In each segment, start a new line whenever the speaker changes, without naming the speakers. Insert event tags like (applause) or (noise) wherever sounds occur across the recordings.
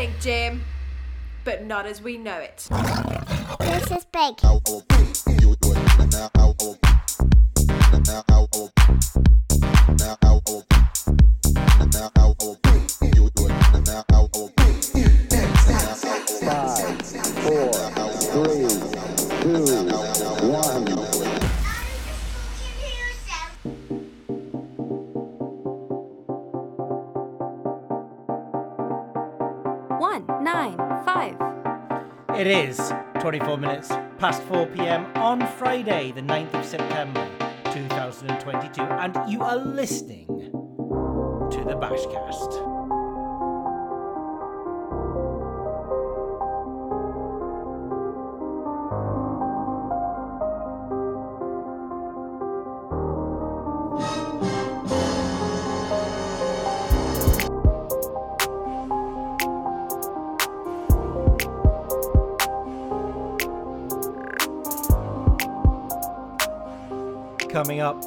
exciting, Jim, but not as we know it.
This is big.
Five, four, three,
It is 24 minutes past 4 pm on Friday, the 9th of September 2022, and you are listening to the Bashcast. Coming up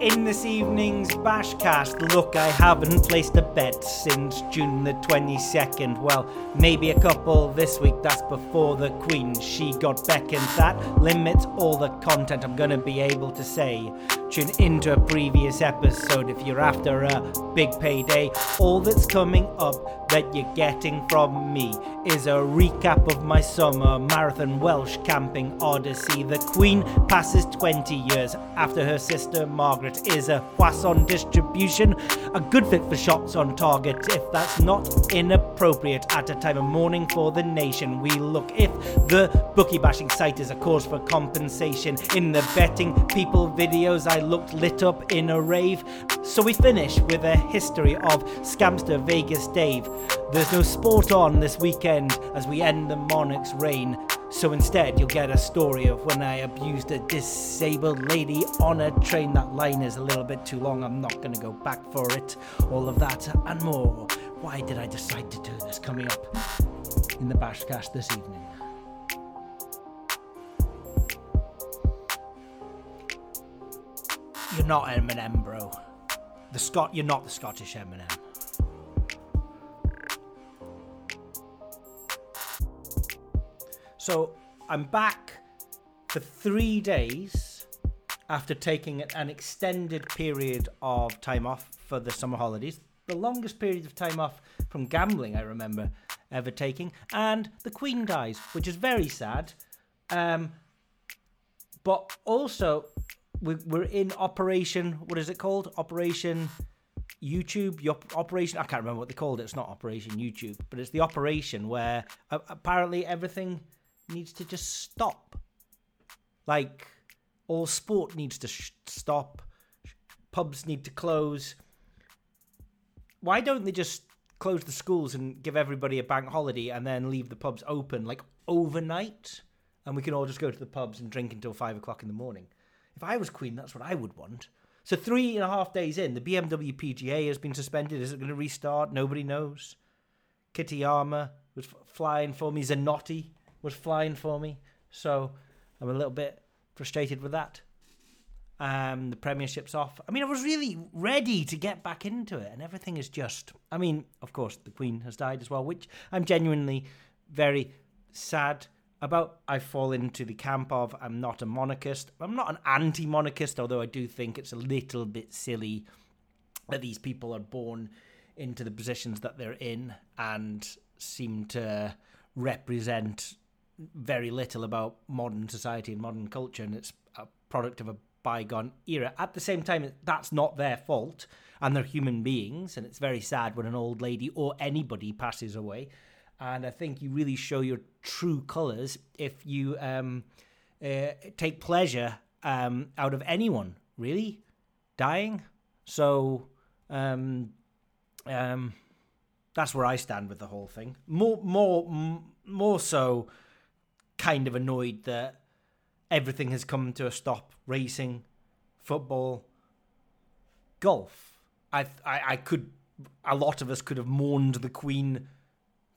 in this evening's Bashcast, look, I haven't placed a bet since June the 22nd. Well, maybe a couple this week, that's before the Queen. She got beckoned. That limits all the content I'm gonna be able to say. Into a previous episode if you're after a big payday. All that's coming up that you're getting from me is a recap of my summer marathon Welsh camping odyssey. The Queen passes 20 years after her sister Margaret is a Poisson distribution, a good fit for shots on target if that's not inappropriate at a time of mourning for the nation. We look if the bookie bashing site is a cause for compensation. In the betting people videos, I looked lit up in a rave. So we finish with a history of Scamster Vegas Dave. There's no sport on this weekend as we end the Monarch's reign. So instead, you'll get a story of when I abused a disabled lady on a train. That line is a little bit too long. I'm not going to go back for it. All of that and more. Why did I decide to do this? Coming up in the Bashcast this evening. You're not Eminem, bro. The Scot, you're not the Scottish Eminem. So I'm back for three days after taking an extended period of time off for the summer holidays. The longest period of time off from gambling I remember ever taking. And the Queen dies, which is very sad. Um, but also, we- we're in Operation, what is it called? Operation YouTube, your operation. I can't remember what they called it. It's not Operation YouTube, but it's the operation where apparently everything needs to just stop. Like all sport needs to sh- stop. Pubs need to close. Why don't they just close the schools and give everybody a bank holiday and then leave the pubs open like overnight? And we can all just go to the pubs and drink until five o'clock in the morning. If I was Queen, that's what I would want. So three and a half days in, the BMW PGA has been suspended. Is it going to restart? Nobody knows. Kitayama was f- flying for me. Zanotti was flying for me. So I'm a little bit frustrated with that. Um, the Premiership's off. I mean, I was really ready to get back into it, and everything is just. I mean, of course, the Queen has died as well, which I'm genuinely very sad about. I fall into the camp of I'm not a monarchist. I'm not an anti monarchist, although I do think it's a little bit silly that these people are born into the positions that they're in and seem to represent very little about modern society and modern culture, and it's a product of a bygone era. At the same time, that's not their fault, and they're human beings, and it's very sad when an old lady or anybody passes away. And I think you really show your true colours if you um, uh, take pleasure um, out of anyone, really, dying. So, um, um, that's where I stand with the whole thing. More, more, m- more so, kind of annoyed that everything has come to a stop. Racing, football, golf. I, I, I could. A lot of us could have mourned the Queen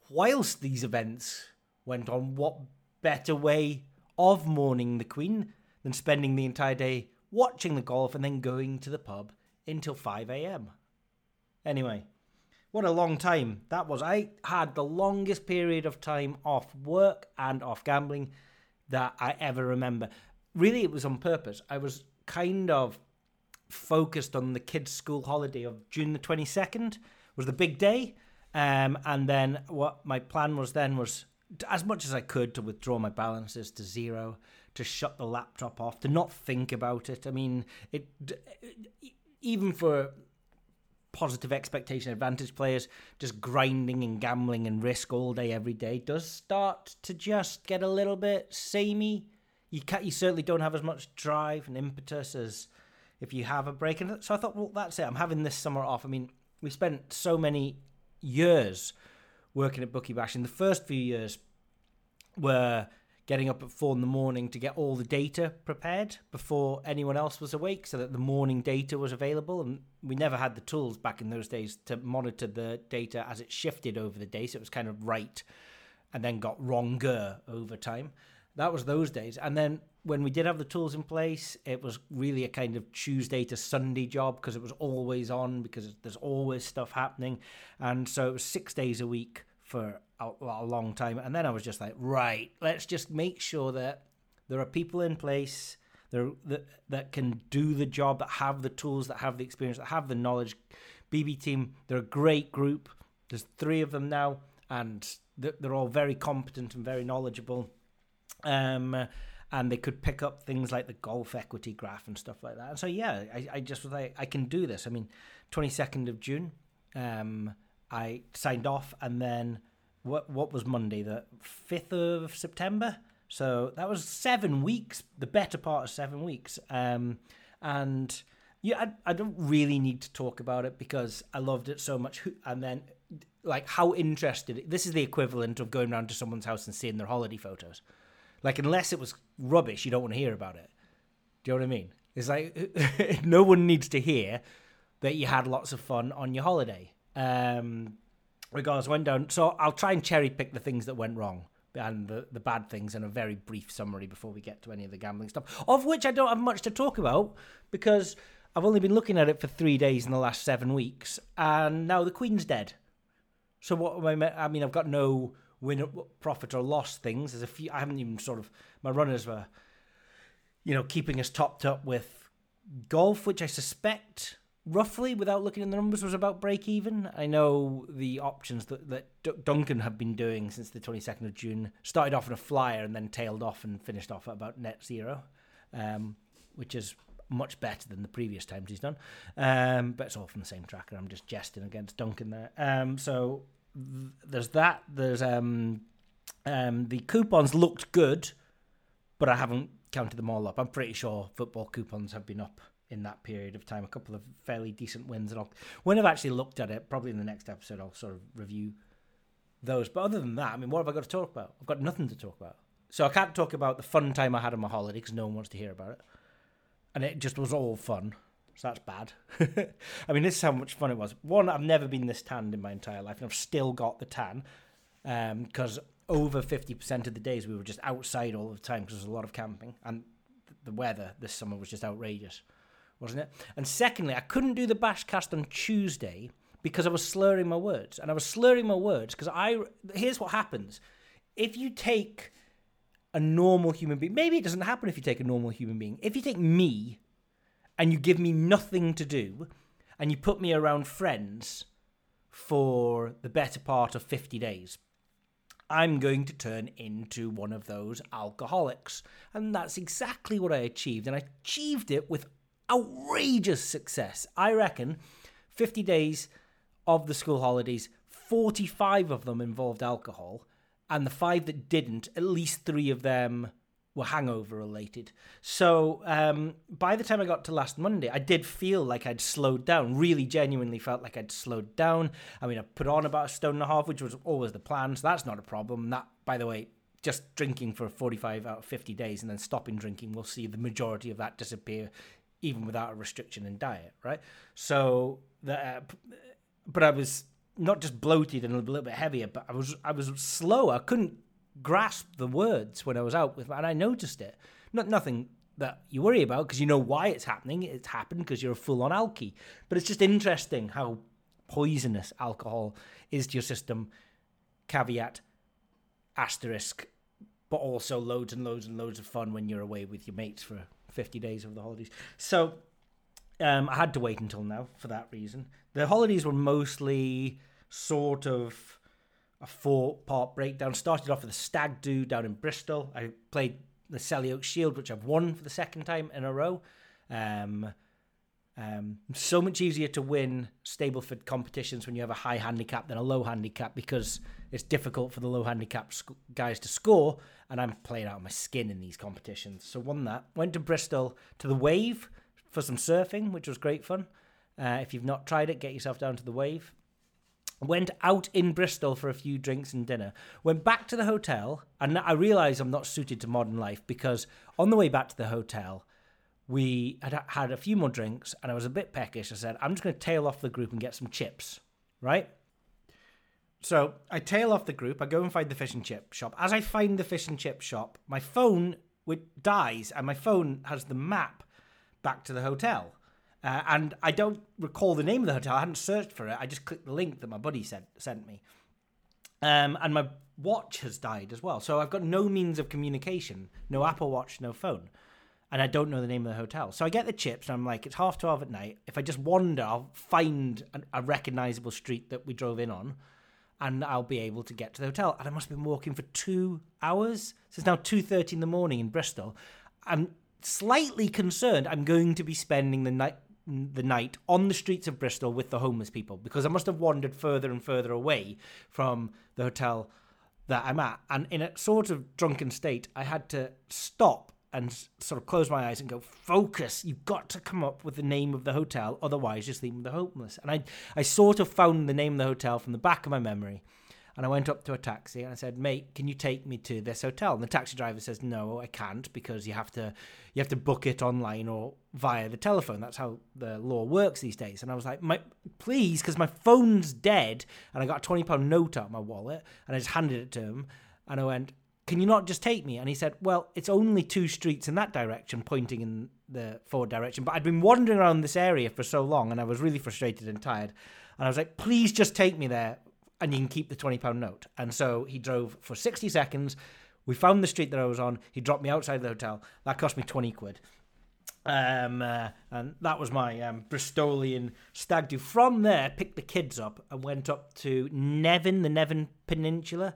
whilst these events went on. What better way of mourning the Queen than spending the entire day watching the golf and then going to the pub until 5 a.m. Anyway, What a long time that was. I had the longest period of time off work and off gambling that I ever remember. Really, it was on purpose. I was kind of focused on the kids' school holiday of June the 22nd was the big day. Um, and then what my plan was then was as much as I could to withdraw my balances to zero, to shut the laptop off, to not think about it. I mean, it even for positive expectation advantage players just grinding and gambling and risk all day every day does start to just get a little bit samey. You can you certainly don't have as much drive and impetus as if you have a break. And so i thought well that's it. I'm having this summer off. I mean we spent so many years working at bookie bash in the first few years were getting up at four in the morning to get all the data prepared before anyone else was awake so that the morning data was available. And we never had the tools back in those days to monitor the data as it shifted over the day. So it was kind of right and then got wronger over time. That was those days. And then when we did have the tools in place, it was really a kind of Tuesday to Sunday job because it was always on because there's always stuff happening. And so it was six days a week for a, a long time. And then I was just like, right, let's just make sure that there are people in place that, that can do the job, that have the tools, that have the experience, that have the knowledge. BB team, they're a great group. There's three of them now, and they're all very competent and very knowledgeable. Um, and they could pick up things like the golf equity graph and stuff like that. And so, yeah, I, I just was like, I can do this. I mean, 22nd of June, um, I signed off, and then what what was Monday, the fifth of September. So that was seven weeks, the better part of seven weeks. Um, and yeah, I, I don't really need to talk about it because I loved it so much. And then, like, how interested this is the equivalent of going around to someone's house and seeing their holiday photos. Like, unless it was rubbish, you don't want to hear about it. Do you know what I mean? It's like (laughs) no one needs to hear that you had lots of fun on your holiday. Um, regardless, went down. So I'll try and cherry pick the things that went wrong and the, the bad things in a very brief summary before we get to any of the gambling stuff, of which I don't have much to talk about because I've only been looking at it for three days in the last seven weeks, and now the Queen's dead. So what am I? I mean, I've got no win, profit or loss things. There's a few. I haven't even sort of my runners were, you know, keeping us topped up with golf, which I suspect roughly, without looking at the numbers, was about break even. I know the options that, that D- Duncan have been doing since the 22nd of June started off in a flyer and then tailed off and finished off at about net zero, um, which is much better than the previous times he's done. Um, but it's all from the same tracker. I'm just jesting against Duncan there. Um, so there's that. There's um, um, the coupons looked good, but I haven't counted them all up. I'm pretty sure football coupons have been up in that period of time. A couple of fairly decent wins, and I'll when I've actually looked at it, probably in the next episode, I'll sort of review those. But other than that, I mean, what have I got to talk about? I've got nothing to talk about. So I can't talk about the fun time I had on my holiday because no one wants to hear about it, and it just was all fun. So that's bad. (laughs) I mean, this is how much fun it was. One, I've never been this tanned in my entire life, and I've still got the tan because um, over 50% of the days we were just outside all the time because there's a lot of camping, and the weather this summer was just outrageous wasn't it? And secondly, I couldn't do the Bashcast on Tuesday because I was slurring my words. And I was slurring my words because I. Here's what happens if you take a normal human being, maybe it doesn't happen if you take a normal human being. If you take me and you give me nothing to do and you put me around friends for the better part of 50 days, I'm going to turn into one of those alcoholics. And that's exactly what I achieved. And I achieved it with outrageous success. I reckon 50 days of the school holidays, 45 of them involved alcohol, and the five that didn't, at least three of them were hangover related. So um, by the time I got to last Monday, I did feel like I'd slowed down. Really, genuinely felt like I'd slowed down. I mean, I put on about a stone and a half, which was always the plan. So that's not a problem. That, by the way, just drinking for 45 out of 50 days and then stopping drinking, we'll see the majority of that disappear even without a restriction in diet, right? So the, uh, but I was not just bloated and a little bit heavier, but I was I was slow. I couldn't grasp the words when I was out with, and I noticed it. Not nothing that you worry about because you know why it's happening. It's happened because you're a full on alky. But it's just interesting how poisonous alcohol is to your system. Caveat, asterisk, but also loads and loads and loads of fun when you're away with your mates for 50 days over the holidays. So um, I had to wait until now for that reason. The holidays were mostly sort of a four part breakdown. Started off with a stag do down in Bristol. I played the Selly Oak Shield, which I've won for the second time in a row. Um, um, so much easier to win Stableford competitions when you have a high handicap than a low handicap because it's difficult for the low handicap sc- guys to score, and I'm playing out of my skin in these competitions. So won that. Went to Bristol to the Wave for some surfing, which was great fun. Uh, if you've not tried it, get yourself down to the Wave. Went out in Bristol for a few drinks and dinner. Went back to the hotel, and I realised I'm not suited to modern life because on the way back to the hotel, we had had a few more drinks, and I was a bit peckish. I said, "I'm just going to tail off the group and get some chips." Right. So I tail off the group. I go and find the fish and chip shop. As I find the fish and chip shop, my phone dies, and my phone has the map back to the hotel. Uh, and I don't recall the name of the hotel. I hadn't searched for it. I just clicked the link that my buddy sent sent me. Um, and my watch has died as well. So I've got no means of communication. No Apple Watch, no phone. And I don't know the name of the hotel. So I get the chips and I'm like, it's half 12 at night. If I just wander, I'll find a, recognizable street that we drove in on and I'll be able to get to the hotel. And I must have been walking for two hours. So it's now 2.30 in the morning in Bristol. I'm slightly concerned I'm going to be spending the night the night on the streets of Bristol with the homeless people because I must have wandered further and further away from the hotel that I'm at. And in a sort of drunken state, I had to stop and sort of close my eyes and go, focus. You've got to come up with the name of the hotel, otherwise you're sleeping with the homeless. And I, I sort of found the name of the hotel from the back of my memory. And I went up to a taxi and I said, "Mate, can you take me to this hotel?" And the taxi driver says, "No, I can't because you have to you have to book it online or via the telephone. That's how the law works these days." And I was like, "My please, because my phone's dead." And I got a twenty pound note out of my wallet and I just handed it to him. And I went, "Can you not just take me?" And he said, "Well, it's only two streets in that direction, pointing in the forward direction." But I'd been wandering around this area for so long, and I was really frustrated and tired. And I was like, "Please just take me there." And you can keep the twenty pound note. And so he drove for sixty seconds. We found the street that I was on. He dropped me outside the hotel. That cost me twenty quid. Um, uh, and that was my um, Bristolian stag do. From there, picked the kids up and went up to Nevin, the Nevin Peninsula,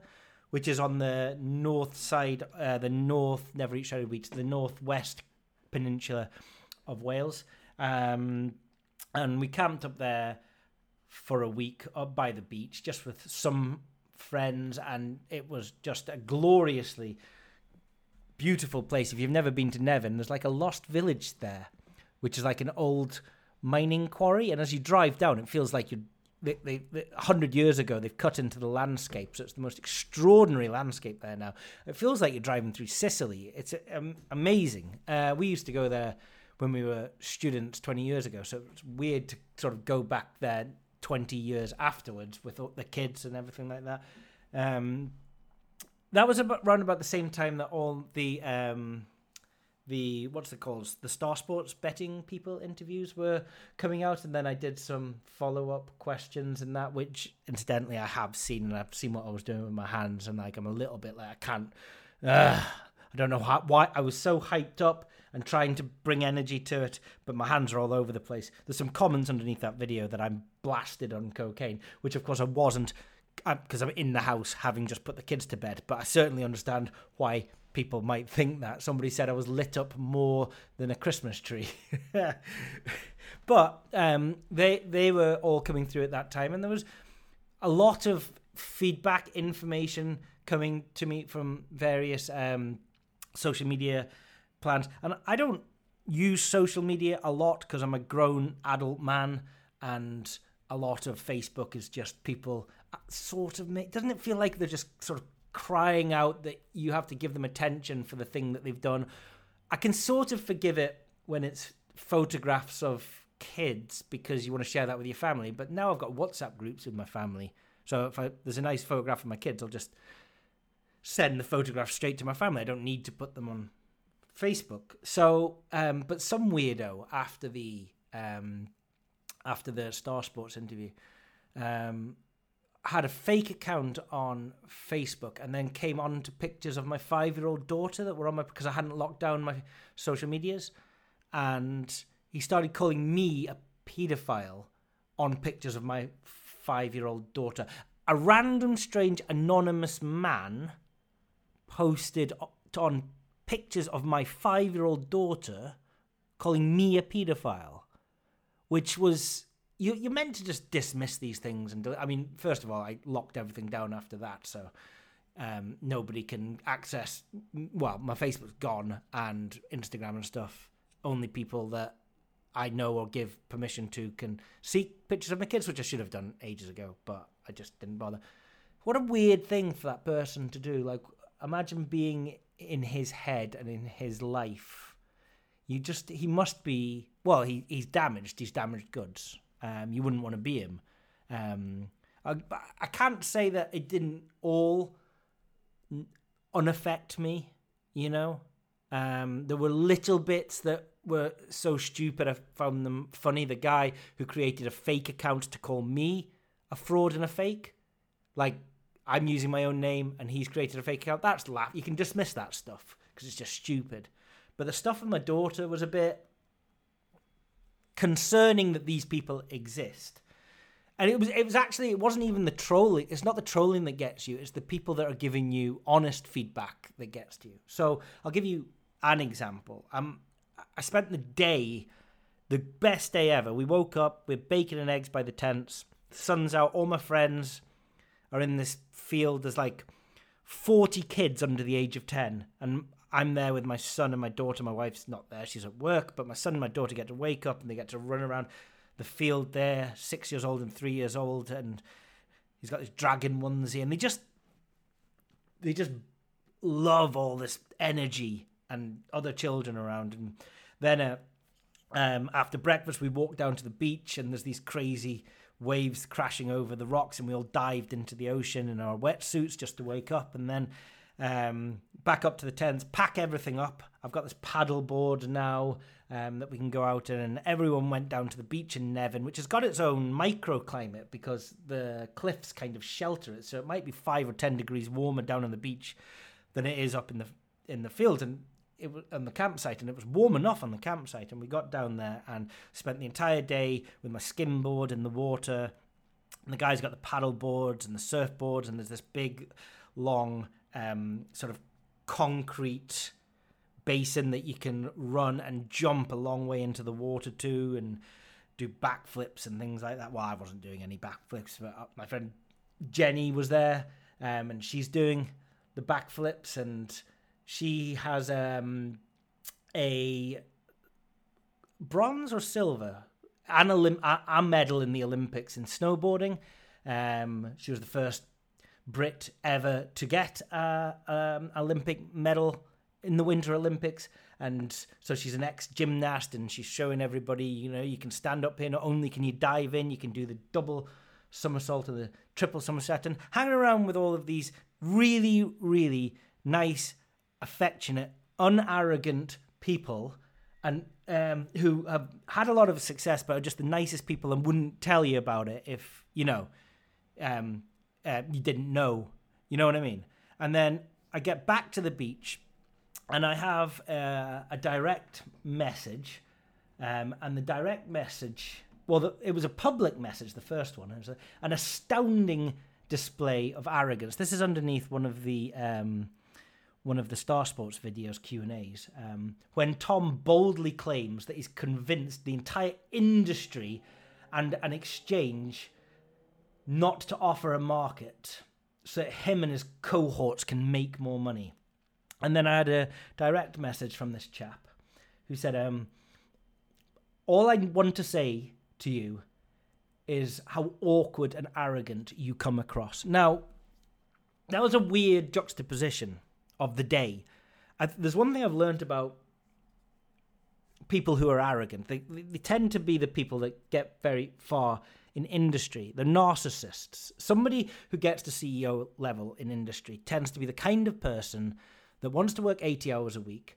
which is on the north side, uh, the north Never Eat Shadow Beach, the northwest peninsula of Wales. Um, and we camped up there for a week up by the beach just with some friends and it was just a gloriously beautiful place. If you've never been to Nevin there's like a lost village there which is like an old mining quarry and as you drive down it feels like you're they, they, they, 100 years ago they've cut into the landscape so it's the most extraordinary landscape there now. It feels like you're driving through sicily. It's um, amazing. Uh, we used to go there when we were students 20 years ago so it's weird to sort of go back there 20 years afterwards with the kids and everything like that um, that was about around about the same time that all the um, the what's it called the Star Sports betting people interviews were coming out, and then I did some follow up questions and that, which incidentally I have seen, and I've seen what I was doing with my hands, and like I'm a little bit like I can't. Uh, don't know how, why I was so hyped up and trying to bring energy to it, but my hands are all over the place. There's some comments underneath that video that I'm blasted on cocaine, which of course I wasn't because I'm in the house having just put the kids to bed. But I certainly understand why people might think that. Somebody said I was lit up more than a Christmas tree. (laughs) but um, they they were all coming through at that time, and there was a lot of feedback, information coming to me from various um, social media plans. And I don't use social media a lot because I'm a grown adult man, and a lot of Facebook is just people uh, sort of make. Doesn't it feel like they're just sort of crying out that you have to give them attention for the thing that they've done? I can sort of forgive it when it's photographs of kids because you want to share that with your family. But now I've got WhatsApp groups with my family. So if I, there's a nice photograph of my kids, I'll just send the photograph straight to my family. I don't need to put them on Facebook. So, um, but some weirdo after the um, after the Star Sports interview um, had a fake account on Facebook and then came on to pictures of my five year old daughter that were on my because I hadn't locked down my social medias, and he started calling me a paedophile on pictures of my five year old daughter. A random, strange, anonymous man posted on pictures of my five year old daughter calling me a paedophile, which was. You, you're meant to just dismiss these things. And I mean, first of all, I locked everything down after that. So um, nobody can access. Well, my Facebook's gone and Instagram and stuff. Only people that I know or give permission to can see pictures of my kids, which I should have done ages ago, but I just didn't bother. What a weird thing for that person to do. Like, imagine being in his head and in his life. You just, he must be, well, he, he's damaged. He's damaged goods. Um, you wouldn't want to be him. Um, I, I can't say that it didn't all unaffect me, you know? Um, there were little bits that were so stupid I found them funny. The guy who created a fake account to call me a fraud and a fake, like I'm using my own name and he's created a fake account. That's laugh. You can dismiss that stuff because it's just stupid. But the stuff with my daughter was a bit concerning that these people exist. And it was it was actually it wasn't even the trolling. It's not the trolling that gets you. It's the people that are giving you honest feedback that gets to you. So I'll give you an example. Um, I spent the day, the best day ever. We woke up with bacon and eggs by the tents. The sun's out. All my friends are in this field. There's like forty kids under the age of ten, and I'm there with my son and my daughter. My wife's not there; she's at work. But my son and my daughter get to wake up and they get to run around the field there, six years old and three years old, and he's got this dragon onesie, and they just they just love all this energy and other children around. And then uh, um, after breakfast, we walk down to the beach, and there's these crazy waves crashing over the rocks, and we all dived into the ocean in our wetsuits just to wake up, and then. Um, back up to the tents, pack everything up. I've got this paddle board now um, that we can go out in, and everyone went down to the beach in Nevin, which has got its own microclimate because the cliffs kind of shelter it, so it might be five or ten degrees warmer down on the beach than it is up in the in the field and it was on the campsite, and it was warm enough on the campsite, and we got down there and spent the entire day with my skimboard in the water. And the guys got the paddle boards and the surfboards, and there's this big, long, um, sort of concrete basin that you can run and jump a long way into the water to and do backflips and things like that. Well, I wasn't doing any backflips, but uh, my friend Jenny was there, um, and she's doing the backflips, and she has um, a bronze or silver and Olymp- a, medal in the Olympics in snowboarding. Um, she was the first Brit ever to get a um, Olympic medal in the Winter Olympics, and so she's an ex gymnast, and she's showing everybody, you know, you can stand up here. Not only can you dive in, you can do the double somersault and the triple somerset, and hanging around with all of these really, really nice, affectionate, unarrogant people, and um, who have had a lot of success, but are just the nicest people and wouldn't tell you about it if you know um, uh, you didn't know. You know what I mean? And then I get back to the beach and I have uh, a direct message. Um, and the direct message, well, the, it was a public message, the first one. It was a, an astounding display of arrogance. This is underneath one of the. Um, one of the Star Sports videos Q and A's um, when Tom boldly claims that he's convinced the entire industry and an exchange not to offer a market so that him and his cohorts can make more money. And then I had a direct message from this chap who said, um, All I want to say to you is how awkward and arrogant you come across. Now, that was a weird juxtaposition of the day. I, there's one thing I've learned about people who are arrogant. They, they tend to be the people that get very far in industry. They're narcissists. Somebody who gets to CEO level in industry tends to be the kind of person that wants to work 80 hours a week,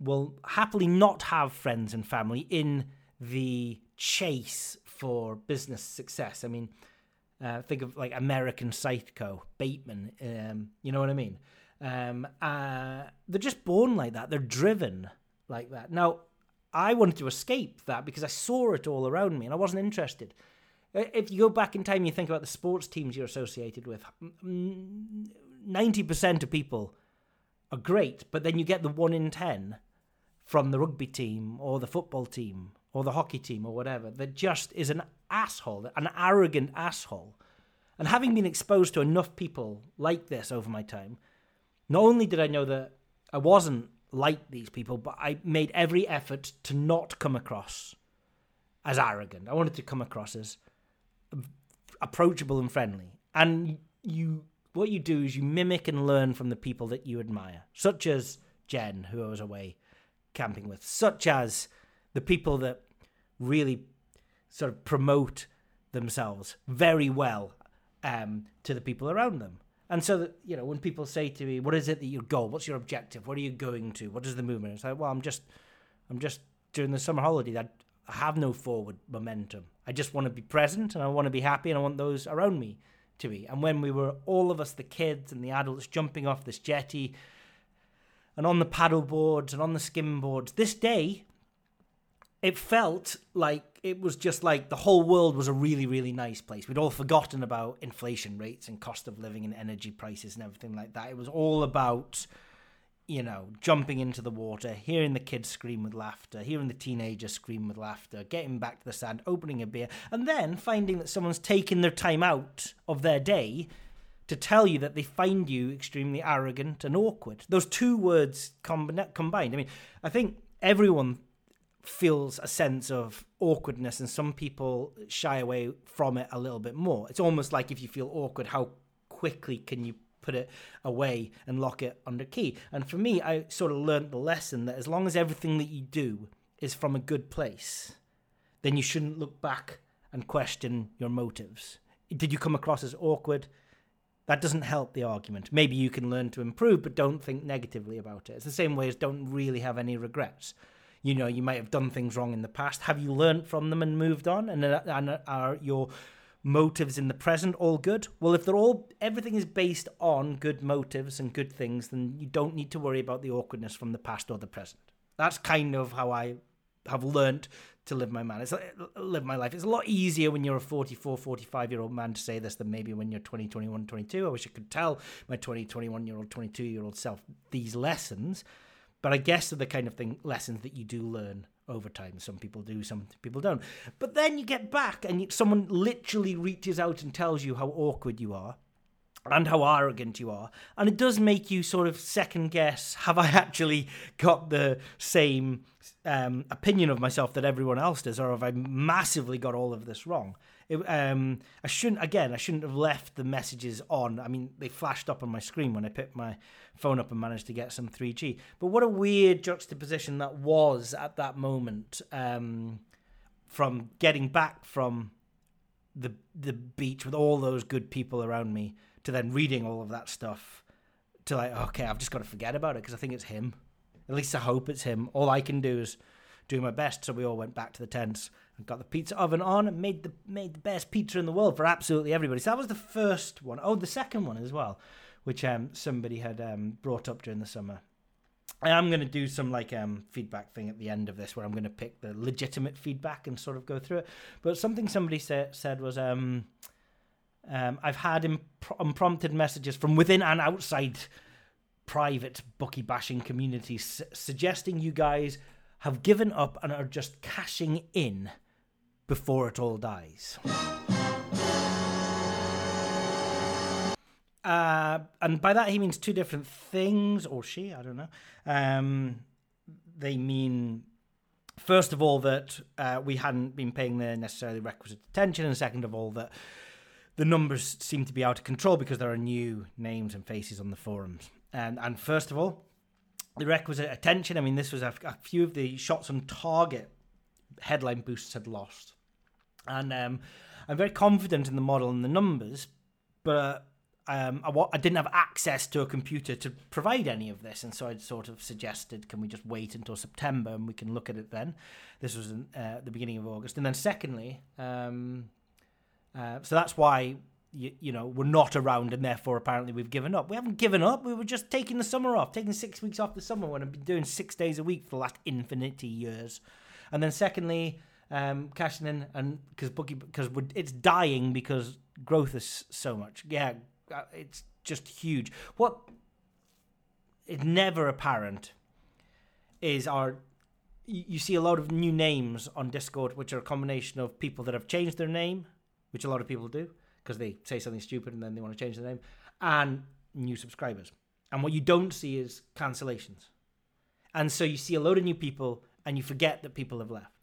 will happily not have friends and family in the chase for business success. I mean, Uh, think of like American Psycho, Bateman. Um, you know what I mean? Um, uh, they're just born like that. They're driven like that. Now, I wanted to escape that because I saw it all around me and I wasn't interested. If you go back in time you think about the sports teams you're associated with, mm, 90% of people are great, but then you get the 1 in 10 from the rugby team or the football team or the hockey team or whatever that just is an asshole, an arrogant asshole. And having been exposed to enough people like this over my time, not only did I know that I wasn't like these people, but I made every effort to not come across as arrogant. I wanted to come across as approachable and friendly. And you, what you do is you mimic and learn from the people that you admire, such as Jen, who I was away camping with, such as the people that really sort of promote themselves very well um, to the people around them. And so that you know, when people say to me, "What is it that your goal? What's your objective? What are you going to? What is the movement?" It's like, "Well, I'm just, I'm just during the summer holiday. I have no forward momentum. I just want to be present, and I want to be happy, and I want those around me to be." And when we were all of us, the kids and the adults, jumping off this jetty, and on the paddle boards and on the skim boards, this day it felt like it was just like the whole world was a really, really nice place. We'd all forgotten about inflation rates and cost of living and energy prices and everything like that. It was all about, you know, jumping into the water, hearing the kids scream with laughter, hearing the teenagers scream with laughter, getting back to the sand, opening a beer, and then finding that someone's taking their time out of their day to tell you that they find you extremely arrogant and awkward. Those two words combined. I mean, I think everyone feels a sense of awkwardness and some people shy away from it a little bit more. It's almost like if you feel awkward, how quickly can you put it away and lock it under key? And for me, I sort of learned the lesson that as long as everything that you do is from a good place, then you shouldn't look back and question your motives. Did you come across as awkward? That doesn't help the argument. Maybe you can learn to improve, but don't think negatively about it. It's the same way as don't really have any regrets you know you might have done things wrong in the past. Have you learned from them and moved on? And, uh, and are your motives in the present all good? Well if they're all everything is based on good motives and good things then you don't need to worry about the awkwardness from the past or the present. That's kind of how i have learned to live my man it's live my life. It's a lot easier when you're a 44 45 year old man to say this than maybe when you're 20 21 22 i wish i could tell my 20 21 year old 22 year old self these lessons but I guess they're the kind of thing lessons that you do learn over time. Some people do, some people don't. But then you get back and you, someone literally reaches out and tells you how awkward you are and how arrogant you are. And it does make you sort of second guess have I actually got the same um, opinion of myself that everyone else does, or have I massively got all of this wrong? It, um, I shouldn't, again, I shouldn't have left the messages on. I mean, they flashed up on my screen when I picked my phone up and managed to get some 3G. But what a weird juxtaposition that was at that moment um, from getting back from the the beach with all those good people around me to then reading all of that stuff to like okay I've just got to forget about it because I think it's him at least I hope it's him all I can do is do my best so we all went back to the tents and got the pizza oven on and made the made the best pizza in the world for absolutely everybody. So that was the first one. Oh the second one as well which um somebody had um brought up during the summer. I am going to do some like um, feedback thing at the end of this where I'm going to pick the legitimate feedback and sort of go through it. But something somebody sa- said was um, um, I've had imp- unprompted messages from within and outside private bookie bashing communities su- suggesting you guys have given up and are just cashing in before it all dies. Uh, and by that he means two different things, or she, I don't know. Um, they mean, first of all, that uh, we hadn't been paying the necessarily requisite attention, and second of all, that the numbers seem to be out of control because there are new names and faces on the forums. And and first of all, the requisite attention. I mean, this was a, a few of the shots on target headline boosts had lost, and um, I'm very confident in the model and the numbers, but um, I, didn't have access to a computer to provide any of this, and so I sort of suggested, can we just wait until September and we can look at it then? This was in, uh, the beginning of August, and then secondly, um, Uh, so that's why you, you know we're not around, and therefore apparently we've given up. We haven't given up. We were just taking the summer off, taking six weeks off the summer when I've been doing six days a week for the last infinity years. And then secondly, um, cashing in and because bookie because it's dying because growth is so much. Yeah, uh, it's just huge. What is never apparent is our you see a lot of new names on Discord, which are a combination of people that have changed their name, which a lot of people do because they say something stupid and then they want to change their name, and new subscribers. And what you don't see is cancellations. And so you see a load of new people and you forget that people have left.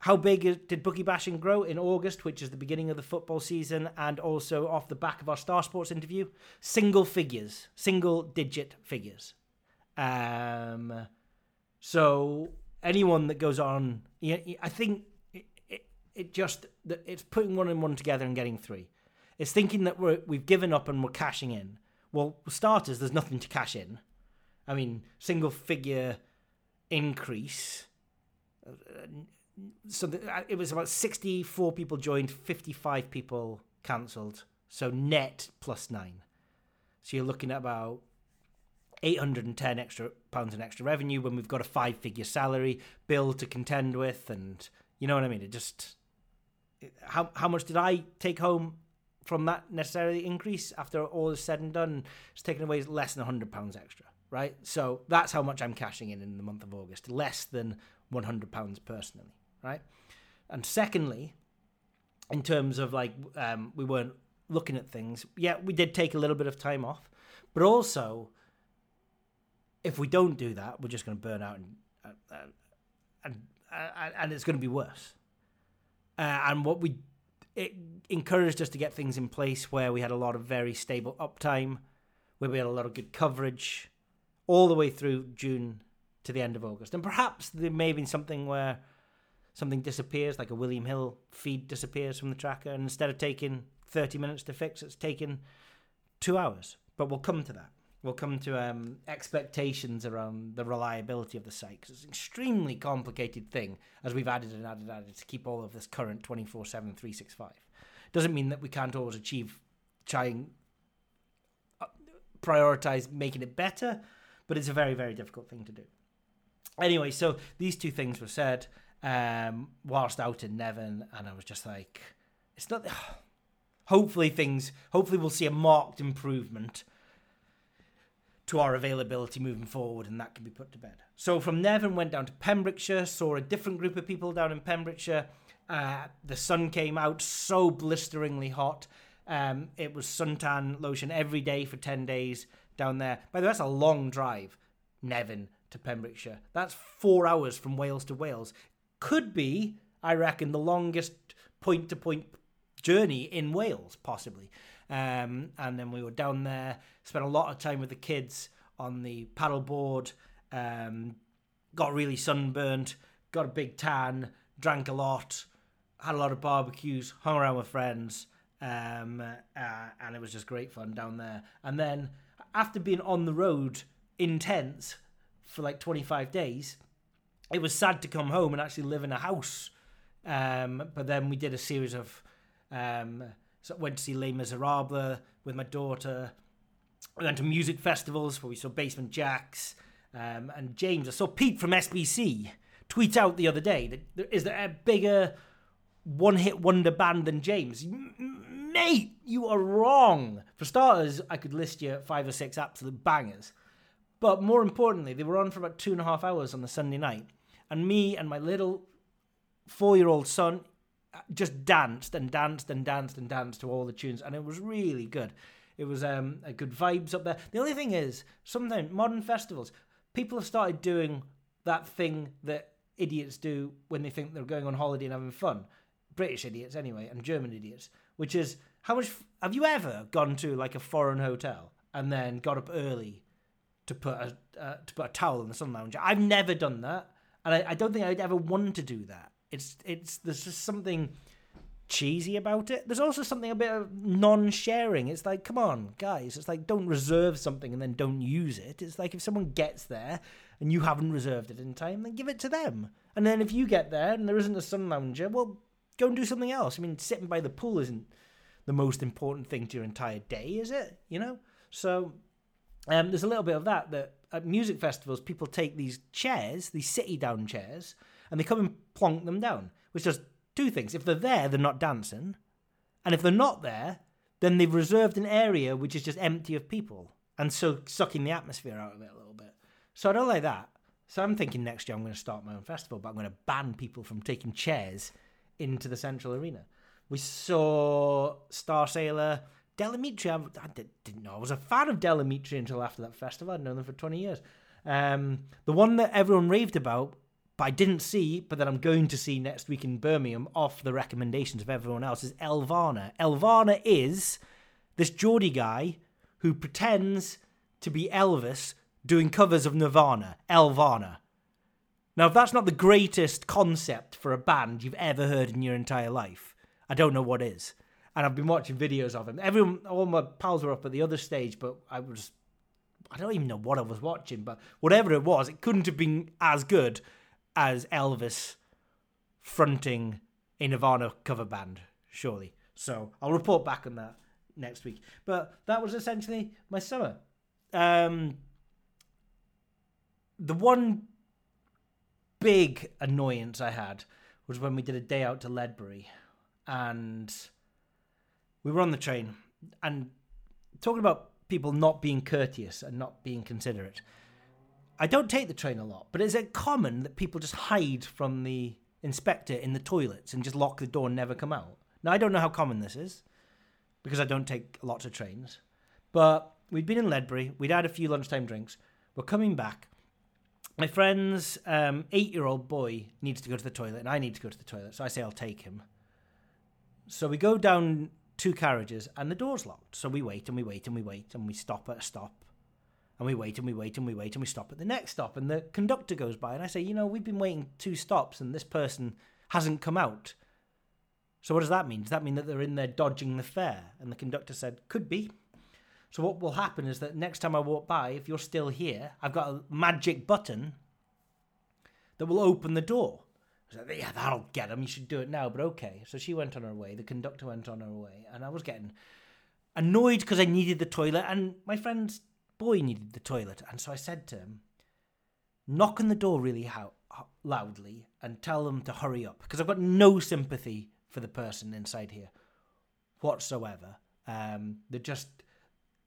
How big did bookie bashing grow in August, which is the beginning of the football season, and also off the back of our Star Sports interview? Single figures, single digit figures. Um, so anyone that goes on, I think it, it, it just it's putting one and one together and getting three. It's thinking that we're we've given up and we're cashing in. Well, starters, there's nothing to cash in. I mean, single figure increase. So the, uh, it was about 64 people joined, 55 people cancelled. So net plus nine. So you're looking at about 810 extra pounds in extra revenue when we've got a five figure salary bill to contend with and you know what i mean it just how how much did i take home from that necessarily increase after all is said and done it's taken away less than 100 pounds extra right so that's how much i'm cashing in in the month of august less than 100 pounds personally right and secondly in terms of like um, we weren't looking at things yeah we did take a little bit of time off but also if we don't do that, we're just going to burn out and and and, and, and it's going to be worse. Uh, and what we it encouraged us to get things in place where we had a lot of very stable uptime, where we had a lot of good coverage, all the way through June to the end of August. And perhaps there may have been something where something disappears, like a William Hill feed disappears from the tracker, and instead of taking thirty minutes to fix, it's taken two hours. But we'll come to that. We'll come to um, expectations around the reliability of the site because it's an extremely complicated thing as we've added and added and added to keep all of this current 24 7 365. Doesn't mean that we can't always achieve, trying, uh, prioritize making it better, but it's a very, very difficult thing to do. Anyway, so these two things were said um, whilst out in Nevin, and I was just like, it's not. Hopefully, things. Hopefully, we'll see a marked improvement to our availability moving forward, and that can be put to bed. So from Nevin went down to Pembrokeshire, saw a different group of people down in Pembrokeshire. Uh, the sun came out so blisteringly hot. Um, it was suntan lotion every day for 10 days down there. By the way, that's a long drive, Nevin to Pembrokeshire. That's four hours from Wales to Wales. Could be, I reckon, the longest point to point journey in Wales, possibly. Um, and then we were down there, spent a lot of time with the kids on the paddleboard, um, got really sunburned, got a big tan, drank a lot, had a lot of barbecues, hung around with friends, um, uh, and it was just great fun down there. And then after being on the road in tents for like 25 days, it was sad to come home and actually live in a house. Um, but then we did a series of um, so went to see Les Miserables with my daughter. We went to music festivals where we saw Basement Jaxx um, and James. I saw Pete from SBC tweet out the other day that is there a bigger one-hit wonder band than James? Mate, you are wrong. For starters, I could list you five or six absolute bangers. But more importantly, they were on for about two and a half hours on the Sunday night. And me and my little four year old son just danced and danced and danced and danced to all the tunes. And it was really good. It was um, a good vibes up there. The only thing is, sometimes modern festivals, people have started doing that thing that idiots do when they think they're going on holiday and having fun. British idiots, anyway, and German idiots, which is how much have you ever gone to like a foreign hotel and then got up early to put a uh, to put a towel in the sun lounge? I've never done that, and I, I don't think I'd ever want to do that. It's it's there's just something cheesy about it. There's also something a bit of non-sharing. It's like, come on, guys. It's like don't reserve something and then don't use it. It's like if someone gets there and you haven't reserved it in time, then give it to them. And then if you get there and there isn't a sun lounger, well, go and do something else. I mean, sitting by the pool isn't the most important thing to your entire day, is it? You know? So um, there's a little bit of that that at music festivals people take these chairs, these city down chairs, and they come and plonk them down, which does two things. If they're there, they're not dancing, and if they're not there, then they've reserved an area which is just empty of people, and so sucking the atmosphere out of it a little bit. So I don't like that. So I'm thinking next year I'm going to start my own festival, but I'm going to ban people from taking chairs into the central arena. We saw Starsailor, Del Amitri. I, I did, didn't know I was a fan of Del Amitri until after that festival. I'd known them for 20 years. Um, the one that everyone raved about, but I didn't see, but that I'm going to see next week in Birmingham off the recommendations of everyone else is Elvana. Elvana is this Geordie guy who pretends to be Elvis doing covers of Nirvana. Elvana. Now, if that's not the greatest concept for a band you've ever heard in your entire life, I don't know what is. And I've been watching videos of him. Everyone, all my pals were up at the other stage, but I was, I don't even know what I was watching, but whatever it was, it couldn't have been as good as Elvis fronting a Nirvana cover band, surely. So I'll report back on that next week. But that was essentially my summer. Um, the one big annoyance I had was when we did a day out to Ledbury and we were on the train and talking about people not being courteous and not being considerate. I don't take the train a lot, but is it common that people just hide from the inspector in the toilets and just lock the door and never come out? Now, I don't know how common this is because I don't take lots of trains, but we'd been in Ledbury, we'd had a few lunchtime drinks, we're coming back. My friend's um, eight year old boy needs to go to the toilet, and I need to go to the toilet, so I say I'll take him. So we go down two carriages, and the door's locked. So we wait and we wait and we wait, and we stop at a stop. And we wait and we wait and we wait and we stop at the next stop. And the conductor goes by, and I say, You know, we've been waiting two stops, and this person hasn't come out. So what does that mean? Does that mean that they're in there dodging the fare? And the conductor said, Could be. So what will happen is that next time I walk by, if you're still here, I've got a magic button that will open the door. I was like, yeah, that'll get them. You should do it now. But okay. So she went on her way. The conductor went on her way, and I was getting annoyed because I needed the toilet, and my friend's boy needed the toilet. And so I said to him, knock on the door really how, loudly and tell them to hurry up because I've got no sympathy for the person inside here whatsoever. Um, they're just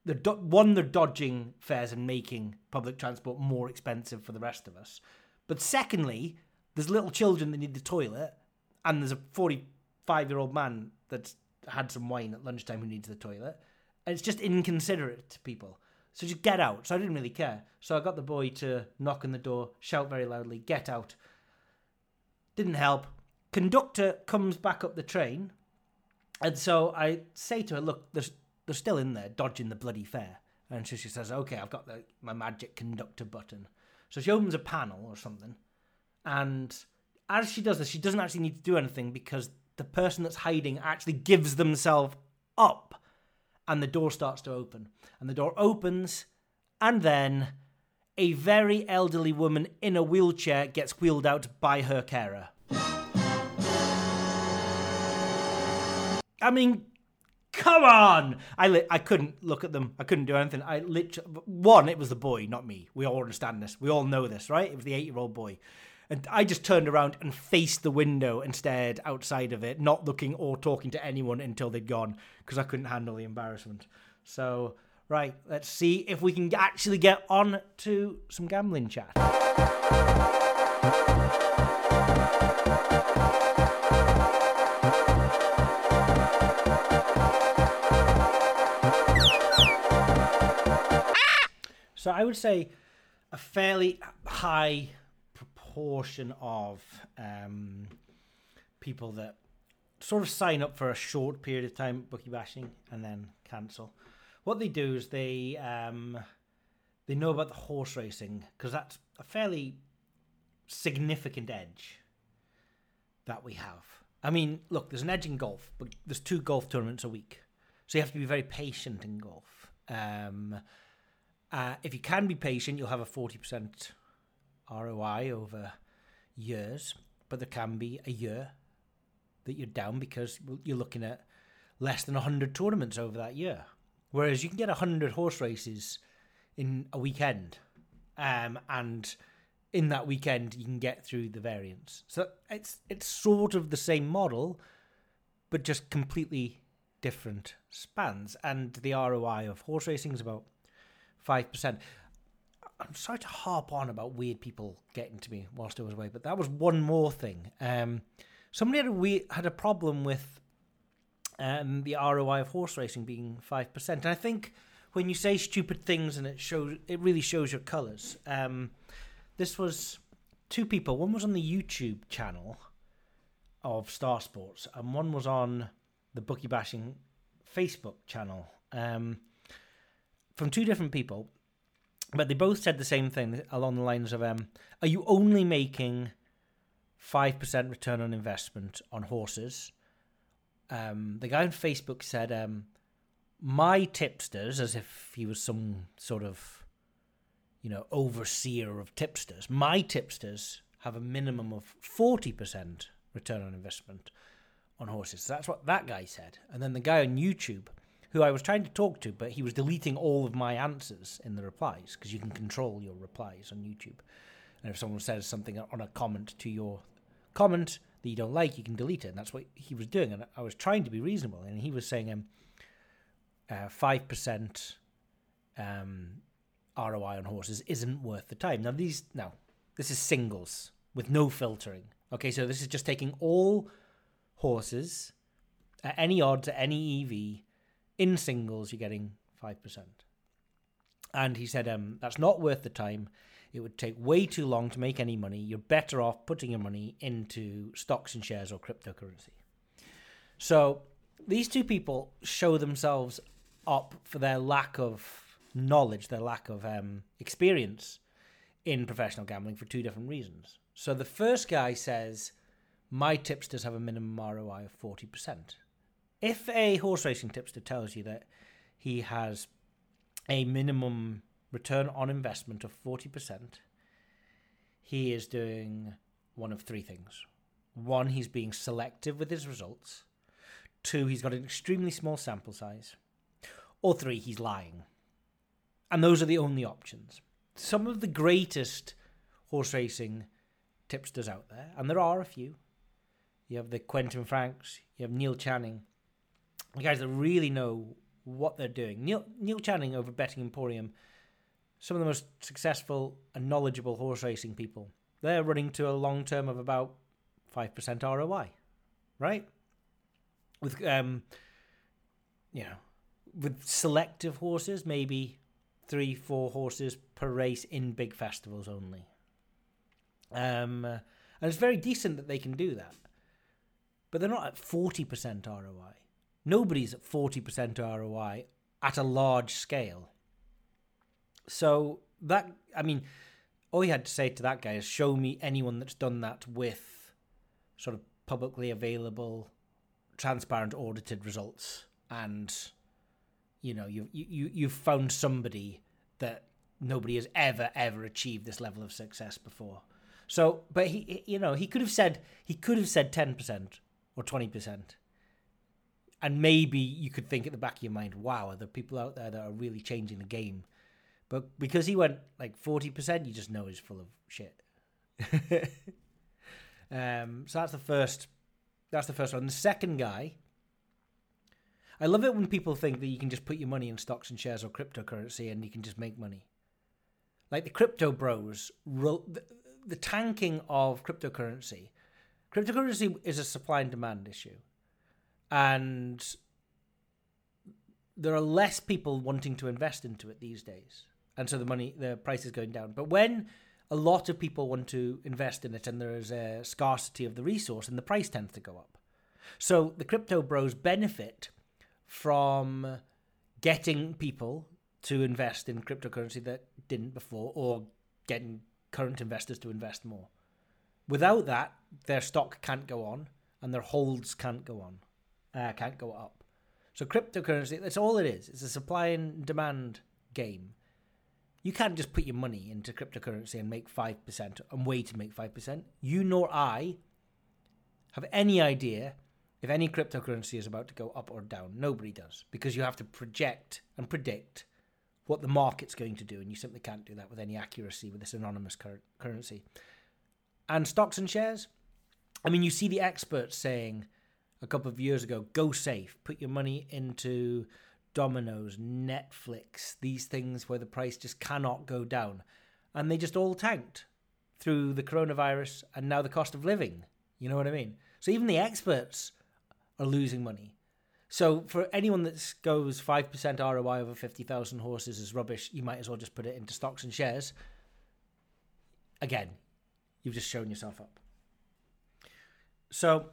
they're do- one they're dodging fares and making public transport more expensive for the rest of us. But secondly, there's little children that need the toilet, and there's a 45 year old man that's had some wine at lunchtime who needs the toilet. And it's just inconsiderate to people. So just get out. So I didn't really care. So I got the boy to knock on the door, shout very loudly, get out. Didn't help. Conductor comes back up the train. And so I say to her, look, there's, they're still in there dodging the bloody fare. And so she says, okay, I've got the, my magic conductor button. So she opens a panel or something. And as she does this, she doesn't actually need to do anything because the person that's hiding actually gives themselves up. And the door starts to open. And the door opens. And then a very elderly woman in a wheelchair gets wheeled out by her carer. I mean, come on! I li- I couldn't look at them. I couldn't do anything. I literally one. It was the boy, not me. We all understand this. We all know this, right? It was the eight-year-old boy, and I just turned around and faced the window and stared outside of it, not looking or talking to anyone until they'd gone because I couldn't handle the embarrassment. So right, let's see if we can actually get on to some gambling chat. So I would say a fairly high proportion of um, people that sort of sign up for a short period of time bookie bashing and then cancel. What they do is they um, they know about the horse racing because that's a fairly significant edge that we have. I mean, look, there's an edge in golf, but there's two golf tournaments a week, so you have to be very patient in golf. Um, uh, if you can be patient, you'll have a 40% ROI over years, but there can be a year that you're down because you're looking at less than 100 tournaments over that year. Whereas you can get 100 horse races in a weekend. Um, and in that weekend, you can get through the variance. So it's it's sort of the same model, but just completely different spans. And the ROI of horse racing is about 5%. I'm sorry to harp on about weird people getting to me whilst I was away, but that was one more thing. Um, somebody had a we- had a problem with um, the ROI of horse racing being five percent, and I think when you say stupid things and it shows, it really shows your colours. Um, this was two people. One was on the YouTube channel of Star Sports, and one was on the Bookie Bashing Facebook channel. Um, from two different people, but they both said the same thing along the lines of um, Are you only making 5% return on investment on horses? Um, the guy on Facebook said, um, My tipsters, as if he was some sort of, you know, overseer of tipsters, my tipsters have a minimum of 40% return on investment on horses. So that's what that guy said. And then the guy on YouTube, who I was trying to talk to, but he was deleting all of my answers in the replies because you can control your replies on YouTube. And if someone says something on a comment to your comment that you don't like, you can delete it. And that's what he was doing. And I was trying to be reasonable. And he was saying um, uh, 5% um, ROI on horses isn't worth the time. Now, these, now, this is singles with no filtering. Okay, so this is just taking all horses at any odds, at any EV, in singles, you're getting 5%. And he said, um, that's not worth the time. It would take way too long to make any money. You're better off putting your money into stocks and shares or cryptocurrency. So these two people show themselves up for their lack of knowledge, their lack of um, experience in professional gambling for two different reasons. So the first guy says, My tipsters have a minimum ROI of 40%. If a horse racing tipster tells you that he has a minimum return on investment of 40%, he is doing one of three things. One, he's being selective with his results. Two, he's got an extremely small sample size. Or three, he's lying. And those are the only options. Some of the greatest horse racing tipsters out there, and there are a few. You have the Quentin Franks, you have Neil Channing, guys that really know what they're doing. Neil Neil Channing over Betting Emporium, some of the most successful and knowledgeable horse racing people. They're running to a long term of about five percent ROI, right? With um, you know, with selective horses, maybe three, four horses per race in big festivals only. Um, and it's very decent that they can do that, but they're not at forty percent ROI. Nobody's at 40% ROI at a large scale. So that, I mean, all you had to say to that guy is show me anyone that's done that with sort of publicly available, transparent, audited results. And, you know, you, you, you've found somebody that nobody has ever, ever achieved this level of success before. So, but he, you know, he could have said, he could have said 10% or 20% and maybe you could think at the back of your mind, wow, are there people out there that are really changing the game? But because he went like 40%, you just know he's full of shit. (laughs) um, so that's the first that's the first one. The second guy, I love it when people think that you can just put your money in stocks and shares or cryptocurrency and you can just make money. Like the crypto bros, the, the tanking of cryptocurrency. Cryptocurrency is a supply and demand issue and there are less people wanting to invest into it these days. And so the money the price is going down. But when a lot of people want to invest in it and there is a scarcity of the resource and the price tends to go up. So the crypto bros benefit from getting people to invest in cryptocurrency that didn't before or getting current investors to invest more. Without that their stock can't go on and their holds can't go on uh, can't go up. So cryptocurrency, that's all it is. It's a supply and demand game. You can't just put your money into cryptocurrency and make 5% and wait to make 5%. You nor I have any idea if any cryptocurrency is about to go up or down. Nobody does because you have to project and predict what the market's going to do, and you simply can't do that with any accuracy with this anonymous cur- currency. And stocks and shares, I mean, you see the experts saying a couple of years ago, go safe, put your money into Domino's, Netflix, these things where the price just cannot go down. And they just all tanked through the coronavirus and now the cost of living. You know what I mean? So even the experts are losing money. So for anyone that goes 5% ROI over 50,000 horses is rubbish, you might as well just put it into stocks and shares. Again, you've just shown yourself up. So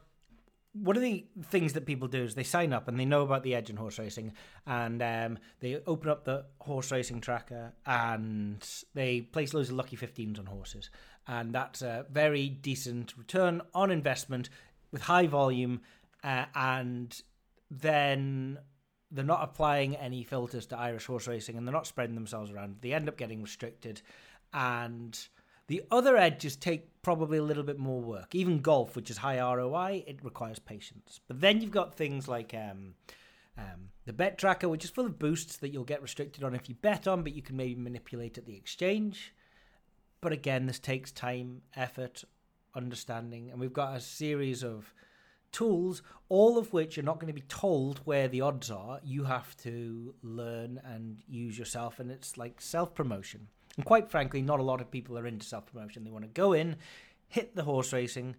one of the things that people do is they sign up and they know about the edge in horse racing and um, they open up the horse racing tracker and they place loads of lucky 15s on horses and that's a very decent return on investment with high volume uh, and then they're not applying any filters to Irish horse racing and they're not spreading themselves around. They end up getting restricted and the other edges take probably a little bit more work. Even golf, which is high ROI, it requires patience. But then you've got things like um, um, the bet tracker, which is full of boosts that you'll get restricted on if you bet on, but you can maybe manipulate at the exchange. But again, this takes time, effort, understanding, and we've got a series of tools, all of which are not going to be told where the odds are. You have to learn and use yourself, and it's like self promotion. And quite frankly, not a lot of people are into self promotion. They want to go in, hit the horse racing,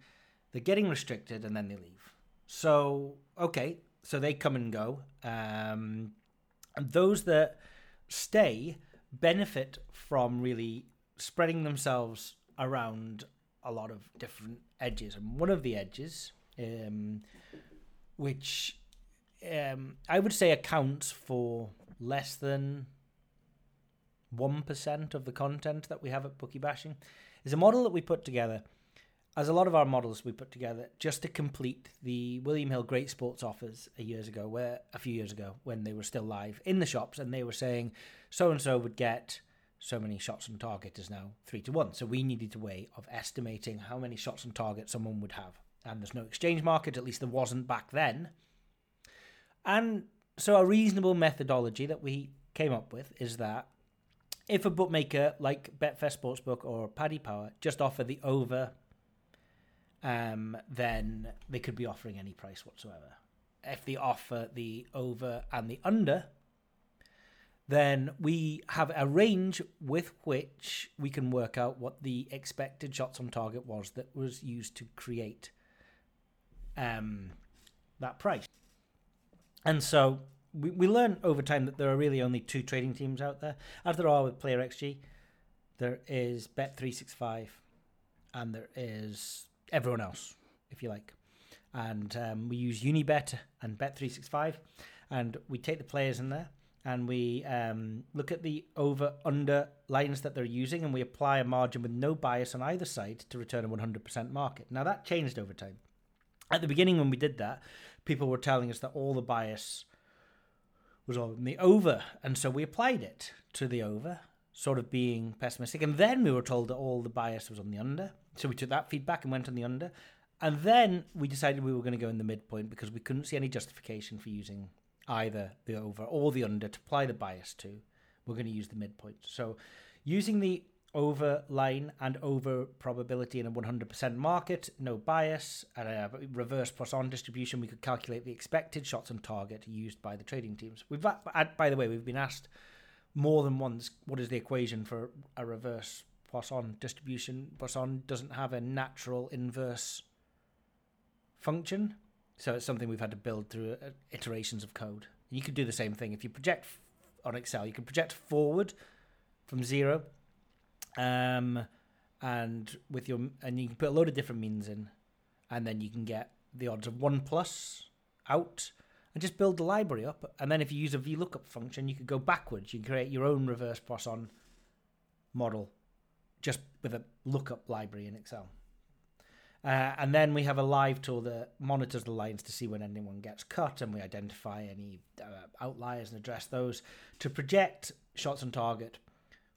they're getting restricted, and then they leave. So, okay, so they come and go. Um, and those that stay benefit from really spreading themselves around a lot of different edges. And one of the edges, um, which um, I would say accounts for less than 1% of the content that we have at Bookie Bashing, is a model that we put together, as a lot of our models we put together, just to complete the William Hill Great Sports offers a years ago, where a few years ago when they were still live in the shops, and they were saying so and so would get so many shots on target is now three to one. So we needed a way of estimating how many shots on target someone would have. And there's no exchange market, at least there wasn't back then. And so a reasonable methodology that we came up with is that if a bookmaker like Betfair Sportsbook or Paddy Power just offer the over, um, then they could be offering any price whatsoever. If they offer the over and the under, then we have a range with which we can work out what the expected shots on target was that was used to create um, that price. And so we, we learn over time that there are really only two trading teams out there, as there are with Player XG. There is Bet365 and there is everyone else, if you like. And um, we use Unibet and Bet365 and we take the players in there and we um, look at the over under lines that they're using and we apply a margin with no bias on either side to return a 100% market. Now that changed over time. At the beginning, when we did that, people were telling us that all the bias was on the over, and so we applied it to the over, sort of being pessimistic. And then we were told that all the bias was on the under, so we took that feedback and went on the under. And then we decided we were going to go in the midpoint because we couldn't see any justification for using either the over or the under to apply the bias to. We're going to use the midpoint. So using the over line and over probability in a 100% market, no bias, and a reverse Poisson distribution, we could calculate the expected shots on target used by the trading teams. We've, by the way, we've been asked more than once what is the equation for a reverse Poisson distribution. Poisson doesn't have a natural inverse function, so it's something we've had to build through uh, iterations of code. You could do the same thing if you project on Excel. You can project forward from zero um, and with your and you can put a load of different means in, and then you can get the odds of one plus out, and just build the library up. And then if you use a VLOOKUP function, you could go backwards. You can create your own reverse Poisson model, just with a lookup library in Excel. Uh, and then we have a live tool that monitors the lines to see when anyone gets cut, and we identify any uh, outliers and address those to project shots on target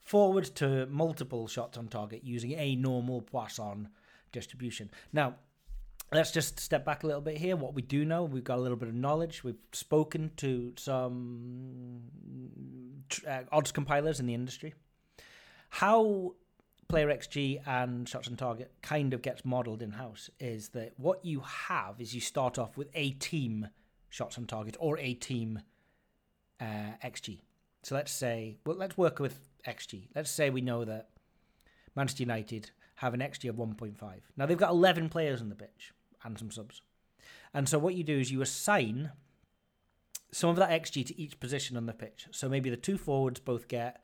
forward to multiple shots on target using a normal Poisson distribution. Now, let's just step back a little bit here. What we do know, we've got a little bit of knowledge. We've spoken to some uh, odds compilers in the industry. How player XG and shots on target kind of gets modeled in house is that what you have is you start off with a team shots on target or a team uh, XG. So let's say, well, let's work with XG. Let's say we know that Manchester United have an XG of 1.5. Now they've got 11 players on the pitch and some subs. And so what you do is you assign some of that XG to each position on the pitch. So maybe the two forwards both get,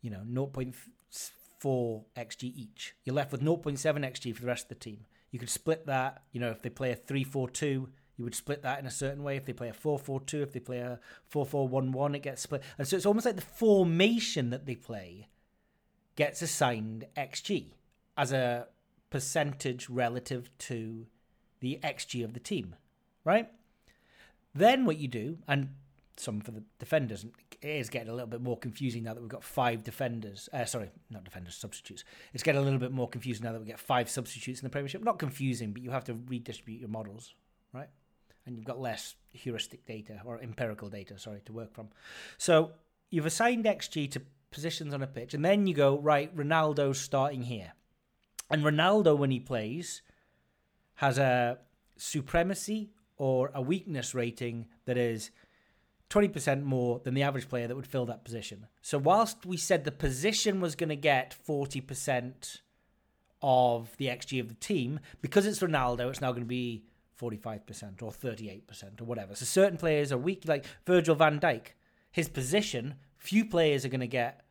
you know, 0.4 XG each. You're left with 0.7 XG for the rest of the team. You could split that, you know, if they play a 3 4 2, you would split that in a certain way. If they play a 4 4 2, if they play a 4 4 1 1, it gets split. And so it's almost like the formation that they play gets assigned XG as a percentage relative to the XG of the team, right? Then what you do, and some for the defenders, it is getting a little bit more confusing now that we've got five defenders. Uh, sorry, not defenders, substitutes. It's getting a little bit more confusing now that we get five substitutes in the Premiership. Not confusing, but you have to redistribute your models, right? And you've got less heuristic data or empirical data, sorry, to work from. So you've assigned XG to positions on a pitch, and then you go, right, Ronaldo's starting here. And Ronaldo, when he plays, has a supremacy or a weakness rating that is 20% more than the average player that would fill that position. So, whilst we said the position was going to get 40% of the XG of the team, because it's Ronaldo, it's now going to be 45% or 38% or whatever. So, certain players are weak, like Virgil van Dijk. His position, few players are going to get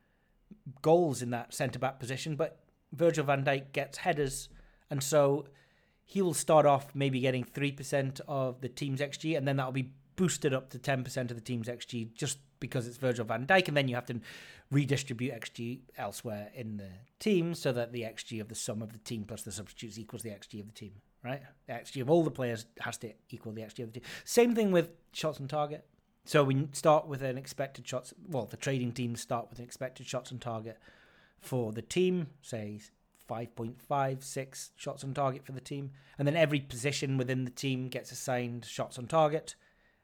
goals in that centre back position, but Virgil van Dijk gets headers. And so he will start off maybe getting 3% of the team's XG, and then that'll be boosted up to 10% of the team's XG just because it's Virgil van Dijk, and then you have to redistribute XG elsewhere in the team so that the XG of the sum of the team plus the substitutes equals the XG of the team, right? The XG of all the players has to equal the XG of the team. Same thing with shots on target. So we start with an expected shots, well, the trading teams start with an expected shots on target for the team, say 5.56 shots on target for the team. And then every position within the team gets assigned shots on target,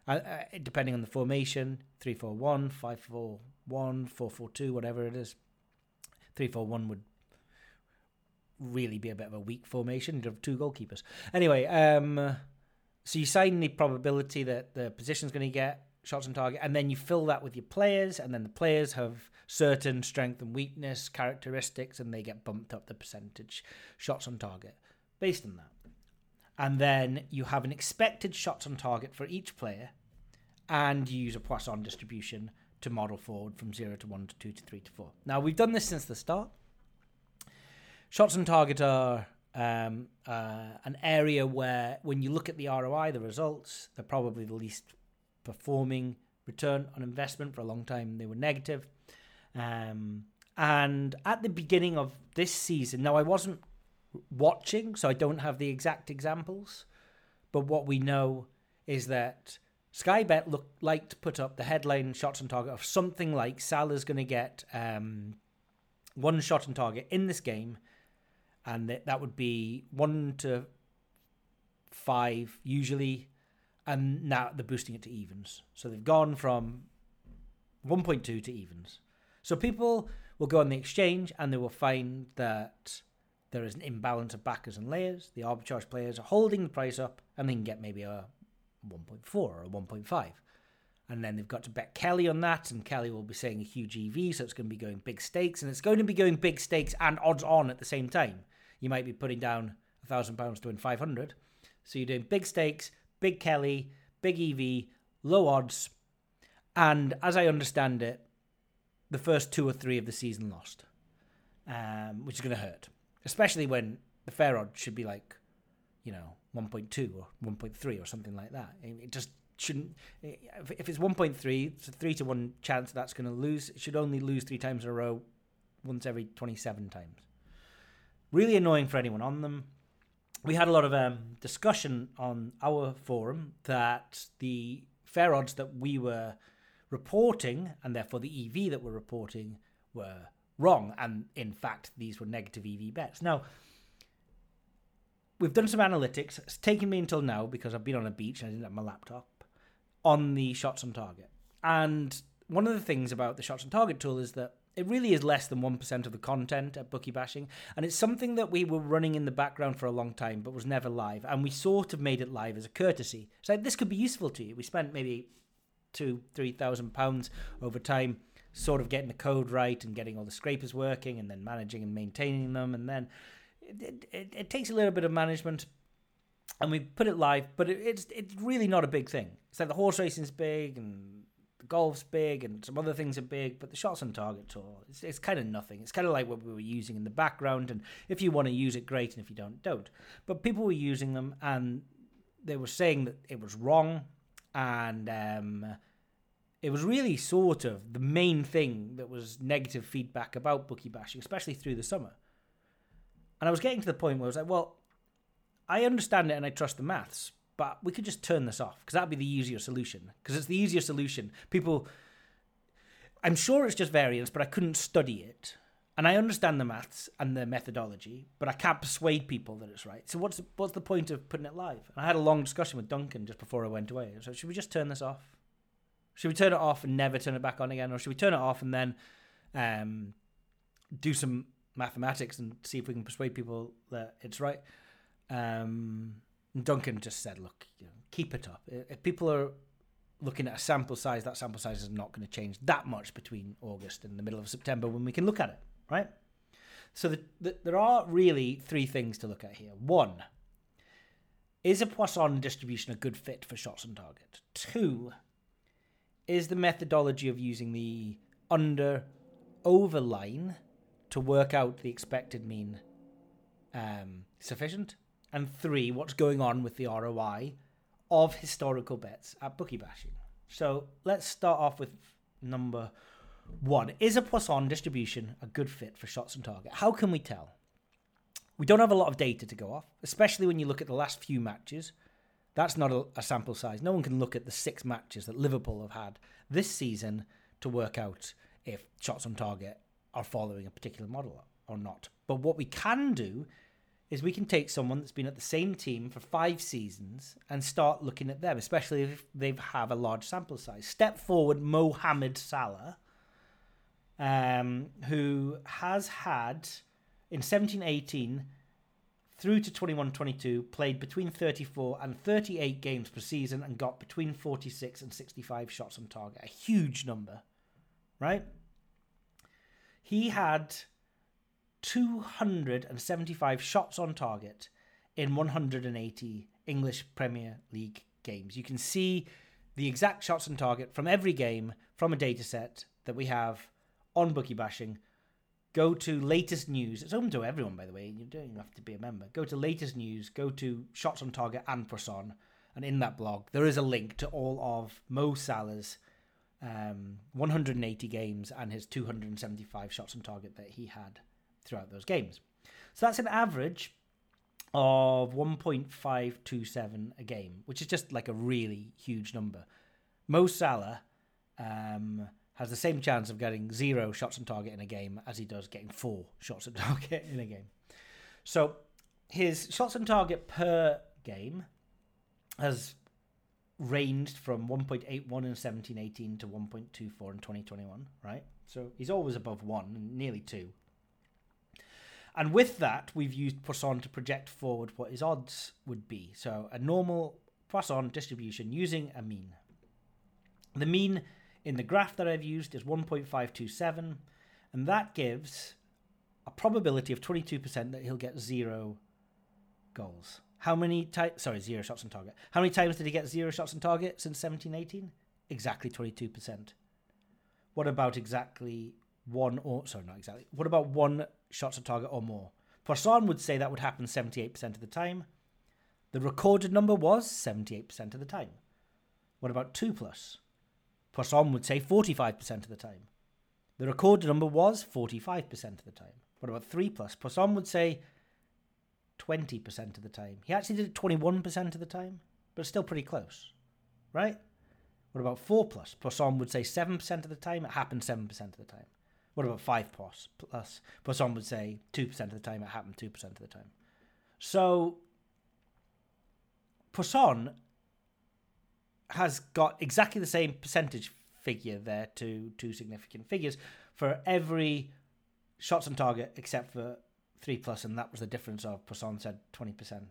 uh, uh, depending on the formation 3 4 1, 5 4 1, 4 4 2, whatever it is. 3 4 1 would really be a bit of a weak formation. Have two goalkeepers. Anyway, um, so you sign the probability that the position's going to get shots on target, and then you fill that with your players, and then the players have certain strength and weakness characteristics, and they get bumped up the percentage shots on target based on that. And then you have an expected shots on target for each player, and you use a Poisson distribution to model forward from 0 to 1 to 2 to 3 to 4. Now, we've done this since the start. Shots on target are um, uh, an area where, when you look at the ROI, the results, they're probably the least performing return on investment. For a long time, they were negative. Um, and at the beginning of this season, now I wasn't watching, so I don't have the exact examples, but what we know is that Sky Bet looked like to put up the headline shots on target of something like Salah's going to get um, one shot on target in this game, and that, that would be one to five usually, and now they're boosting it to evens. So they've gone from 1.2 to evens. So people will go on the exchange and they will find that there is an imbalance of backers and layers. The arbitrage players are holding the price up and they can get maybe a 1.4 or a 1.5. And then they've got to bet Kelly on that, and Kelly will be saying a huge EV, so it's going to be going big stakes, and it's going to be going big stakes and odds on at the same time. You might be putting down a thousand pounds to win 500. So you're doing big stakes, big Kelly, big EV, low odds, and as I understand it, the first two or three of the season lost, um, which is going to hurt, especially when the fair odds should be like, you know, 1.2 or 1.3 or something like that. It just shouldn't. If if it's 1.3, it's a three to one chance that's going to lose. It should only lose three times in a row, once every 27 times. Really annoying for anyone on them. We had a lot of um, discussion on our forum that the fair odds that we were reporting, and therefore the EV that we're reporting, were wrong. And in fact, these were negative EV bets. Now, we've done some analytics. It's taken me until now because I've been on a beach and I didn't have my laptop on the shots on target. And one of the things about the shots on target tool is that it really is less than 1% of the content at Bookie Bashing. And it's something that we were running in the background for a long time, but was never live. And we sort of made it live as a courtesy. So this could be useful to you. We spent maybe two, three thousand pounds over time, sort of getting the code right and getting all the scrapers working and then managing and maintaining them. And then it, it, it takes a little bit of management and we put it live, but it, it's it's really not a big thing. Like the horse racing's big and golf's big and some other things are big, but the shots on target tool, it's, it's kind of nothing. It's kind of like what we were using in the background, and if you want to use it, great, and if you don't, don't. But people were using them, and they were saying that it was wrong, and um, it was really sort of the main thing that was negative feedback about bookie bashing, especially through the summer. And I was getting to the point where I was like, well, I understand it and I trust the maths, but we could just turn this off because that'd be the easier solution. Because it's the easier solution. People, I'm sure it's just variance, but I couldn't study it. And I understand the maths and the methodology, but I can't persuade people that it's right. So what's what's the point of putting it live? And I had a long discussion with Duncan just before I went away. So should we just turn this off? Should we turn it off and never turn it back on again, or should we turn it off and then um, do some mathematics and see if we can persuade people that it's right? Um, Duncan just said, "Look, you know, keep it up. If people are looking at a sample size, that sample size is not going to change that much between August and the middle of September when we can look at it, right?" So the, the, there are really three things to look at here. One, is a Poisson distribution a good fit for shots on target? Two, is the methodology of using the under over line to work out the expected mean um, sufficient? And three, what's going on with the ROI of historical bets at bookie bashing? So let's start off with number one. Is a Poisson distribution a good fit for shots on target? How can we tell? We don't have a lot of data to go off, especially when you look at the last few matches. That's not a, a, sample size. No one can look at the six matches that Liverpool have had this season to work out if shots on target are following a particular model or not. But what we can do is we can take someone that's been at the same team for five seasons and start looking at them, especially if they have a large sample size. Step forward, Mohamed Salah, um, who has had in 1718 through to 21 22 played between 34 and 38 games per season and got between 46 and 65 shots on target a huge number right he had 275 shots on target in 180 English Premier League games. You can see the exact shots on target from every game from a data set that we have on Bookie Bashing. Go to latest news. It's open to everyone, by the way. You don't even have to be a member. Go to latest news. Go to shots on target and Poisson, and in that blog there is a link to all of Mo Salah's um, 180 games and his 275 shots on target that he had throughout those games. So that's an average of 1.527 a game, which is just like a really huge number. Mo Salah um, has the same chance of getting zero shots on target in a game as he does getting four (laughs) shots on target in a game. So his shots on target per game has ranged from 1.81 in 1718 to 1.24 in 2021, right? So he's always above one, nearly two. And with that, we've used Poisson to project forward what his odds would be. So a normal Poisson distribution using a mean. The mean in the graph that I've used is 1.527, and that gives a probability of 22% that he'll get zero goals. How many times? Sorry, zero shots on target. How many times did he get zero shots on target since 1718? Exactly 22%. What about exactly one or sorry, not exactly. What about one shots on target or more? Poisson would say that would happen 78% of the time. The recorded number was 78% of the time. What about 2 plus? Poisson would say 45% of the time. The recorded number was 45% of the time. What about 3 plus? Poisson would say 20% of the time. He actually did it 21% of the time, but still pretty close, right? What about 4 plus? Poisson would say 7% of the time. It happened 7% of the time. What about 5 plus? plus? Poisson would say 2% of the time. It happened 2% of the time. So Poisson has got exactly the same percentage figure there to two significant figures for every shots on target except for three plus, and that was the difference of Poisson said twenty percent,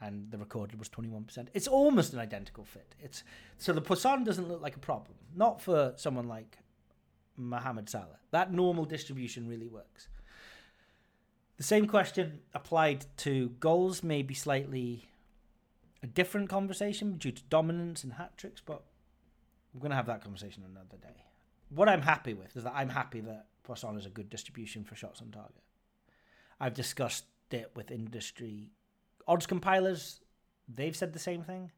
and the recorded was twenty one percent. It's almost an identical fit. It's so the Poisson doesn't look like a problem, not for someone like Mohamed Salah. That normal distribution really works. The same question applied to goals, maybe slightly a different conversation due to dominance and hat tricks, but we're going to have that conversation another day. What I'm happy with is that I'm happy that Poisson is a good distribution for shots on target. I've discussed it with industry odds compilers. They've said the same thing.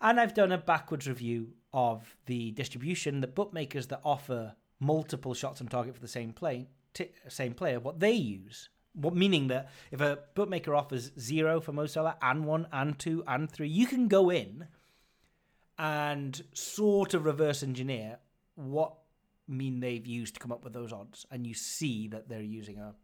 And I've done a backwards review of the distribution that bookmakers that offer multiple shots on target for the same play, t- same player, what they use. What meaning that if a bookmaker offers zero for Mo Salah and one and two and three, you can go in and sort of reverse engineer what mean they've used to come up with those odds, and you see that they're using a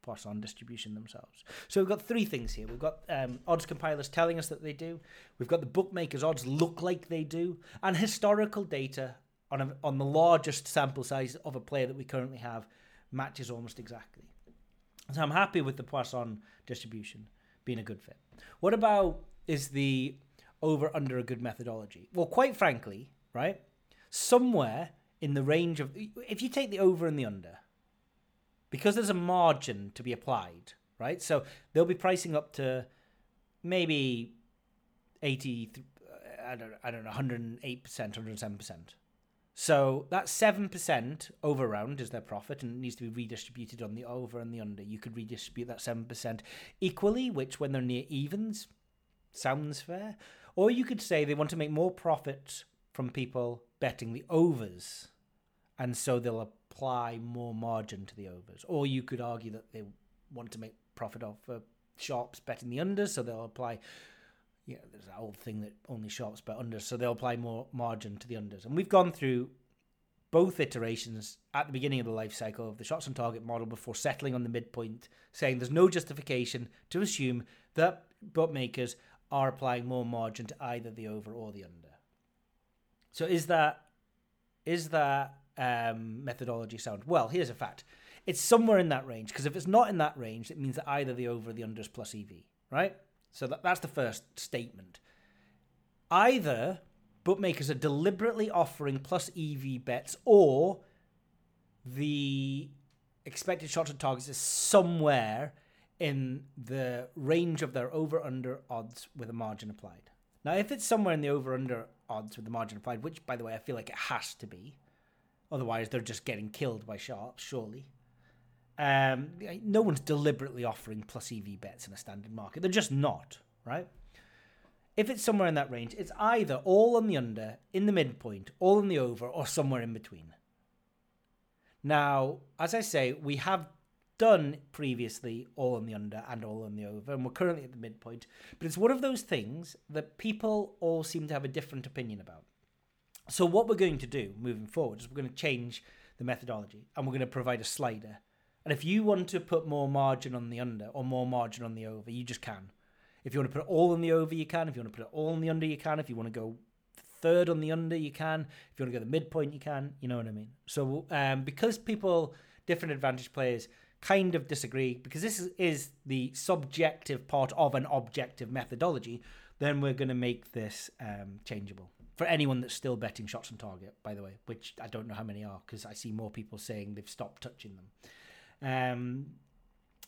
Poisson distribution themselves. So we've got three things here. We've got um, odds compilers telling us that they do. We've got the bookmakers' odds look like they do, and historical data on a, on the largest sample size of a player that we currently have matches almost exactly. So I'm happy with the Poisson distribution being a good fit. What about is the over under a good methodology? Well, quite frankly, right? Somewhere in the range of if you take the over and the under, because there's a margin to be applied, right? So they'll be pricing up to maybe 80 I don't I don't know 108%, 107%. So that 7% over round is their profit and it needs to be redistributed on the over and the under. You could redistribute that 7% equally, which when they're near evens sounds fair. Or you could say they want to make more profit from people betting the overs. And so they'll apply more margin to the overs. Or you could argue that they want to make profit off uh, sharps betting the unders, so they'll apply yeah, there's that old thing that only sharps bet unders, so they'll apply more margin to the unders. And we've gone through both iterations at the beginning of the life cycle of the shots on target model before settling on the midpoint, saying there's no justification to assume that bookmakers are applying more margin to either the over or the under. So is that is that um, methodology sound? Well, here's a fact: it's somewhere in that range. Because if it's not in that range, it means that either the over or the under is plus EV, right? So that, that's the first statement. Either bookmakers are deliberately offering plus EV bets, or the expected shots on targets is somewhere in the range of their over under odds with a margin applied. Now, if it's somewhere in the over under odds with the margin applied, which by the way I feel like it has to be, otherwise they're just getting killed by sharps, surely. Um, no one's deliberately offering plus EV bets in a standard market. They're just not, right? If it's somewhere in that range, it's either all on the under, in the midpoint, all on the over, or somewhere in between. Now, as I say, we have done previously all on the under and all on the over, and we're currently at the midpoint. But it's one of those things that people all seem to have a different opinion about. So, what we're going to do moving forward is we're going to change the methodology and we're going to provide a slider. And if you want to put more margin on the under or more margin on the over, you just can. If you want to put it all on the over, you can. If you want to put it all on the under, you can. If you want to go third on the under, you can. If you want to go the midpoint, you can. You know what I mean? So, um, because people, different advantage players, kind of disagree because this is, the subjective part of an objective methodology, then we're going to make this um, changeable for anyone that's still betting shots on target. By the way, which I don't know how many are because I see more people saying they've stopped touching them. Um,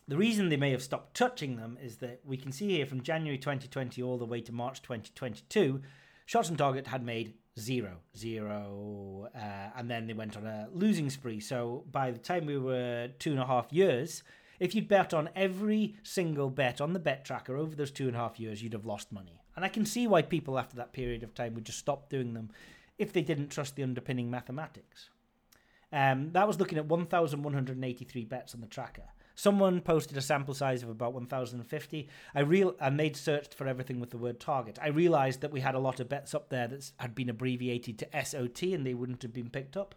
the reason they may have stopped touching them is that we can see here from January 2020 all the way to March 2022, shots on target had made zero, zero, uh, and then they went on a losing spree. So by the time we were two and a half years, if you'd bet on every single bet on the bet tracker over those two and a half years, you'd have lost money. And I can see why people after that period of time would just stop doing them if they didn't trust the underpinning mathematics. Um, that was looking at 1,183 bets on the tracker. Someone posted a sample size of about 1,050. I real and they'd searched for everything with the word target. I realised that we had a lot of bets up there that had been abbreviated to SOT and they wouldn't have been picked up.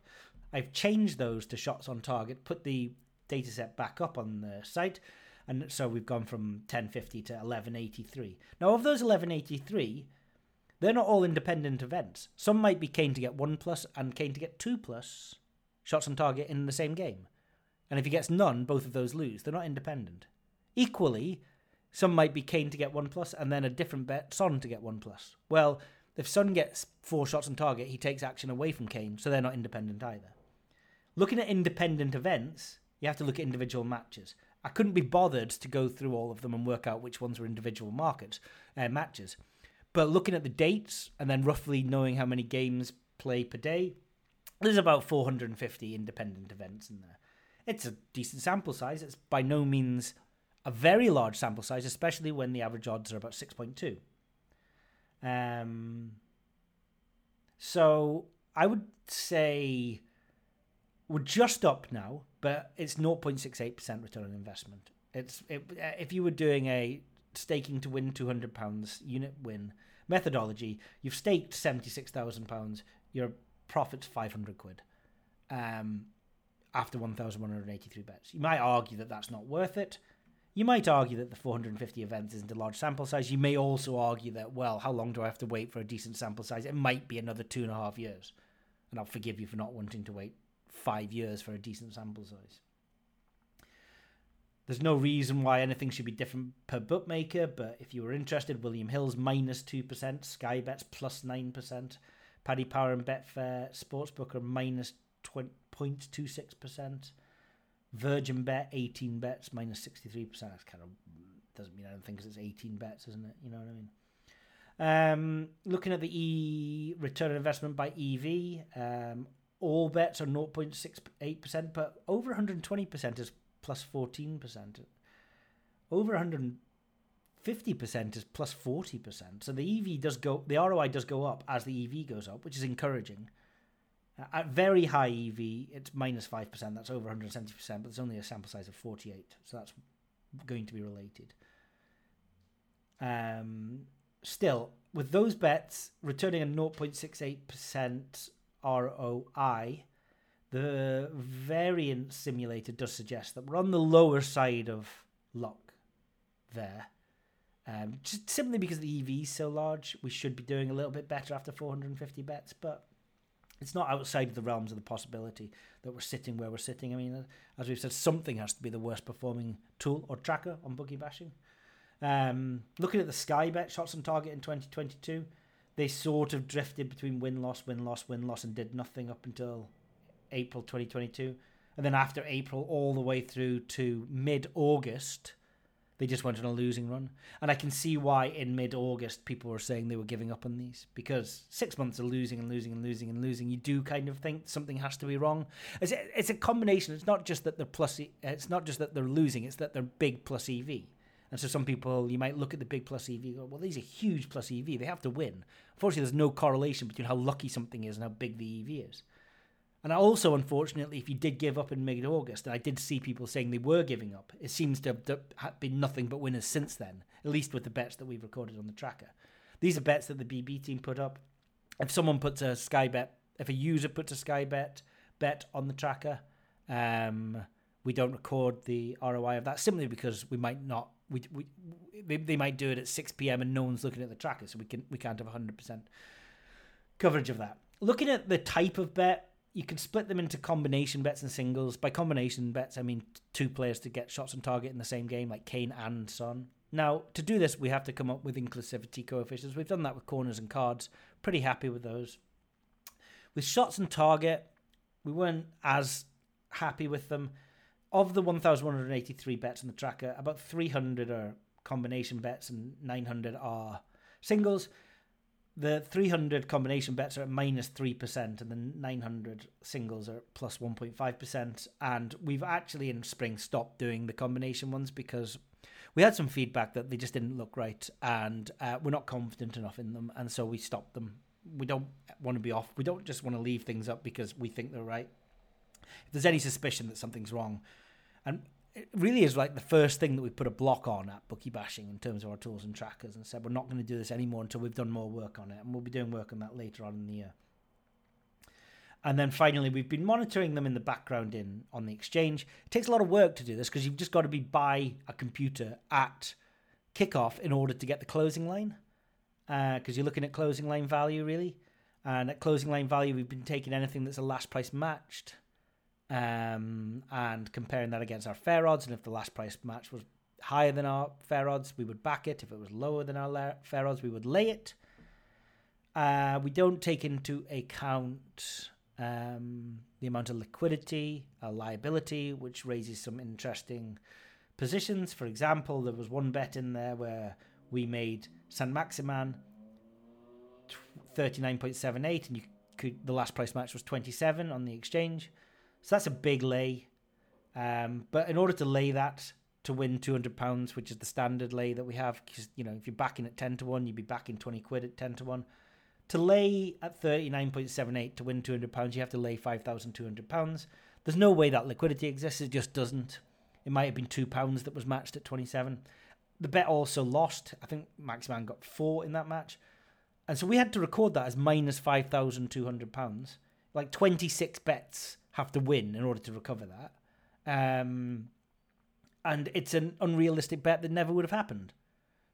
I've changed those to shots on target, put the dataset back up on the site, And so we've gone from 1050 to 1183. Now, of those 1183, they're not all independent events. Some might be Kane to get 1 plus and Kane to get 2 plus shots on target in the same game. And if he gets none, both of those lose. They're not independent. Equally, some might be Kane to get 1 plus and then a different bet, Son to get 1 plus. Well, if Son gets 4 shots on target, he takes action away from Kane, so they're not independent either. Looking at independent events, you have to look at individual matches. I couldn't be bothered to go through all of them and work out which ones were individual markets uh, matches. But looking at the dates and then roughly knowing how many games play per day, there's about 450 independent events in there. It's a decent sample size. It's by no means a very large sample size, especially when the average odds are about 6.2. Um, so I would say we're just up now, but it's 0.68% return on investment. It's it, if you were doing a staking to win 200 pounds unit win methodology, you've staked 76,000 pounds, your profit's 500 quid. Um, after 1,183 bets. You might argue that that's not worth it. You might argue that the 450 events isn't a large sample size. You may also argue that, well, how long do I have to wait for a decent sample size? It might be another two and a half years. And I'll forgive you for not wanting to wait five years for a decent sample size. There's no reason why anything should be different per bookmaker, but if you were interested, William Hill's minus 2%, Sky Bets plus 9%, Paddy Power and Betfair Sportsbook are minus 0.26%. Virgin Bet 18 bets minus 63%. That's kind of doesn't mean anything because it's 18 bets, isn't it? You know what I mean? Um, looking at the E return on investment by EV, um, all bets are 0.68%, but over 120% is plus 14%. Over 150% is plus 40%. So the EV does go, the ROI does go up as the EV goes up, which is encouraging. Uh, At very high EV, it's minus 5%. That's over 170%, but there's only a sample size of 48. So that's going to be related. Um, still, with those bets returning a 0.68% ROI, the variance simulator does suggest that we're on the lower side of luck there. Um, just simply because the EV is so large, we should be doing a little bit better after 450 bets, but it's not outside of the realms of the possibility that we're sitting where we're sitting. I mean, as we've said, something has to be the worst performing tool or tracker on bookie bashing. Um, looking at the Sky Bet shots on target in 2022, they sort of drifted between win loss, win loss, win loss, and did nothing up until April 2022. And then after April, all the way through to mid August, they just went on a losing run. And I can see why in mid August people were saying they were giving up on these because six months of losing and losing and losing and losing, you do kind of think something has to be wrong. It's a, it's a combination. It's not just that they're plus. It's not just that they're losing. It's that they're big plus EV. And so some people, you might look at the big plus EV, go, well, these are huge plus EV. They have to win. Unfortunately, there's no correlation between how lucky something is and how big the EV is. And also, unfortunately, if you did give up in mid August, and I did see people saying they were giving up, it seems to have been nothing but winners since then, at least with the bets that we've recorded on the tracker. These are bets that the BB team put up. If someone puts a Sky bet, if a user puts a Sky bet bet on the tracker, um, we don't record the ROI of that simply because we might not. We, we they, they might do it at 6 p.m. and no one's looking at the tracker, so we can we can't have 100% coverage of that. Looking at the type of bet, you can split them into combination bets and singles. By combination bets, I mean two players to get shots on target in the same game, like Kane and Son. Now, to do this, we have to come up with inclusivity coefficients. We've done that with corners and cards. Pretty happy with those. With shots on target, we weren't as happy with them. Of the 1,183 bets on the tracker, about 300 are combination bets and 900 are singles. The 300 combination bets are at minus 3%, and the 900 singles are plus 1.5%. And we've actually in spring stopped doing the combination ones because we had some feedback that they just didn't look right, and uh, we're not confident enough in them, and so we stopped them. We don't want to be off. We don't just want to leave things up because we think they're right. If there's any suspicion that something's wrong, and it really is like the first thing that we put a block on at bookie bashing in terms of our tools and trackers and said we're not going to do this anymore until we've done more work on it and we'll be doing work on that later on in the year And then finally, we've been monitoring them in the background in on the exchange. It takes a lot of work to do this because you've just got to be by a computer at kickoff in order to get the closing line. Uh, because you're looking at closing line value really, and at closing line value, we've been taking anything that's a last price matched, um, and comparing that against our fair odds. And if the last price match was higher than our fair odds, we would back it. If it was lower than our la- fair odds, we would lay it. Uh, we don't take into account um, the amount of liquidity, uh, liability, which raises some interesting positions. For example, there was one bet in there where we made Saint-Maximin 39.78 and you could the last price match was 27 on the exchange. So that's a big lay. Um, but in order to lay that to win 200 pounds, which is the standard lay that we have, because you know if you're backing at 10 to 1, you'd be backing 20 quid at 10 to 1. To lay at 39.78 to win 200 pounds, you have to lay 5,200 pounds. There's no way that liquidity exists. It just doesn't. It might have been two pounds that was matched at 27. The bet also lost. I think Maximin got four in that match. And so we had to record that as £5,200. Like 26 bets have to win in order to recover that. Um, and it's an unrealistic bet that never would have happened.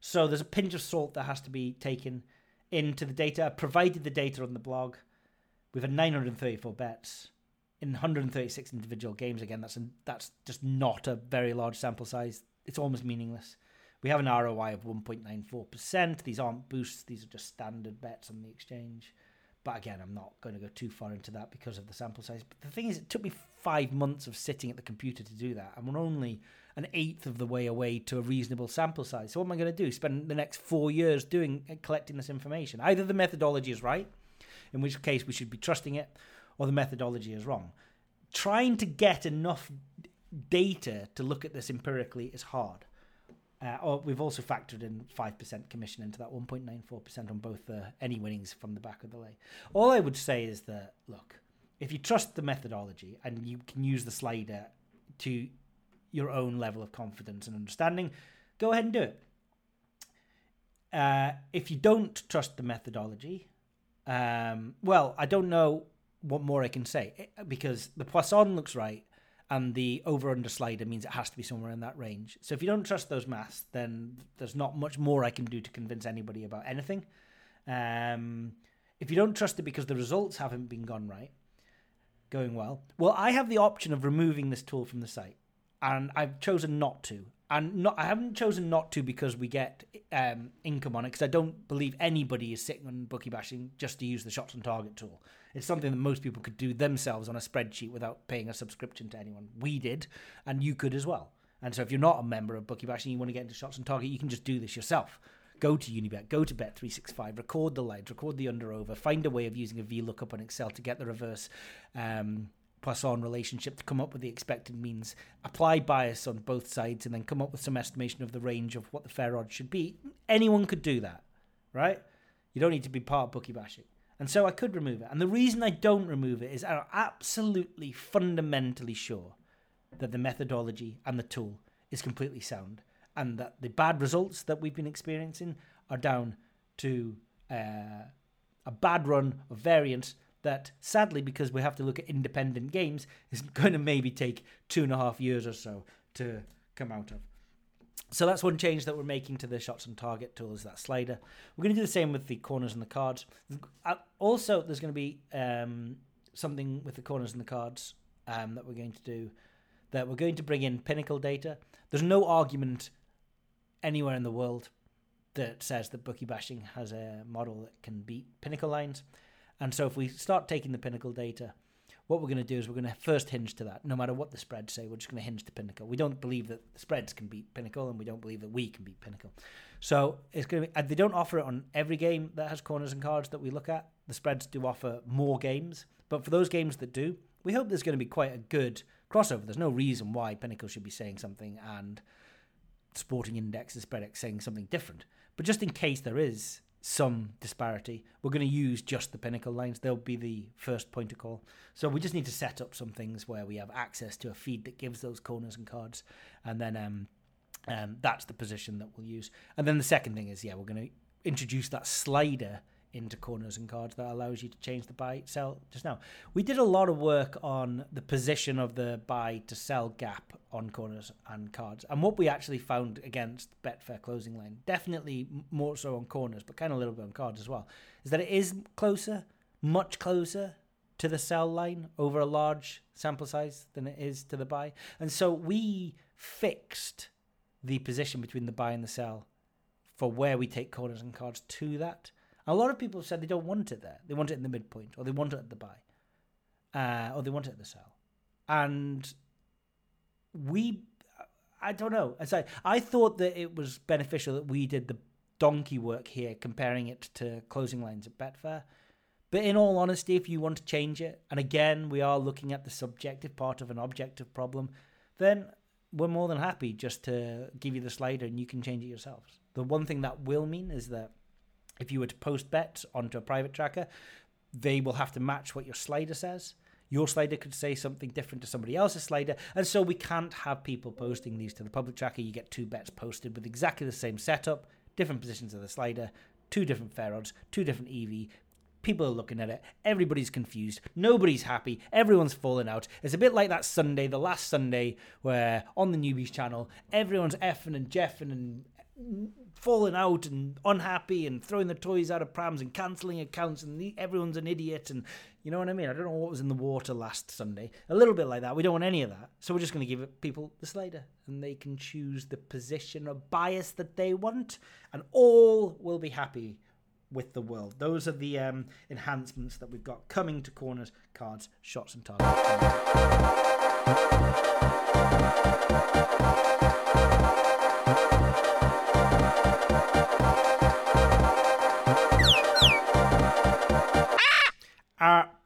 So there's a pinch of salt that has to be taken into the data. I provided the data on the blog. We've had 934 bets in 136 individual games. Again, that's that's just not a very large sample size. It's almost meaningless. We have an ROI of 1.94%. These aren't boosts, these are just standard bets on the exchange. But again, I'm not going to go too far into that because of the sample size. But the thing is, it took me five months of sitting at the computer to do that. And we're only an eighth of the way away to a reasonable sample size. So what am I going to do? Spend the next four years doing uh, collecting this information? Either the methodology is right, in which case we should be trusting it, or the methodology is wrong. Trying to get enough data to look at this empirically is hard. Uh, or we've also factored in 5% commission into that 1.94% on both the any winnings from the back of the lay. All I would say is that, look, if you trust the methodology and you can use the slider to your own level of confidence and understanding, go ahead and do it. Uh, if you don't trust the methodology, um, well, I don't know what more I can say eh, because the Poisson looks right and the over under slider means it has to be somewhere in that range. So if you don't trust those maths, then there's not much more I can do to convince anybody about anything. Um, if you don't trust it because the results haven't been gone right, going well, well, I have the option of removing this tool from the site, and I've chosen not to. And not, I haven't chosen not to because we get um, income on it, because I don't believe anybody is sitting on bookie bashing just to use the shots on target tool. It's something that most people could do themselves on a spreadsheet without paying a subscription to anyone. We did, and you could as well. And so if you're not a member of Bookie bashing, you want to get into shots on target, you can just do this yourself. Go to Unibet, go to Bet365, record the lines, record the under over, find a way of using a VLOOKUP on Excel to get the reverse um, Poisson relationship to come up with the expected means, apply bias on both sides, and then come up with some estimation of the range of what the fair odds should be. Anyone could do that, right? You don't need to be part of Bookie Bashing. And so I could remove it. And the reason I don't remove it is I'm absolutely fundamentally sure that the methodology and the tool is completely sound and that the bad results that we've been experiencing are down to uh, a bad run of variance that sadly because we have to look at independent games is (laughs) going to maybe take two and a half years or so to come out of so that's one change that we're making to the shots on target tool is that slider. We're going to do the same with the corners and the cards. Uh, also, there's going to be um, something with the corners and the cards um, that we're going to do. That we're going to bring in pinnacle data. There's no argument anywhere in the world that says that bookie bashing has a model that can beat pinnacle lines. And so if we start taking the pinnacle data what we're going to do is we're going to first hinge to that. No matter what the spreads say, we're just going to hinge to Pinnacle. We don't believe that the spreads can beat Pinnacle, and we don't believe that we can beat Pinnacle. So it's going to be. They don't offer it on every game that has corners and cards that we look at. The spreads do offer more games, but for those games that do, we hope there's going to be quite a good crossover. There's no reason why Pinnacle should be saying something and Sporting Index and Spreadex saying something different. But just in case there is, some disparity. We're going to use just the pinnacle lines. They'll be the first point of call. So we just need to set up some things where we have access to a feed that gives those corners and cards, and then um, um, that's the position that we'll use. And then the second thing is, yeah, we're going to introduce that slider into corners and cards that allows you to change the buy sell just now. We did a lot of work on the position of the buy to sell gap on corners and cards, and what we actually found against Betfair closing line, definitely more so on corners, but kind of a little bit on cards as well, is that it is closer, much closer to the sell line over a large sample size than it is to the buy, and so we fixed the position between the buy and the sell for where we take corners and cards to that. A lot of people have said they don't want it there. They want it in the midpoint, or they want it at the buy, uh, or they want it at the sell. And we, I don't know. As I, I thought that it was beneficial that we did the donkey work here, comparing it to closing lines at Betfair. But in all honesty, if you want to change it, and again, we are looking at the subjective part of an objective problem, then we're more than happy just to give you the slider and you can change it yourselves. The one thing that will mean is that if you were to post bets onto a private tracker, they will have to match what your slider says. Your slider could say something different to somebody else's slider, and so we can't have people posting these to the public tracker. You get two bets posted with exactly the same setup, different positions of the slider, two different fair odds, two different EV. People are looking at it. Everybody's confused. Nobody's happy. Everyone's falling out. It's a bit like that Sunday, the last Sunday, where on the newbies channel, everyone's effing and jeffing and falling out and unhappy and throwing the toys out of prams and cancelling accounts and everyone's an idiot and you know what I mean? I don't know what was in the water last Sunday. A little bit like that. We don't want any of that. So we're just going to give people the slider and they can choose the position or bias that they want and all will be happy with the world. Those are the um, enhancements that we've got coming to corners, cards, shots and targets.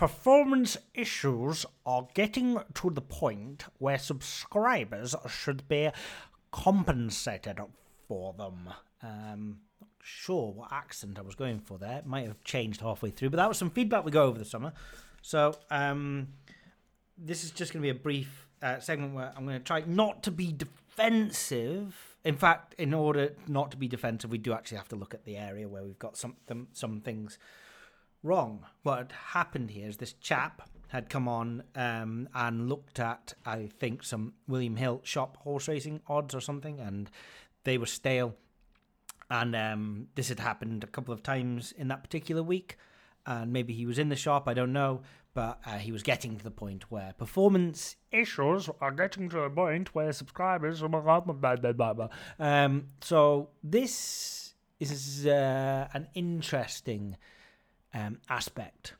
Performance issues are getting to the point where subscribers should be compensated for them. Um, not sure what accent I was going for there. It might have changed halfway through, but that was some feedback we got over the summer. So um, this is just going to be a brief uh, segment where I'm going to try not to be defensive. In fact, in order not to be defensive, we do actually have to look at the area where we've got some some, some things wrong. What had happened here is this chap had come on um, and looked at, I think, some William Hill shop horse racing odds or something, and they were stale. And um, this had happened a couple of times in that particular week. And maybe he was in the shop, I don't know. But uh, he was getting to the point where performance issues are getting to the point where subscribers. Blah, blah, blah, blah, blah. Um, so this is uh, an interesting um, aspect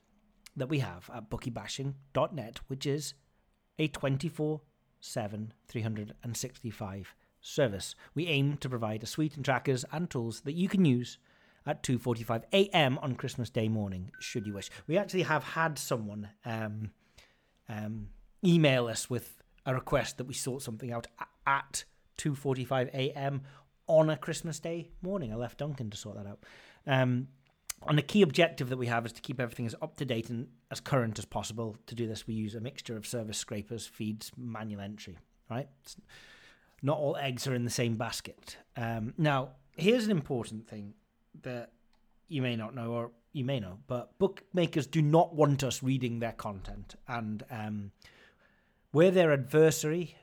that we have at bookiebashing.net, which is a 24 7, 365 service. We aim to provide a suite of trackers and tools that you can use at 2:45 a.m. on Christmas Day morning, should you wish. We actually have had someone um, um, email us with a request that we sort something out at 2:45 a.m. on a Christmas Day morning. I left Duncan to sort that out. Um, and the key objective that we have is to keep everything as up to date and as current as possible. To do this, we use a mixture of service scrapers, feeds, manual entry. Right? It's- not all eggs are in the same basket. Um, now, here's an important thing that you may not know, or you may know, but bookmakers do not want us reading their content, and um, we're their adversary,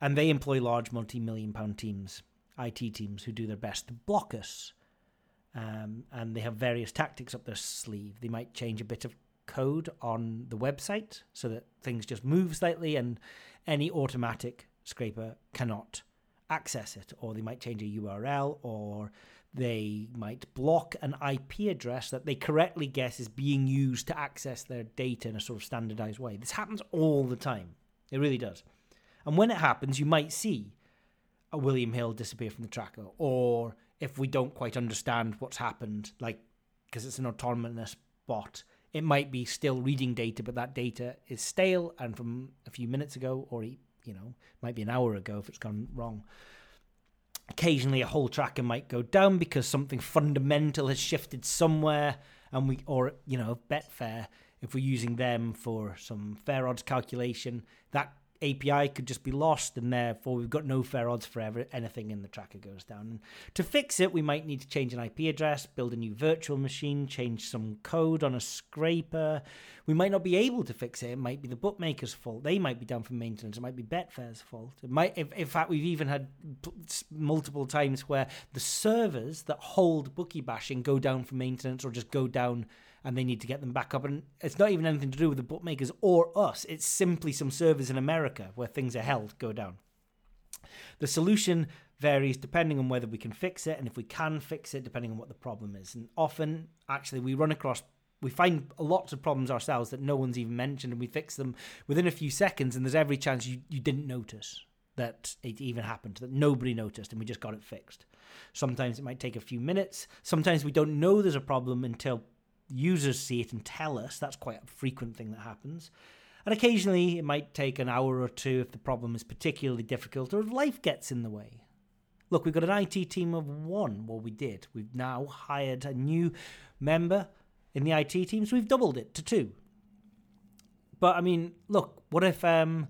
and they employ large multi-million pound teams, IT teams, who do their best to block us. Um, and they have various tactics up their sleeve. They might change a bit of code on the website so that things just move slightly, and any automatic scraper cannot access it, or they might change a URL, or they might block an IP address that they correctly guess is being used to access their data in a sort of standardized way. This happens all the time. It really does. And when it happens, you might see a William Hill disappear from the tracker, or if we don't quite understand what's happened, like because it's an autonomous bot, it might be still reading data, but that data is stale and from a few minutes ago, or you know, might be an hour ago if it's gone wrong. Occasionally, a whole tracker might go down because something fundamental has shifted somewhere, and we, or you know, Betfair, if we're using them for some fair odds calculation, that API could just be lost, and therefore we've got no fair odds for ever anything in the tracker goes down. And to fix it, we might need to change an IP address, build a new virtual machine, change some code on a scraper. We might not be able to fix it. It might be the bookmaker's fault. They might be down for maintenance. It might be Betfair's fault. It might, if, in fact, we've even had multiple times where the servers that hold bookie bashing go down for maintenance or just go down and they need to get them back up. And it's not even anything to do with the bookmakers or us. It's simply some servers in America where things are held go down. The solution varies depending on whether we can fix it and if we can fix it depending on what the problem is. And often, actually, we run across, we find lots of problems ourselves that no one's even mentioned and we fix them within a few seconds. And there's every chance you, you didn't notice that it even happened, that nobody noticed and we just got it fixed. Sometimes it might take a few minutes. Sometimes we don't know there's a problem until users see it and tell us. That's quite a frequent thing that happens. And occasionally it might take an hour or two if the problem is particularly difficult or if life gets in the way. Look, we've got an IT team of one. Well, we did. We've now hired a new member in the IT team, so we've doubled it to two. But I mean, look, what if um,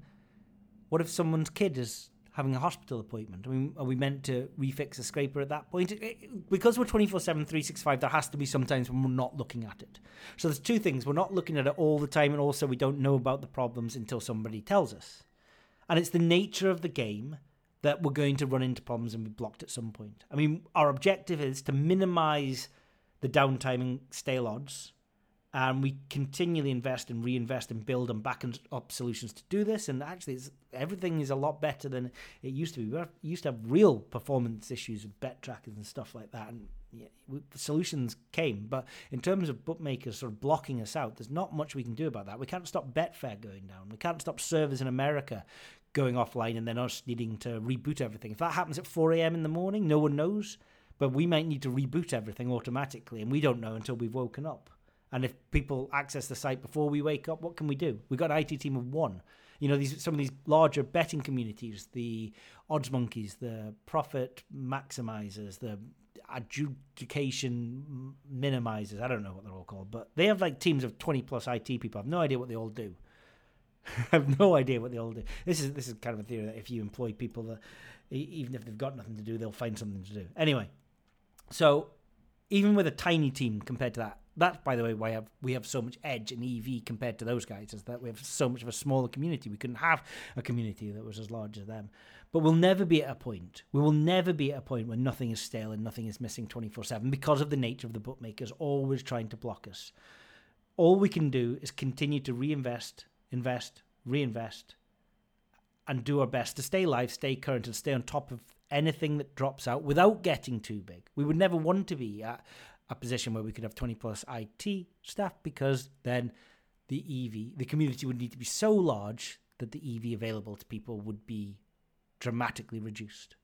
what if someone's kid is having a hospital appointment? I mean, are we meant to refix a scraper at that point? It- it- because we're 24 7, 365, there has to be sometimes when we're not looking at it. So there's two things. We're not looking at it all the time, and also we don't know about the problems until somebody tells us. And it's the nature of the game that we're going to run into problems and be blocked at some point. I mean, our objective is to minimize the downtime and stale odds and we continually invest and reinvest and build and back up solutions to do this. And actually, everything is a lot better than it used to be. We used to have real performance issues with bet trackers and stuff like that, and yeah, we, solutions came. But in terms of bookmakers sort of blocking us out, there's not much we can do about that. We can't stop Betfair going down. We can't stop servers in America going offline and then us needing to reboot everything. If that happens at 4 a.m. in the morning, no one knows. But we might need to reboot everything automatically, and we don't know until we've woken up. And if people access the site before we wake up, what can we do? We've got an IT team of one. You know, these some of these larger betting communities, the odds monkeys, the profit maximizers, the adjudication minimizers. I don't know what they're all called, but they have like teams of twenty plus IT people. I have no idea what they all do. (laughs) I have no idea what they all do. This is this is kind of a theory that if you employ people that even if they've got nothing to do, they'll find something to do. Anyway, so even with a tiny team compared to that, that's by the way why have, we have so much edge in EV compared to those guys is that we have so much of a smaller community. We couldn't have a community that was as large as them. But we'll never be at a point. We will never be at a point where nothing is stale and nothing is missing 24/7 because of the nature of the bookmakers always trying to block us. All we can do is continue to reinvest, invest, reinvest and do our best to stay live, stay current, and stay on top of anything that drops out without getting too big. We would never want to be at a position where we could have 20 plus IT staff because then the EV, the community would need to be so large that the EV available to people would be dramatically reduced.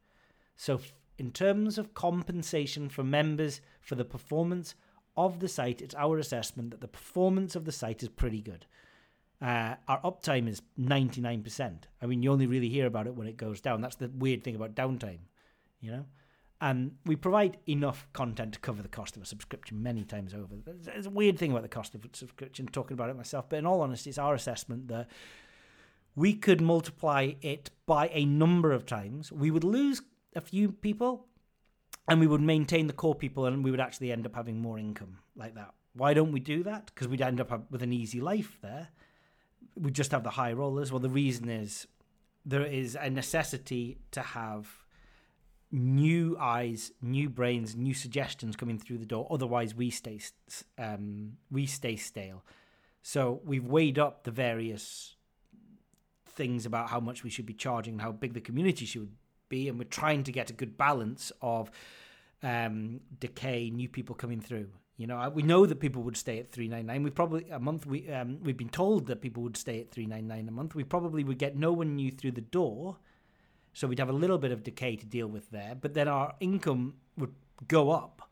So, in terms of compensation for members for the performance of the site, it's our assessment that the performance of the site is pretty good. Uh, our uptime is 99%. I mean, you only really hear about it when it goes down. That's the weird thing about downtime, you know? And we provide enough content to cover the cost of a subscription many times over. There's a weird thing about the cost of a subscription, talking about it myself, but in all honesty, it's our assessment that we could multiply it by a number of times. We would lose a few people and we would maintain the core people and we would actually end up having more income like that. Why don't we do that? Because we'd end up with an easy life there. We just have the high rollers. Well, the reason is there is a necessity to have new eyes, new brains, new suggestions coming through the door. Otherwise, we stay um, we stay stale. So we've weighed up the various things about how much we should be charging how big the community should be, and we're trying to get a good balance of um, decay, new people coming through. You know, we know that people would stay at three nine nine. We probably a month. We um, we've been told that people would stay at three nine nine a month. We probably would get no one new through the door, so we'd have a little bit of decay to deal with there. But then our income would go up.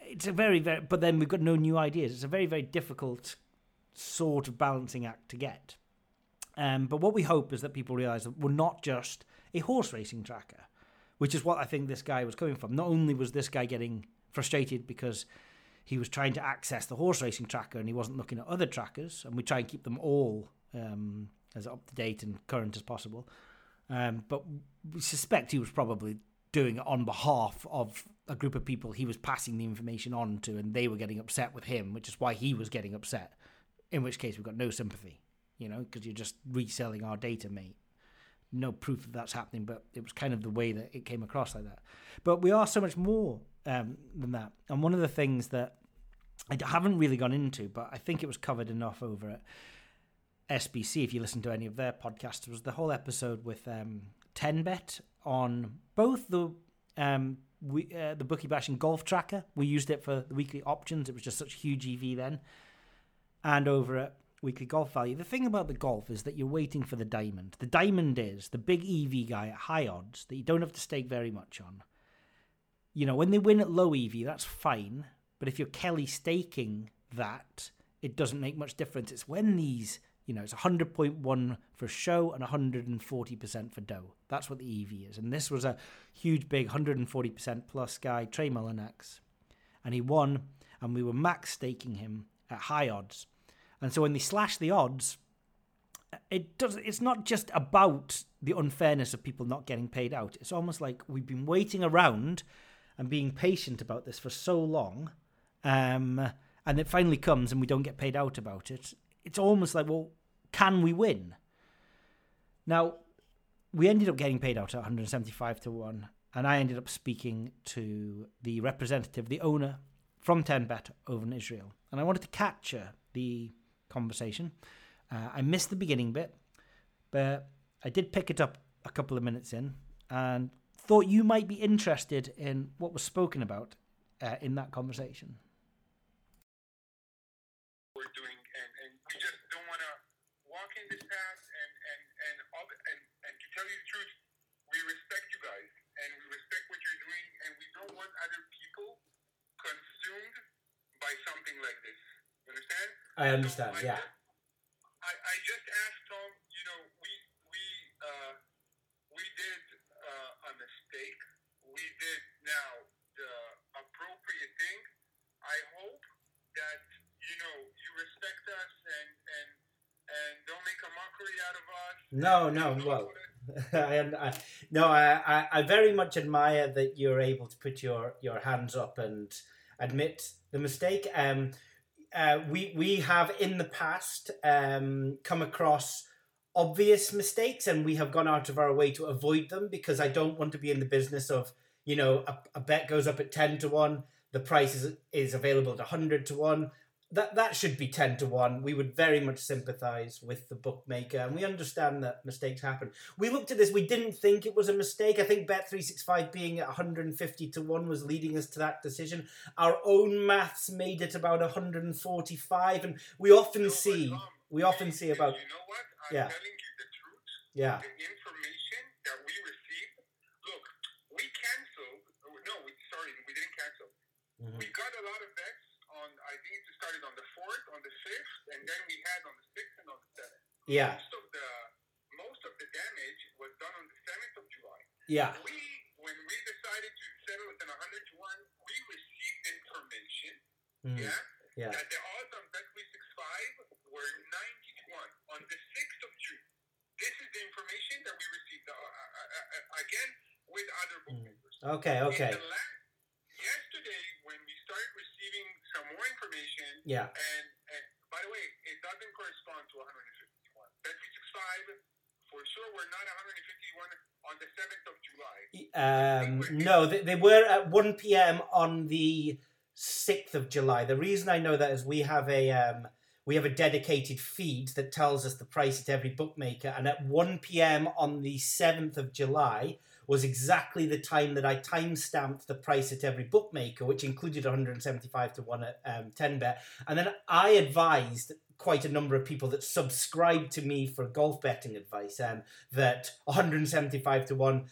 It's a very very. But then we've got no new ideas. It's a very very difficult sort of balancing act to get. Um, but what we hope is that people realise that we're not just a horse racing tracker, which is what I think this guy was coming from. Not only was this guy getting frustrated because he was trying to access the horse racing tracker and he wasn't looking at other trackers, and we try and keep them all um, as up to date and current as possible. Um, but we suspect he was probably doing it on behalf of a group of people he was passing the information on to, and they were getting upset with him, which is why he was getting upset. In which case, we've got no sympathy, you know, because you're just reselling our data, mate. No proof that that's happening, but it was kind of the way that it came across like that. But we are so much more um, than that. And one of the things that I haven't really gone into, but I think it was covered enough over at SBC, if you listen to any of their podcasts, was the whole episode with um, 10bet on both the um, we, uh, the bookie bashing golf tracker. We used it for the weekly options. It was just such huge EV then. And over at weekly golf value. The thing about the golf is that you're waiting for the diamond. The diamond is the big EV guy at high odds that you don't have to stake very much on. You know, when they win at low EV, that's fine. But if you're Kelly staking that, it doesn't make much difference. It's when these, you know, it's 100.1 for show and 140% for dough. That's what the EV is. And this was a huge, big 140% plus guy, Trey Mullinax. And he won, and we were max staking him at high odds. And so when they slash the odds, it does. It's not just about the unfairness of people not getting paid out. It's almost like we've been waiting around and being patient about this for so long, um, and it finally comes and we don't get paid out about it. It's almost like, well, can we win? Now, we ended up getting paid out at 175 to one, and I ended up speaking to the representative, the owner from 10bet over in Israel, and I wanted to capture the conversation. Uh, I missed the beginning bit, but I did pick it up a couple of minutes in and thought you might be interested in what was spoken about uh, in that conversation.
we're doing, and, and we just don't want to walk in this path. And and and, all the, and and to tell you the truth, we respect you guys, and we respect what you're doing, and we don't want other people consumed by something like this. You understand?
I understand,
So I
yeah.
just- I, I just asked Tom. You know, we we uh, we did uh, a mistake. We did now the appropriate thing. I hope that you know you respect us and and and don't make a mockery out of us.
No, no, well, (laughs) I, I, no, I, I, I very much admire that you're able to put your, your hands up and admit the mistake. Um, uh, we we have in the past um, come across obvious mistakes, and we have gone out of our way to avoid them because I don't want to be in the business of you know a, a bet goes up at ten to one, the price is is available at hundred to one. That that should be ten to one. We would very much sympathise with the bookmaker, and we understand that mistakes happen. We looked at this. We didn't think it was a mistake. I think Bet three six five being at one hundred and fifty to one was leading us to that decision. Our own maths made it about one hundred and forty five, and we often see
Tom,
we often see about
You know what? I'm
Yeah.
telling you the truth.
yeah
the information that we received. Look, we canceled. No, we sorry, we didn't cancel.
Mhm.
We got a lot of bets on. I think started on the fourth, on the fifth, and then we had on the sixth and on the seventh.
yeah
Most of the most of the damage was done on the seventh of July.
yeah
We when we decided to settle it in hundred to one, we received information.
Mhm.
Yeah.
yeah
That the odds on Bet three six five were ninety to one on the sixth of June. This is the information that we received uh, uh, uh, uh, again with other bookmakers.
okay okay
In the last, yesterday, when we started receiving some more information,
yeah
and, and by the way, it doesn't correspond to 151. Bet 365, for sure, we're not 151 on the 7th of July.
Um, no, they, they were at 1 p.m. on the 6th of July. The reason I know that is we have a um, we have a dedicated feed that tells us the price at every bookmaker, and at 1 p.m. on the 7th of July was exactly the time that I timestamped the price at every bookmaker, which included 175 to 1 at um, 10 bet. And then I advised quite a number of people that subscribed to me for golf betting advice um, that 175 to 1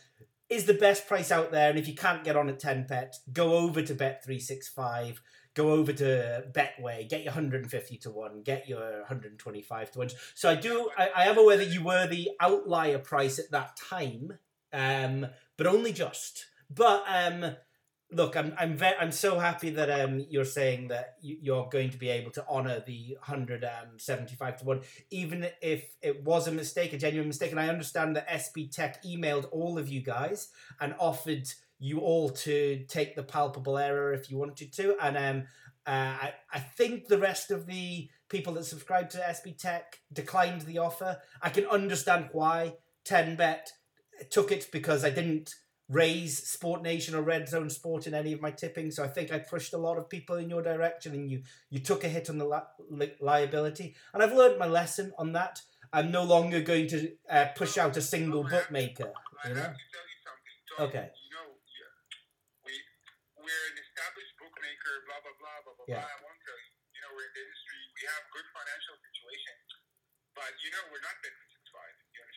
is the best price out there. And if you can't get on at 10 bet, go over to Bet365, go over to Betway, get your 150 to 1, get your 125 to 1. So I do, I, I am aware that you were the outlier price at that time, um, but only just. But um, look, I'm I'm ve- I'm so happy that um you're saying that you, you're going to be able to honor the hundred and seventy five to one, even if it was a mistake, a genuine mistake. And I understand that SBTech emailed all of you guys and offered you all to take the palpable error if you wanted to, and um. Uh, I, I think the rest of the people that subscribed to SBTech declined the offer. I can understand why 10bet took it because I didn't raise Sport Nation or Red Zone Sport in any of my tipping. So I think I pushed a lot of people in your direction, and you you took a hit on the li- li- liability. And I've learned my lesson on that. I'm no longer going to uh, push out a single bookmaker. You know?
have to tell you something. Tom,
Okay.
Yeah, we we're an established bookmaker. Blah blah blah blah blah.
Yeah.
blah. I won't tell you. You know, we're in the industry. We have good financial situation, but you know, we're not. You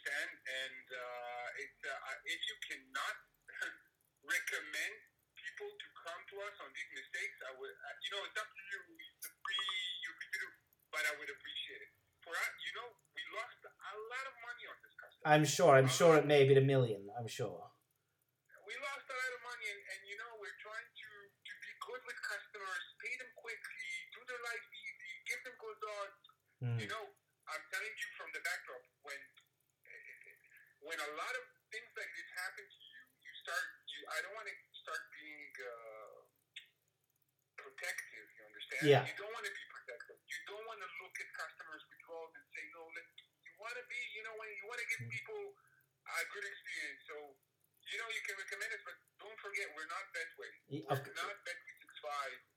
understand? And uh, it's uh, if you cannot (laughs) recommend people to come to us on these mistakes, I would. Uh, you know, it's up to you. It's a free. You're free to do, but I would appreciate it. For us, you know, we lost a lot of money on this customer.
I'm sure. I'm sure it may be a million. I'm sure.
we lost a lot of money and, and you know we're trying to to be good with customers pay them quickly do their life easy give them good odds
Hmm.
you know i'm telling you from the backdrop when when a lot of things like this happen to you you start you i don't want to start being uh, protective you understand
Yeah.
you don't want to be protective you don't want to look at customers withdrawals and say no let you want to be you know when you want to give people a good experience so you know, you can recommend us, but don't forget, we're not Betway. We're not Bet365.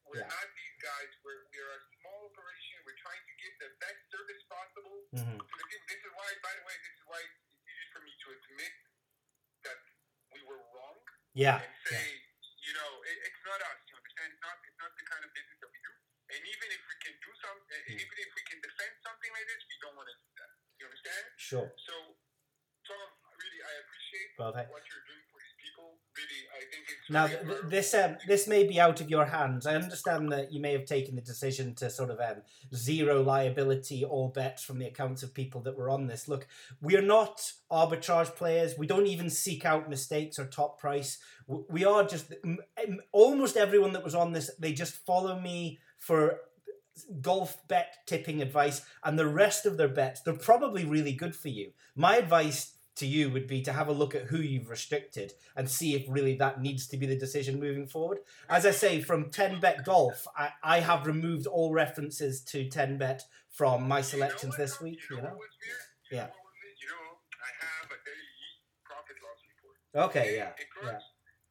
We're
Yeah.
not these guys. We're, we're a small operation. We're trying to give the best service possible
Mhm.
to the people. This is why, by the way, this is why it's easy for me to admit that we were wrong
Yeah.
and say, you know, it, it's not us. You understand? It's not. It's not the kind of business that we do. And even if we can do
Hmm.
even if we can defend something like this, we don't want to do that. You understand?
Sure.
So, Tom, really, I appreciate
Perfect.
what you're doing for these people. Really, I think it's
Now, th- th- this um, this may be out of your hands. I understand that you may have taken the decision to sort of um, zero liability all bets from the accounts of people that were on this. Look, we're not arbitrage players. We don't even seek out mistakes or top price. We are just almost everyone that was on this. They just follow me for golf bet tipping advice, and the rest of their bets they're probably really good for you. My advice to you would be to have a look at who you've restricted and see if really that needs to be the decision moving forward. As I say, from 10 bet golf, I, I have removed all references to 10 bet from my selections
you know what,
this week.
You know,
know.
what was weird? You
Yeah.
Know what? You know, I have a daily profit loss report.
Okay. Yeah.
It
Yeah.
runs,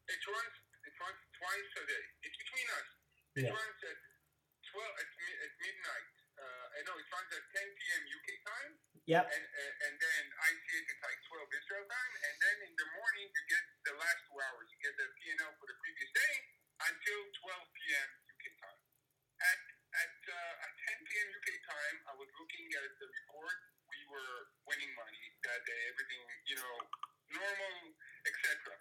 it runs, it runs twice a day. It's between us. It
Yeah.
runs at 12 at, mi- at midnight. Uh, I know it runs at 10 p.m. UK time,
Yeah.
and and, and then I see it at like 12 Israel time, and then in the morning you get the last two hours. You get the P&L for the previous day until 12 p.m. UK time. At at uh, at 10 p.m. UK time, I was looking at the report. We were winning money that day. Everything, you know, normal, etc.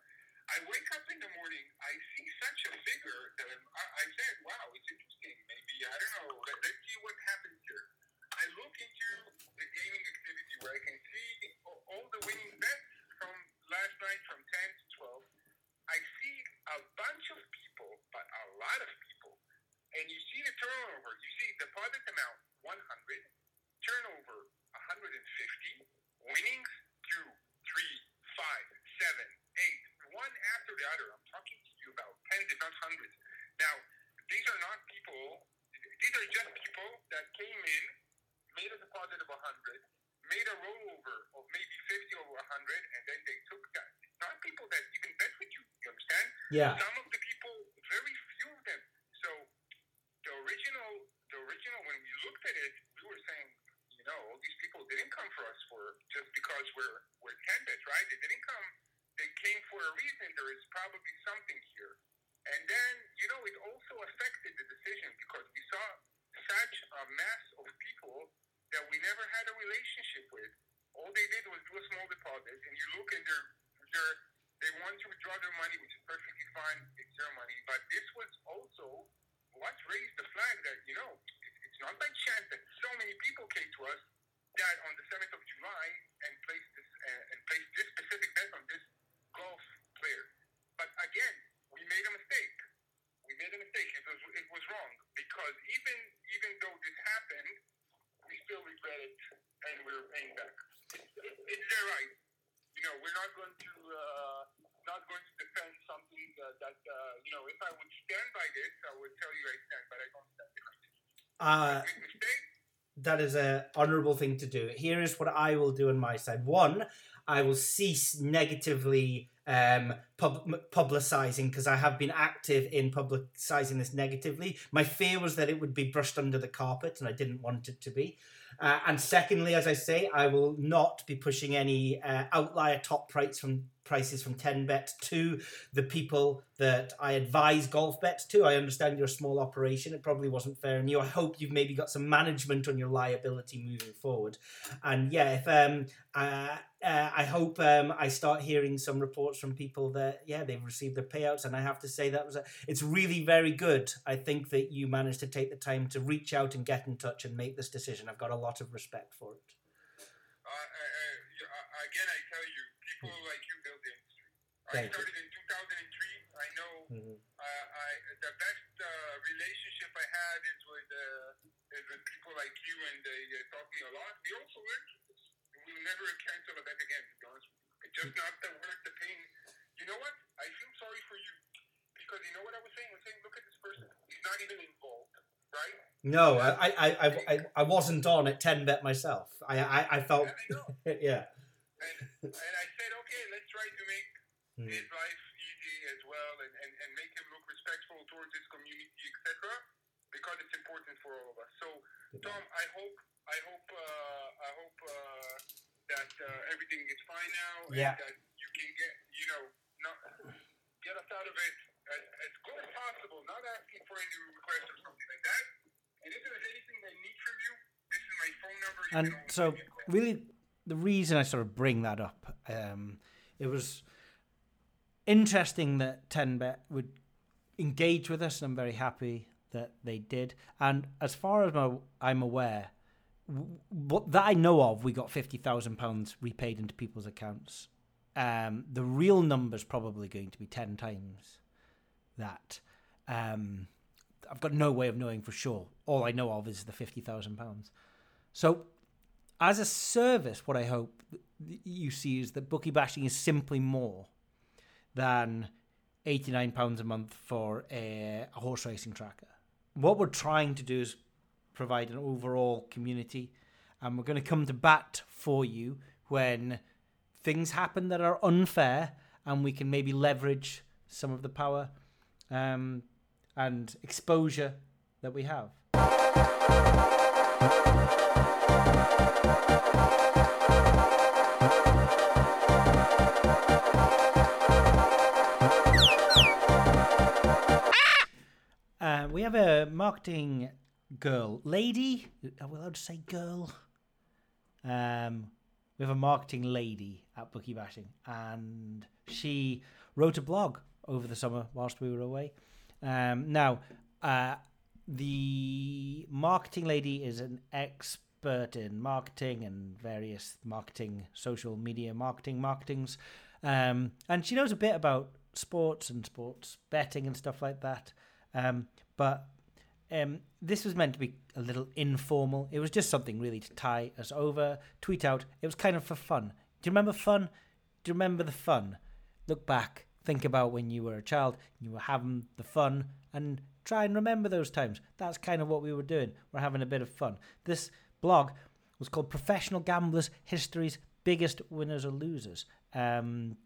I wake up in the morning. I see such a figure that I'm, I, I said, "Wow, it's interesting. Maybe I don't know. Let, let's see what happens here." I look into the gaming activity where I can see all, the winning bets last night from 10 to 12. I see a bunch of people, but a lot of people, and you see the turnover. You see deposit amount 100, turnover 150, winnings 2, 3, 5, 7, 8, one after the other. I'm talking to you about tens, if not hundreds. Now, these are not people, these are just people that came in, made a deposit of 100, made a rollover of maybe 50 over 100, and then they took that. It's not people that even bet with you, you understand?
Yeah
of the people, very few of them. So the original, the original, when we looked at it, we were saying, you know, all these people didn't come for us for just because we're we're ten bets, right? They didn't come. They came for a reason. There is probably something here. And then, you know, it also affected the decision because we saw such a mass of people that we never had a relationship with. All they did was do a small deposit, and you look and they're they're they want to withdraw their money, which is perfectly fine. It's their money. But this was also what raised the flag that, you know, it- it's not by chance that so many people came to us that on the 7th of July and placed this, uh, and placed this specific bet on this golf player. But again, we made a mistake. to uh, not going to defend something uh, that uh, you know. If I would stand by this, I would tell you I stand, but I don't stand behind it.
Uh,
Big mistake.
That is a honourable thing to do. Here is what I will do on my side. One, I will cease negatively um, pub- publicizing because I have been active in publicizing this negatively. My fear was that it would be brushed under the carpet, and I didn't want it to be. Uh, and secondly, as I say, I will not be pushing any uh, outlier top price from prices from 10bet to the people that I advise golf bets to. I understand you're a small operation. It probably wasn't fair on you. I hope you've maybe got some management on your liability moving forward. And yeah, if um, uh, uh, I hope um, I start hearing some reports from people that yeah they've received their payouts, and I have to say that was a, it's really very good. I think that you managed to take the time to reach out and get in touch and make this decision. I've got a lot of respect for it.
Uh, I, I, you- I- again, I tell you, people like you build the industry. I
Thank you.
started in 2003. I know
Mhm.
uh, I, the best uh, relationship I had is with uh, is with people like you, and they uh, taught me a lot. We also learned from. We will never cancel a bet again. To be honest with you, it's just not the worth the pain. You know what? I feel sorry for you because you know what I was saying. I was saying, look at this person. He's not even involved, right?
No, I I, I, I, I wasn't on at ten bet myself. I I, I felt yeah. (laughs)
And, and I said, okay, let's try to make
Mm.
his life easy as well and, and, and make him look respectful towards his community, etc. Because it's important for all of us. So, Tom, I hope I hope uh, I hope uh, that uh, everything is fine now
Yeah.
and that you can get you know not get us out of it as, as good as possible. Not asking for any requests or something like that. And if there's anything they need from you, this is my phone number. You
and so
give me a call.
really the reason i sort of bring that up um it was interesting that 10bet would engage with us and i'm very happy that they did. And as far as my, i'm aware what that i know of we got 50000 pounds repaid into people's accounts. Um the real number's probably going to be 10 times that. Um i've got no way of knowing for sure. All i know of is the 50000 pounds. So as a service, what I hope you see is that bookie bashing is simply more than eighty-nine pounds a month for a, a horse racing tracker. What we're trying to do is provide an overall community, and we're going to come to bat for you when things happen that are unfair, and we can maybe leverage some of the power um, and exposure that we have. Marketing girl, lady. Are we allowed to say girl? Um, we have a marketing lady at Bookie Bashing, and she wrote a blog over the summer whilst we were away. Um, now, uh, the marketing lady is an expert in marketing and various marketing, social media marketing, marketings, um, and she knows a bit about sports and sports betting and stuff like that. Um, but um, this was meant to be a little informal. It was just something really to tie us over, tweet out. It was kind of for fun. Do you remember fun? Do you remember the fun? Look back, think about when you were a child, you were having the fun, and try and remember those times. That's kind of what we were doing. We're having a bit of fun. This blog was called Professional Gamblers History's Biggest Winners or Losers. Um,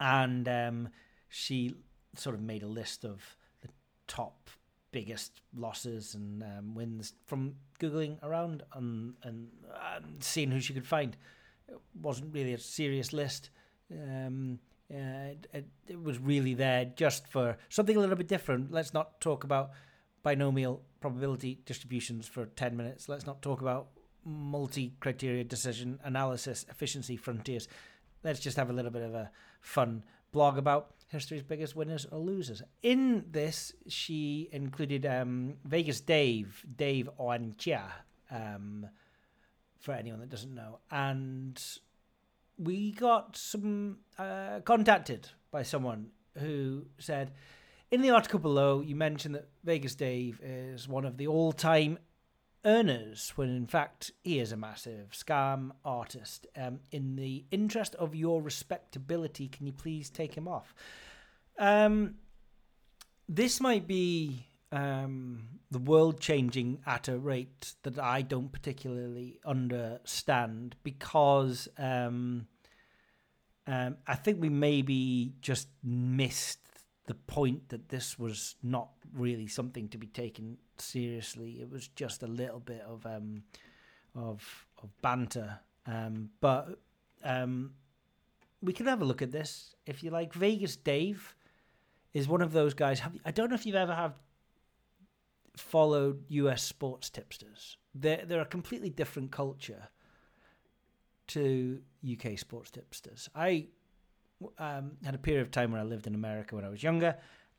and um, she sort of made a list of the top biggest losses and um, wins from googling around and, and and seeing who she could find. It wasn't really a serious list. Um, uh, it, it, it was really there just for something a little bit different. Let's not talk about binomial probability distributions for 10 minutes. Let's not talk about multi criteria decision analysis efficiency frontiers. Let's just have a little bit of a fun blog about history's biggest winners or losers. In this, she included um, Vegas Dave, Dave Oancea, um, for anyone that doesn't know. And we got some uh, contacted by someone who said, in the article below, you mentioned that Vegas Dave is one of the all-time earners when in fact he is a massive scam artist. Um, in the interest of your respectability, can you please take him off? Um, this might be um, the world changing at a rate that I don't particularly understand because um, um, I think we maybe just missed the point that this was not really something to be taken seriously. It was just a little bit of um, of of banter, um, but um, we can have a look at this if you like. Vegas Dave is one of those guys. Have, I don't know if you've ever have followed US sports tipsters. They're they're a completely different culture to UK sports tipsters. I um, had a period of time where I lived in America when I was younger,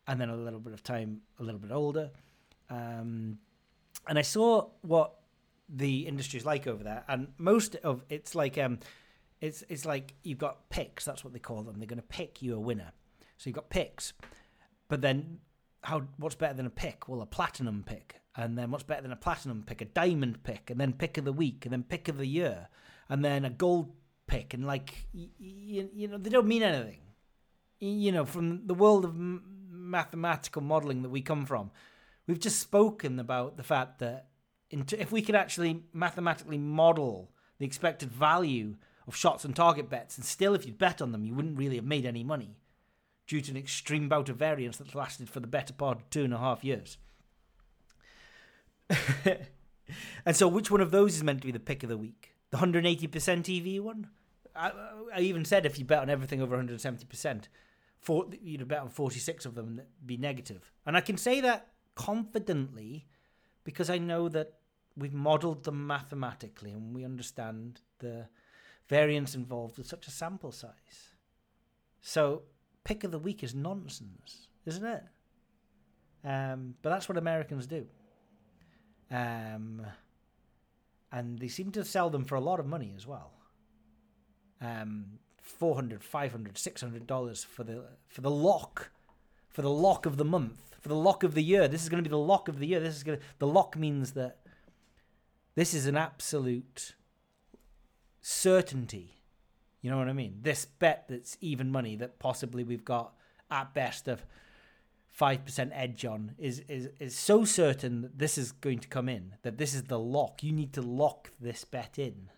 and then a little bit of time a little bit older. Um, and I saw what the industry is like over there, and most of it's like um, it's it's like you've got picks. That's what they call them. They're going to pick you a winner. So you've got picks, but then how? What's better than a pick? Well, a platinum pick, and then what's better than a platinum pick? A diamond pick, and then pick of the week, and then pick of the year, and then a gold pick, and like you, you know they don't mean anything. You know, from the world of m- mathematical modeling that we come from, we've just spoken about the fact that if we could actually mathematically model the expected value of shots and target bets, and still, if you'd bet on them, you wouldn't really have made any money due to an extreme bout of variance that lasted for the better part of two and a half years. (laughs) and so, which one of those is meant to be the pick of the week? The 180% EV one? I, I even said if you bet on everything over 170%, for, you'd bet on 46 of them be negative. And I can say that confidently because I know that we've modeled them mathematically and we understand the variance involved with such a sample size. So, pick of the week is nonsense, isn't it? Um, but that's what Americans do. Um, and they seem to sell them for a lot of money as well. Um, 400 500 600 dollars for the for the lock for the lock of the month for the lock of the year. This is going to be the lock of the year. This is going to the lock means that this is an absolute certainty. You know what i mean? This bet that's even money that possibly we've got at best of 5% edge on is, is is so certain that this is going to come in that this is the lock you need to lock this bet in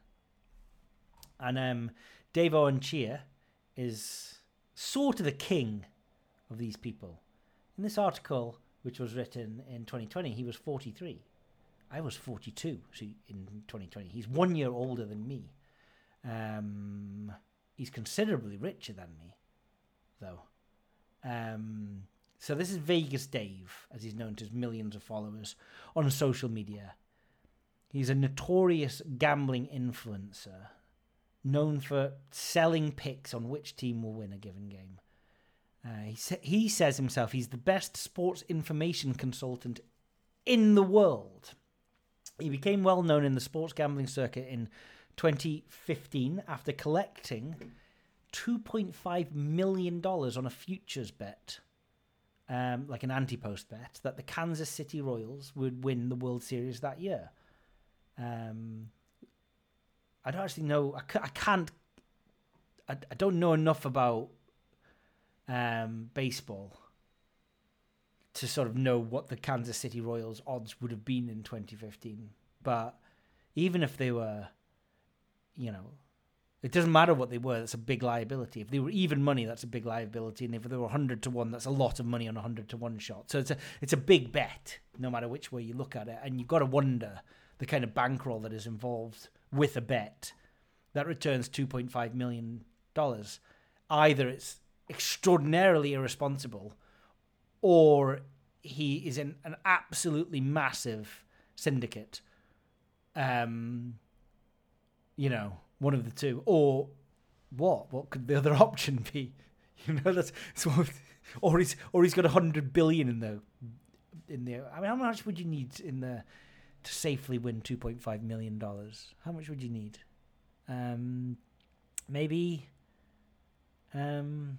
and um Dave Owen Chia is sort of the king of these people. In this article, which was written in 2020, he was 43. I was 42 so in 2020. He's one year older than me. Um, he's considerably richer than me, though. Um, so this is Vegas Dave, as he's known to his millions of followers on social media. He's a notorious gambling influencer known for selling picks on which team will win a given game. Uh, he, sa- he says himself he's the best sports information consultant in the world. He became well known in the sports gambling circuit in 2015 after collecting $2.5 million on a futures bet, um, like an anti post bet, that the Kansas City Royals would win the World Series that year. Um, I don't actually know. I, I can't. I, I don't know enough about um, baseball to sort of know what the Kansas City Royals odds would have been in 2015. But even if they were, you know, it doesn't matter what they were. That's a big liability. If they were even money, that's a big liability, and if they were hundred to one, that's a lot of money on a hundred to one shot. So it's a it's a big bet, no matter which way you look at it. And you've got to wonder the kind of bankroll that is involved with a bet that returns $2.5 million. Either it's extraordinarily irresponsible or he is in an absolutely massive syndicate. Um, you know, one of the two. Or what? What could the other (laughs) option be? You know, that's, that's (laughs) or he's or he's got a hundred billion in the in the. I mean, how much would you need in the to safely win two point five million dollars? How much would you need? Um, maybe um,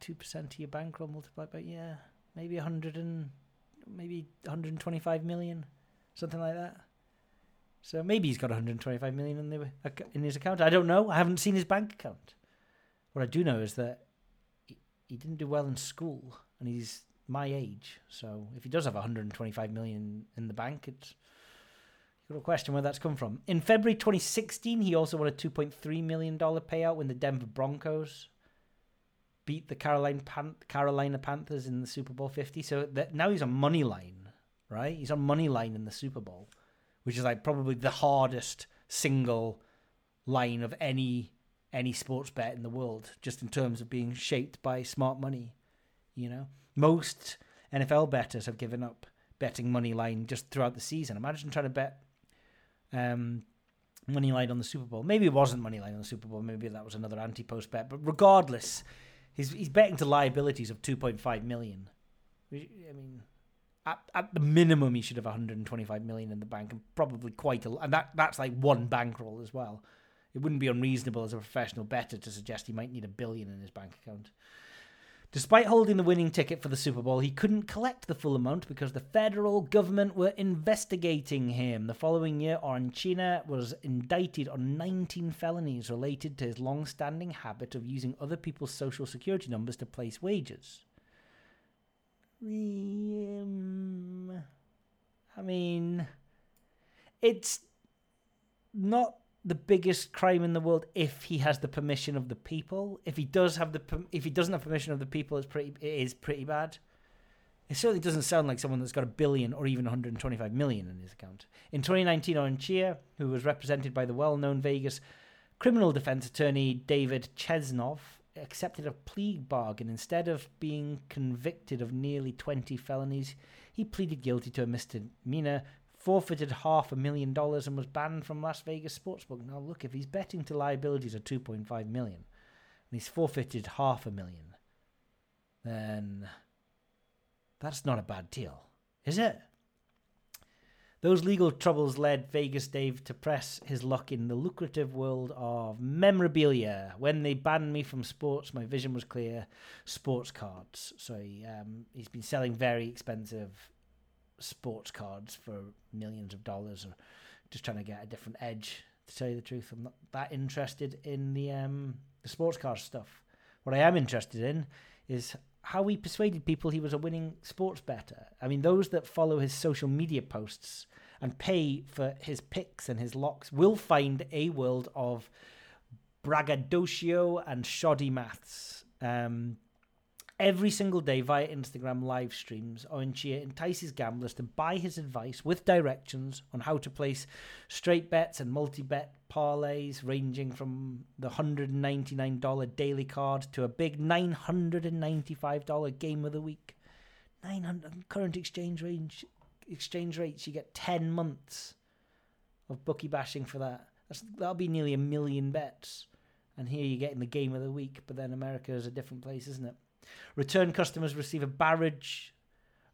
two percent of your bankroll multiplied by yeah, maybe a hundred and maybe 125 million. something like that. So maybe he's got 125 million in the in his account. I don't know. I haven't seen his bank account. What I do know is that he, he didn't do well in school, and he's my age. So if he does have 125 million in the bank, it's you got to question where that's come from. In February 2016, he also won a 2.3 million dollar payout when the Denver Broncos beat the Carolina Pan- Carolina Panthers in the Super Bowl 50. So that now he's on money line, right? He's on money line in the Super Bowl, which is like probably the hardest single line of any any sports bet in the world, just in terms of being shaped by smart money. You know, most NFL bettors have given up betting money line just throughout the season. Imagine trying to bet um, money line on the Super Bowl. Maybe it wasn't money line on the Super Bowl. Maybe that was another anti-post bet. But regardless, he's he's betting to liabilities of 2.5 million. I mean, at, at the minimum, he should have 125 million in the bank, and probably quite a. And that that's like one bankroll as well. It wouldn't be unreasonable as a professional bettor to suggest he might need a billion in his bank account. Despite holding the winning ticket for the Super Bowl, he couldn't collect the full amount because the federal government were investigating him. The following year, Oranchina was indicted on 19 felonies related to his long standing habit of using other people's social security numbers to place wages. Um, I mean, it's not the biggest crime in the world if he has the permission of the people. If he does have the if he doesn't have permission of the people, it's pretty it is pretty bad. It certainly doesn't sound like someone that's got a billion or even 125 million in his account. In 2019, Oranchia, who was represented by the well-known Vegas criminal defense attorney David Chesnoff, accepted a plea bargain. Instead of being convicted of nearly 20 felonies, he pleaded guilty to a misdemeanor forfeited half a million dollars and was banned from Las Vegas sportsbook. Now look, if he's betting to liabilities of 2.5 million and he's forfeited half a million, then that's not a bad deal, is it? Those legal troubles led Vegas Dave to press his luck in the lucrative world of memorabilia. When they banned me from sports, my vision was clear: sports cards. So he, um, he's been selling very expensive sports cards for millions of dollars or just trying to get a different edge to tell you the truth i'm not that interested in the um the sports car stuff what i am interested in is how he persuaded people he was a winning sports better. I mean those that follow his social media posts and pay for his picks and his locks will find a world of braggadocio and shoddy maths. Um Every single day via Instagram live streams, Oancea entices gamblers to buy his advice with directions on how to place straight bets and multi bet parlays, ranging from the $199 daily card to a big $995 game of the week. 900 current exchange range exchange rates, you get 10 months of bookie bashing for that. That's, that'll be nearly a million bets. And here you're getting the game of the week, but then America is a different place, isn't it? Return customers receive a barrage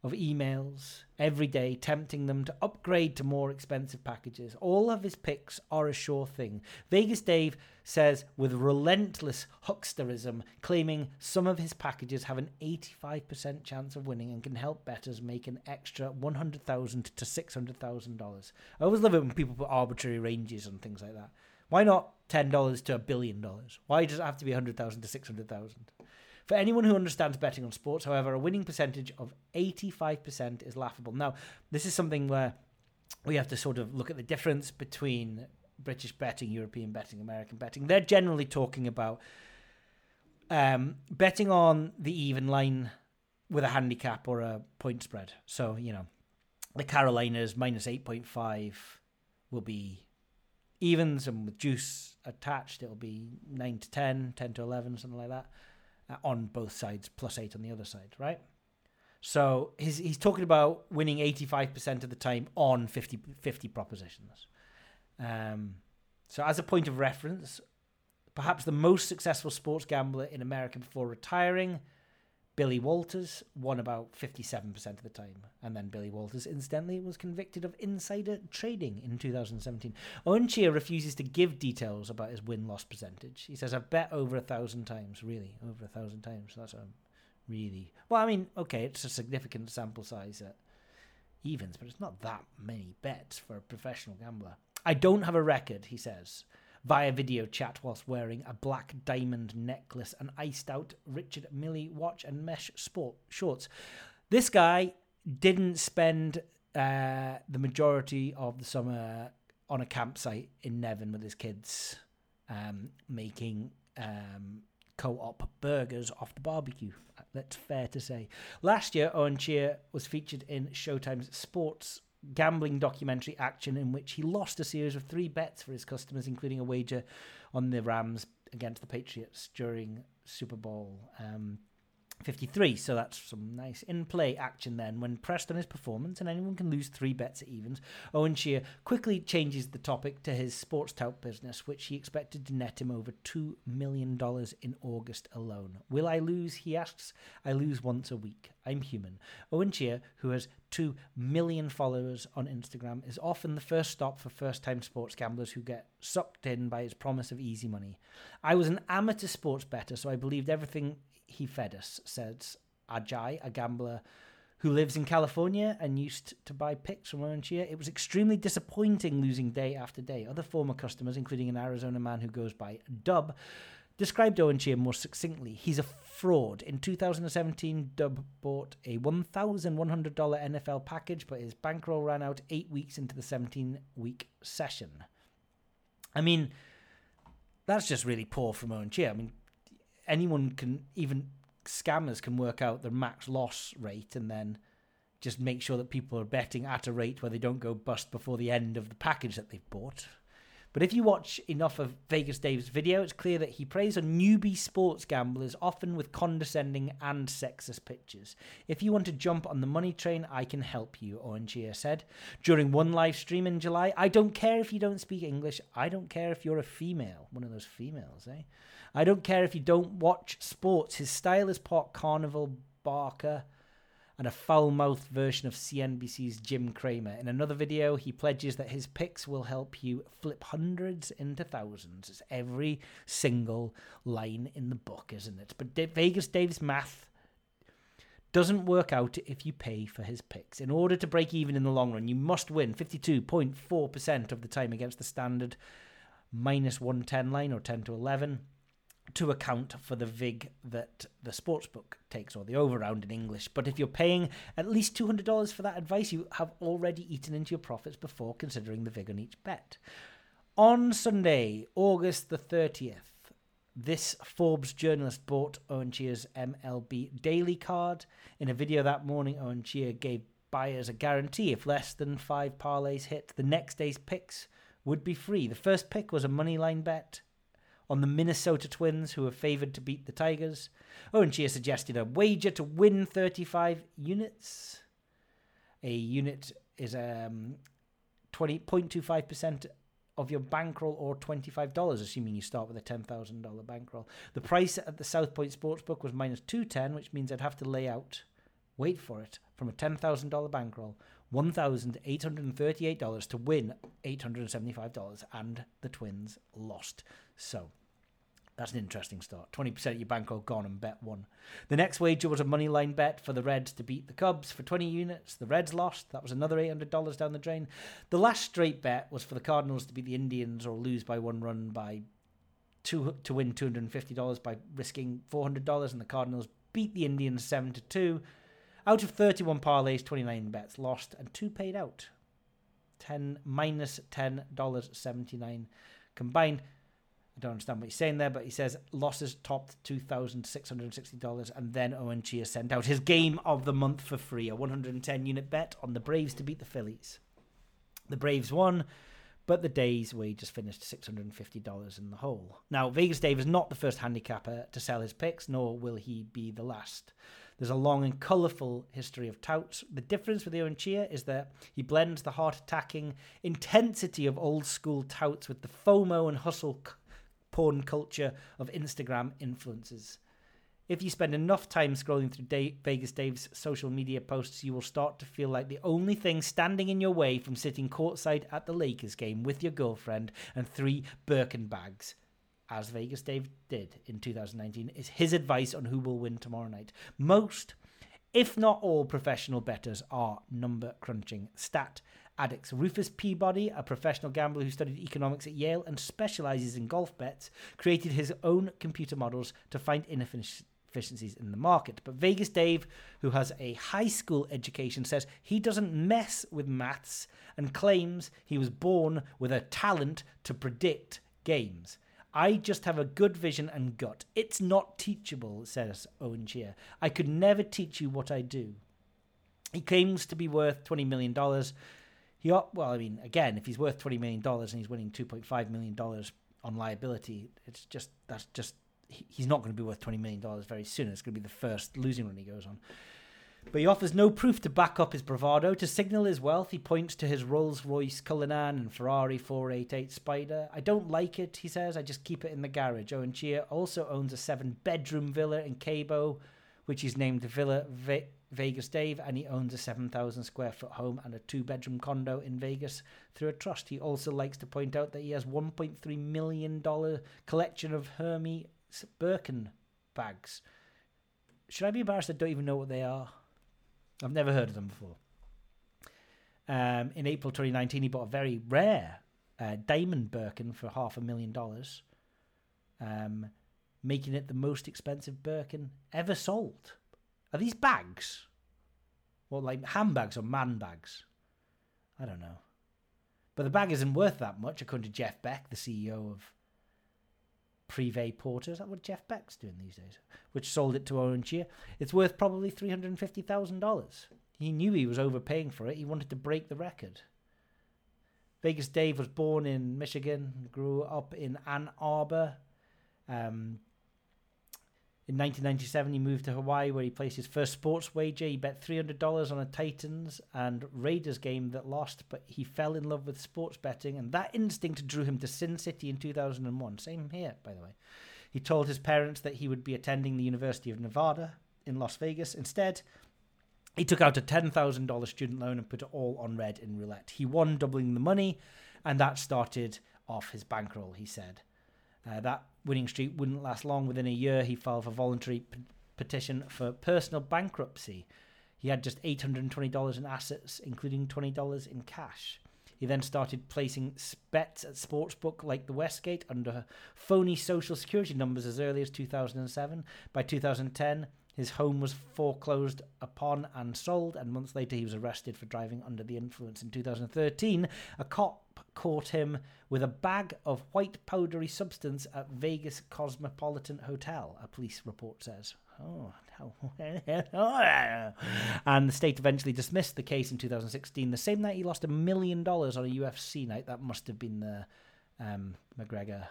of emails every day tempting them to upgrade to more expensive packages. All of his picks are a sure thing. Vegas Dave says with relentless hucksterism, claiming some of his packages have an 85% chance of winning and can help bettors make an extra 100,000 to $600,000. I always love it when people put arbitrary ranges and things like that. Why not $10 to a billion dollars? Why does it have to be 100,000 to 600,000? For anyone who understands betting on sports, however, a winning percentage of 85% is laughable. Now, this is something where we have to sort of look at the difference between British betting, European betting, American betting. They're generally talking about um, betting on the even line with a handicap or a point spread. So, you know, the Carolinas minus 8.5 will be evens, and with juice attached, it'll be 9 to 10, 10 to 11, something like that on both sides, plus eight on the other side, right? So he's, he's talking about winning 85% of the time on 50, 50 propositions. Um, so, as a point of reference, perhaps the most successful sports gambler in America before retiring, Billy Walters, won about 57% of the time. And then Billy Walters, incidentally, was convicted of insider trading in 2017. Oancea refuses to give details about his win loss percentage. He says, I've bet over a thousand times, really, over a thousand times. That's a really. Well, I mean, okay, it's a significant sample size at evens, but it's not that many bets for a professional gambler. I don't have a record, he says, via video chat whilst wearing a black diamond necklace, an iced out Richard Mille watch, and mesh sport shorts. This guy didn't spend uh, the majority of the summer on a campsite in Nefyn with his kids, um, making um, co-op burgers off the barbecue. That's fair to say. Last year, Owen Cheer was featured in Showtime's sports gambling documentary Action, in which he lost a series of three bets for his customers, including a wager on the Rams against the Patriots during Super Bowl. Um, 53. So that's some nice in play action then. When pressed on his performance, and anyone can lose three bets at evens, Owen Shear quickly changes the topic to his sports tout business, which he expected to net him over $2 million in August alone. Will I lose? He asks. I lose once a week. I'm human. Owen Cheer, who has 2 million followers on Instagram, is often the first stop for first time sports gamblers who get sucked in by his promise of easy money. I was an amateur sports bettor, so I believed everything he fed us, says Ajay, a gambler who lives in California and used to buy picks from Cheer. It was extremely disappointing losing day after day. Other former customers, including an Arizona man who goes by Dub, described Owen more succinctly. He's a fraud. In 2017, Dub bought a $1,100 NFL package, but his bankroll ran out eight weeks into the 17 week session. I mean, that's just really poor from Owen Cheer. I mean, anyone can, even scammers can work out their max loss rate and then just make sure that people are betting at a rate where they don't go bust before the end of the package that they've bought. But if you watch enough of Vegas Dave's video, it's clear that he preys on newbie sports gamblers, often with condescending and sexist pictures. If you want to jump on the money train, I can help you, Chia said. During one live stream in July, I don't care if you don't speak English. I don't care if you're a female. One of those females, eh? I don't care if you don't watch sports. His style is part carnival barker and a foul mouthed version of CNBC's Jim Cramer. In another video, he pledges that his picks will help you flip hundreds into thousands. It's every single line in the book, isn't it? But Vegas Dave's math doesn't work out if you pay for his picks. In order to break even in the long run, you must win 52.4% of the time against the standard minus 110 line or 10 to 11 to account for the vig that the sportsbook takes or the overround in English. But if you're paying at least $200 for that advice, you have already eaten into your profits before considering the vig on each bet. On Sunday, August the 30th, this Forbes journalist bought Owen Cheer's MLB daily card. In a video that morning, Owen Cheer gave buyers a guarantee if less than five parlays hit, the next day's picks would be free. The first pick was a money line bet on the Minnesota Twins, who are favoured to beat the Tigers. Owen Cheer suggested a wager to win 35 units. A unit is um, 20.25% of your bankroll or $25, assuming you start with a $10,000 bankroll. The price at the South Point Sportsbook was minus 210, which means I'd have to lay out, wait for it, from a $10,000 bankroll, $1,838 to win $875, and the Twins lost. So that's an interesting start. 20% of your bankroll gone and bet one. The next wager was a money line bet for the Reds to beat the Cubs for 20 units. The Reds lost. That was another $800 down the drain. The last straight bet was for the Cardinals to beat the Indians or lose by one run by two to win $250 by risking $400 and the Cardinals beat the Indians 7 to 2. Out of 31 parlays, 29 bets lost and two paid out. 10 minus $10.79 combined. Don't understand what he's saying there, but he says losses topped $2,660, and then Owen Chia sent out his game of the month for free a 110 unit bet on the Braves to beat the Phillies. The Braves won, but the day's wages finished $650 in the hole. Now, Vegas Dave is not the first handicapper to sell his picks, nor will he be the last. There's a long and colourful history of touts. The difference with Owen Chia is that he blends the heart attacking intensity of old school touts with the FOMO and hustle porn culture of Instagram influencers. If you spend enough time scrolling through Dave, Vegas Dave's social media posts, you will start to feel like the only thing standing in your way from sitting courtside at the Lakers game with your girlfriend and three Birkin bags, as Vegas Dave did in 2019, is his advice on who will win tomorrow night. Most if not all professional bettors are number crunching stat addicts. Rufus Peabody, a professional gambler who studied economics at Yale and specializes in golf bets, created his own computer models to find inefficiencies in the market. But Vegas Dave, who has a high school education, says he doesn't mess with maths and claims he was born with a talent to predict games. I just have a good vision and gut. It's not teachable, says Owen Cheer. I could never teach you what I do. He claims to be worth $20 million. He, well, I mean, again, if he's worth $20 million and he's winning $2.5 million on liability, it's just, that's just, he's not going to be worth $20 million very soon. It's going to be the first losing run he goes on. But he offers no proof to back up his bravado. To signal his wealth, he points to his Rolls Royce Cullinan and Ferrari 488 Spider. I don't like it, he says. I just keep it in the garage. Owen Cheer also owns a seven bedroom villa in Cabo, which is named Villa Ve- Vegas Dave, and he owns a 7,000 square foot home and a two bedroom condo in Vegas through a trust. He also likes to point out that he has $1.3 million collection of Hermes Birkin bags. Should I be embarrassed I don't even know what they are? I've never heard of them before. Um, in April 2019, he bought a very rare uh, diamond Birkin for half a million dollars, um, making it the most expensive Birkin ever sold. Are these bags? Well, like handbags or man bags? I don't know. But the bag isn't worth that much, according to Jeff Beck, the CEO of Privé Porter. Is that what Jeff Beck's doing these days? Which sold it to Owen Cheer. It's worth probably $350,000. He knew he was overpaying for it. He wanted to break the record. Vegas Dave was born in Michigan, grew up in Ann Arbor. Um, in 1997, he moved to Hawaii where he placed his first sports wager. He bet $300 on a Titans and Raiders game that lost, but he fell in love with sports betting, and that instinct drew him to Sin City in 2001. Same here, by the way. He told his parents that he would be attending the University of Nevada in Las Vegas. Instead, he took out a $10,000 student loan and put it all on red in roulette. He won, doubling the money, and that started off his bankroll, he said. Uh, that winning streak wouldn't last long. Within a year, he filed for voluntary p- petition for personal bankruptcy. He had just $820 in assets, including $20 in cash. He then started placing bets at sportsbook like the Westgate under phony social security numbers as early as 2007. By 2010, his home was foreclosed upon and sold, and months later he was arrested for driving under the influence. In 2013, a cop caught him with a bag of white powdery substance at Vegas Cosmopolitan Hotel, a police report says. Oh, no. (laughs) and the state eventually dismissed the case in 2016. The same night he lost a million dollars on a UFC night. That must have been the um, McGregor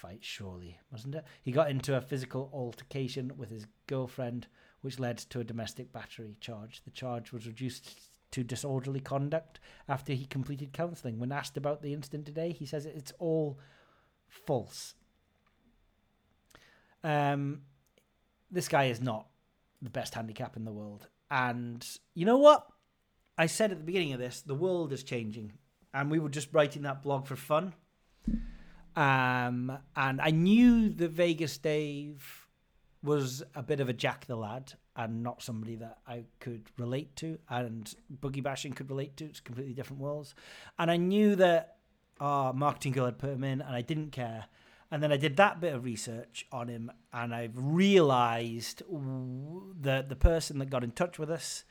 fight, surely, wasn't it? He got into a physical altercation with his girlfriend, which led to a domestic battery charge. The charge was reduced to disorderly conduct after he completed counselling. When asked about the incident today, he says it's all false. Um, this guy is not the best handicap in the world. And you know what? I said at the beginning of this, the world is changing. And we were just writing that blog for fun. Um, and I knew that Vegas Dave was a bit of a Jack the Lad and not somebody that I could relate to, and Bookie Bashing could relate to. It's completely different worlds. And I knew that our marketing girl had put him in, and I didn't care. And then I did that bit of research on him, and I've realised that the person that got in touch with us,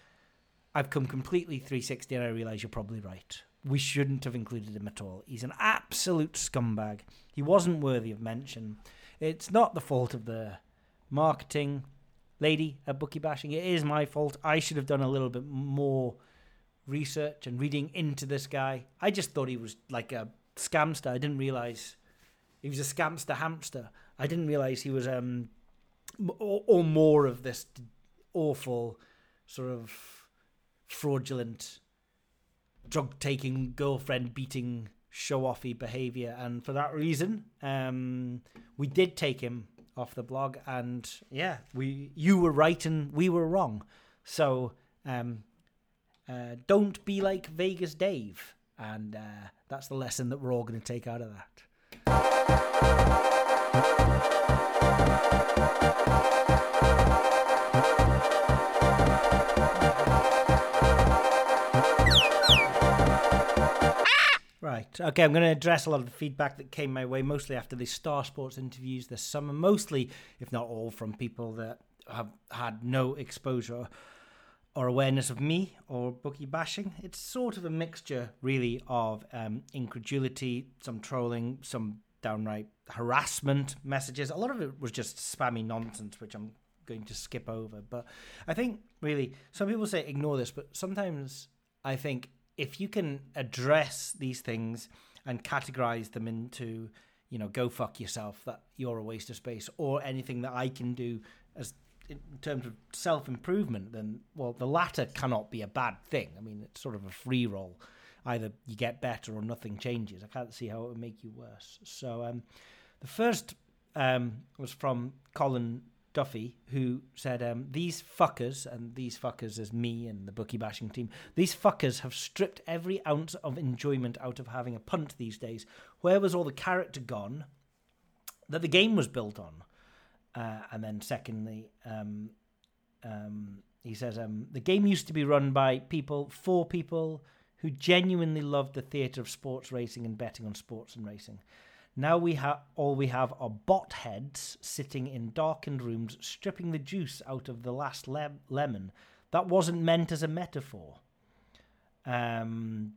I've come completely 360, and I realise you're probably right. We shouldn't have included him at all. He's an absolute scumbag. He wasn't worthy of mention. It's not the fault of the marketing lady at Bookie Bashing. It is my fault. I should have done a little bit more research and reading into this guy. I just thought he was like a scamster. I didn't realize he was a scamster hamster. I didn't realize he was um or, or more of this awful sort of fraudulent drug taking girlfriend beating show offy behavior. And for that reason um we did take him off the blog. And yeah we you were right and we were wrong. So um uh, don't be like Vegas Dave. And uh, that's the lesson that we're all going to take out of that okay, I'm going to address a lot of the feedback that came my way, mostly after the Star Sports interviews this summer, mostly, if not all, from people that have had no exposure or awareness of me or bookie bashing. It's sort of a mixture, really, of um, incredulity, some trolling, some downright harassment messages. A lot of it was just spammy nonsense, which I'm going to skip over. But I think, really, some people say ignore this, but sometimes I think if you can address these things and categorize them into, you know, go fuck yourself, that you're a waste of space, or anything that I can do as in terms of self improvement, then well, the latter cannot be a bad thing. I mean, it's sort of a free roll. Either you get better or nothing changes. I can't see how it would make you worse. So, um, the first um, was from Colin Duffy, who said, um, These fuckers, and these fuckers is me and the bookie bashing team, these fuckers have stripped every ounce of enjoyment out of having a punt these days. Where was all the character gone that the game was built on? Uh, and then, secondly, um, um, he says, um, The game used to be run by people, for people who genuinely loved the theatre of sports racing and betting on sports and racing. Now we have all we have are bot heads sitting in darkened rooms, stripping the juice out of the last le- lemon. That wasn't meant as a metaphor. Um,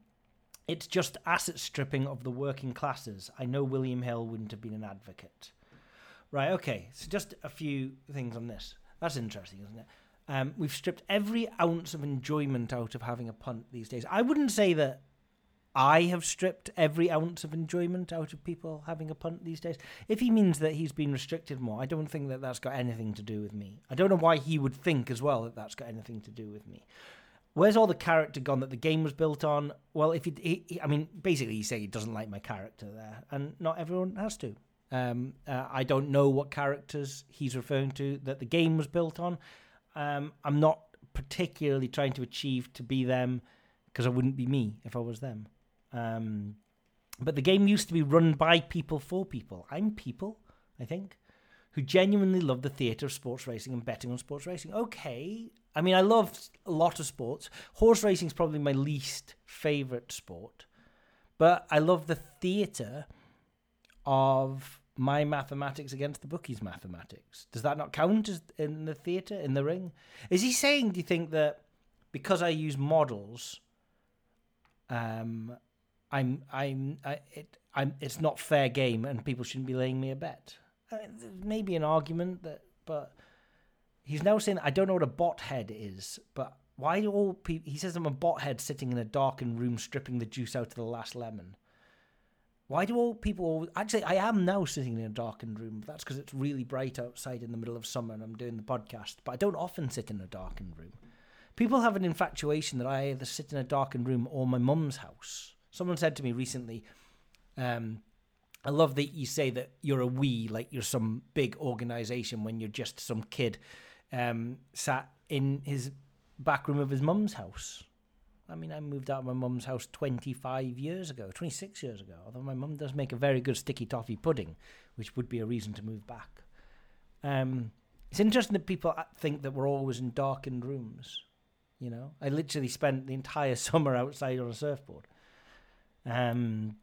it's just asset stripping of the working classes. I know William Hill wouldn't have been an advocate. Right. Okay. So just a few things on this. That's interesting, isn't it? Um, we've stripped every ounce of enjoyment out of having a punt these days. I wouldn't say that I have stripped every ounce of enjoyment out of people having a punt these days. If he means that he's been restricted more, I don't think that that's got anything to do with me. I don't know why he would think as well that that's got anything to do with me. Where's all the character gone that the game was built on? Well, if he, he, he I mean, basically, he's saying he doesn't like my character there, and not everyone has to. Um, uh, I don't know what characters he's referring to that the game was built on. Um, I'm not particularly trying to achieve to be them because I wouldn't be me if I was them. Um, but the game used to be run by people for people. I'm people, I think, who genuinely love the theatre of sports racing and betting on sports racing. Okay. I mean, I love a lot of sports. Horse racing is probably my least favourite sport. But I love the theatre of my mathematics against the bookies' mathematics. Does that not count as in the theatre, in the ring? Is he saying, do you think, that because I use models, um, I'm I'm I, it I'm it's not fair game and people shouldn't be laying me a bet. I mean, maybe an argument that, but he's now saying I don't know what a bot head is, but why do all people? He says I'm a bot head sitting in a darkened room stripping the juice out of the last lemon. Why do all people always, actually? I am now sitting in a darkened room. But that's because it's really bright outside in the middle of summer and I'm doing the podcast. But I don't often sit in a darkened room. People have an infatuation that I either sit in a darkened room or my mum's house. Someone said to me recently, um, I love that you say that you're a we, like you're some big organization when you're just some kid um, sat in his back room of his mum's house. I mean, I moved out of my mum's house 25 years ago, 26 years ago, although my mum does make a very good sticky toffee pudding, which would be a reason to move back. Um, it's interesting that people think that we're always in darkened rooms. You know, I literally spent the entire (laughs) summer outside on a surfboard. Um,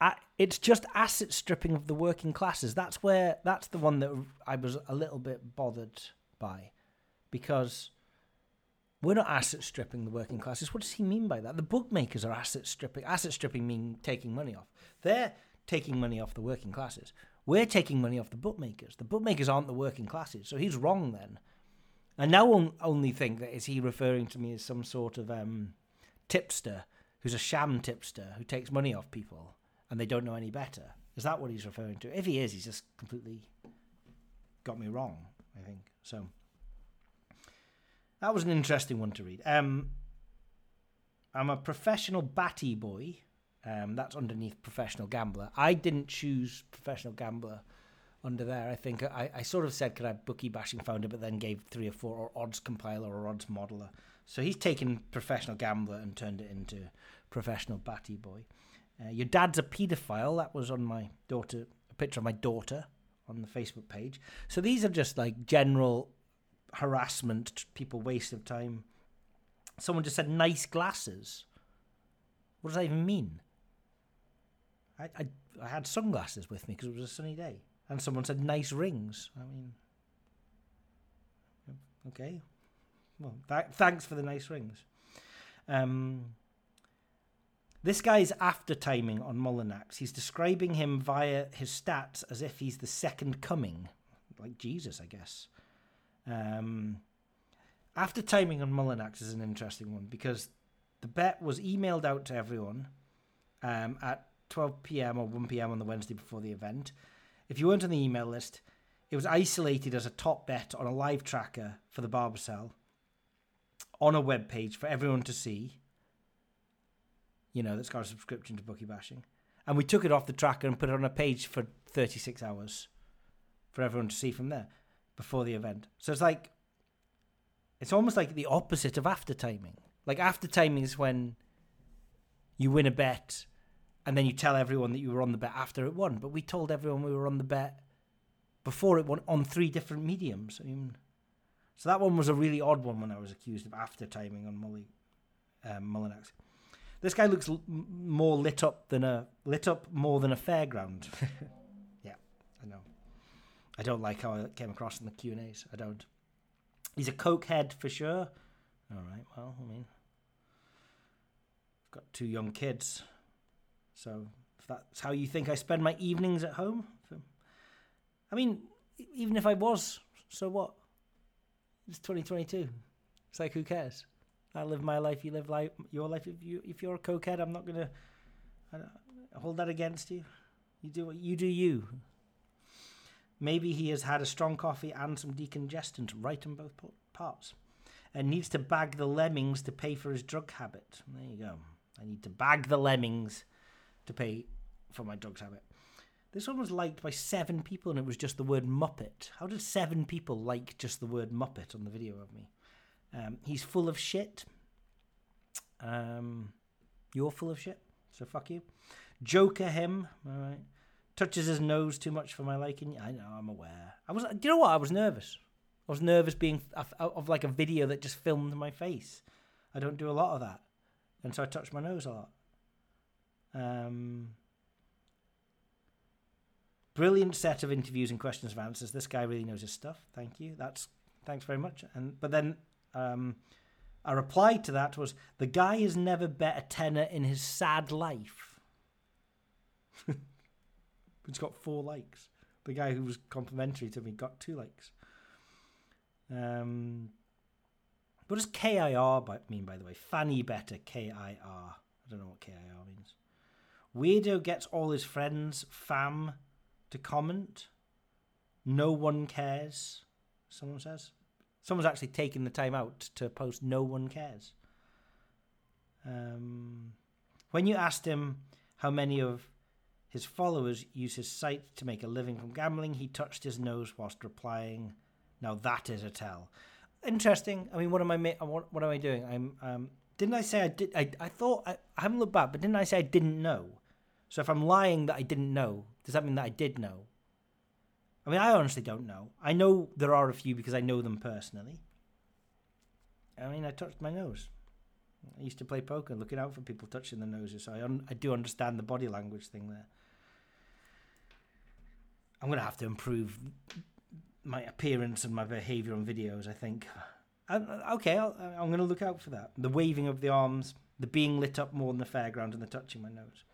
I, it's just asset stripping of the working classes. That's where that's the one that I was a little bit bothered by, because we're not asset stripping the working classes. What does he mean by that? The bookmakers are asset stripping. Asset stripping mean taking money off. They're taking money off the working classes. We're taking money off the bookmakers. The bookmakers aren't the working classes, so he's wrong then. I now only think that is he referring to me as some sort of um, tipster who's a sham tipster who takes money off people and they don't know any better. Is that what he's referring to? If he is, he's just completely got me wrong. I think so. That was an interesting one to read. Um, I'm a professional batty boy. Um, that's underneath professional gambler. I didn't choose professional gambler under there. I think I, I sort of said could I bookie bashing founder, but then gave three or four or odds compiler or odds modeler. So he's taken professional gambler and turned it into professional batty boy. Uh, your dad's a paedophile. That was on my daughter, a picture of my daughter on the Facebook page. So these are just like general harassment, people waste of time. Someone just said nice glasses. What does that even mean? I, I, I had sunglasses with me because it was a sunny day. And someone said nice rings. I mean, okay. Well, th- thanks for the nice rings. Um, this guy's after timing on Mullinax. He's describing him via his stats as if he's the second coming, like Jesus, I guess. Um, after timing on Mullinax is an interesting one because the bet was emailed out to everyone um, at 12 p.m. or 1 p.m. on the Wednesday before the event. If you weren't on the email list, it was isolated as a top bet on a live tracker for the Barbasol on a web page for everyone to see. You know, that's got a subscription to Bookie Bashing. And we took it off the tracker and put it on a page for 36 hours for everyone to see from there before the event. So it's like, it's almost like the opposite of after timing. Like after timing is when you win a bet and then you tell everyone that you were on the bet after it won. But we told everyone we were on the bet before it won on three different mediums. I mean, so that one was a really odd one when I was accused of after timing on Mully, um, Mullinax. This guy looks l- more lit up than a lit up more than a fairground. (laughs) yeah, I know. I don't like how I came across in the Q and A's. I don't. He's a coke head for sure. All right. Well, I mean, I've got two young kids, so if that's how you think I spend my evenings at home, I mean, even if I was, so what? It's 2022. It's like who cares? I live my life. You live life, your life. If you if you're a cokehead, I'm not gonna hold that against you. You do what you do. You. Maybe he has had a strong coffee and some decongestant right in both parts, and needs to bag the lemmings to pay for his drug habit. There you go. I need to bag the lemmings to pay for my drugs habit. This one was liked by seven people, and it was just the word Muppet. How did seven people like just the word Muppet on the video of me? Um, he's full of shit. Um, you're full of shit, so fuck you. Joker him, all right. Touches his nose too much for my liking. I know, I'm aware. I was. Do you know what? I was nervous. I was nervous being of like a video that just filmed my face. I don't do a lot of that, and so I touched my nose a lot. Um, brilliant set of interviews and questions and answers. This guy really knows his stuff. Thank you. That's thanks very much. And but then um, a reply to that was the guy has never bet a tenner in his sad life. (laughs) it's got four likes. The guy who was complimentary to me got two likes. Um, what does KIR mean, by the way? Fanny better KIR. I don't know what KIR means. Weirdo gets all his friends, fam, to comment. No one cares, someone says. Someone's actually taking the time out to post no one cares. Um, when you asked him how many of his followers use his site to make a living from gambling, he touched his nose whilst replying, "Now that is a tell." Interesting. I mean, what am I? Ma- what, what am I doing? I'm. Um, didn't I say I did? I, I thought I, I haven't looked back, but didn't I say I didn't know? So if I'm lying that I didn't know, does that mean that I did know? I mean, I honestly don't know. I know there are a few because I know them personally. I mean, I touched my nose. I used to play poker, looking out for people touching their noses, so I, un- I do understand the body language thing there. I'm going to have to improve my appearance and my behaviour on videos, I think. I, okay, I'll, I'm going to look out for that. The waving of the arms, the being lit up more than the fairground, and the touching my nose.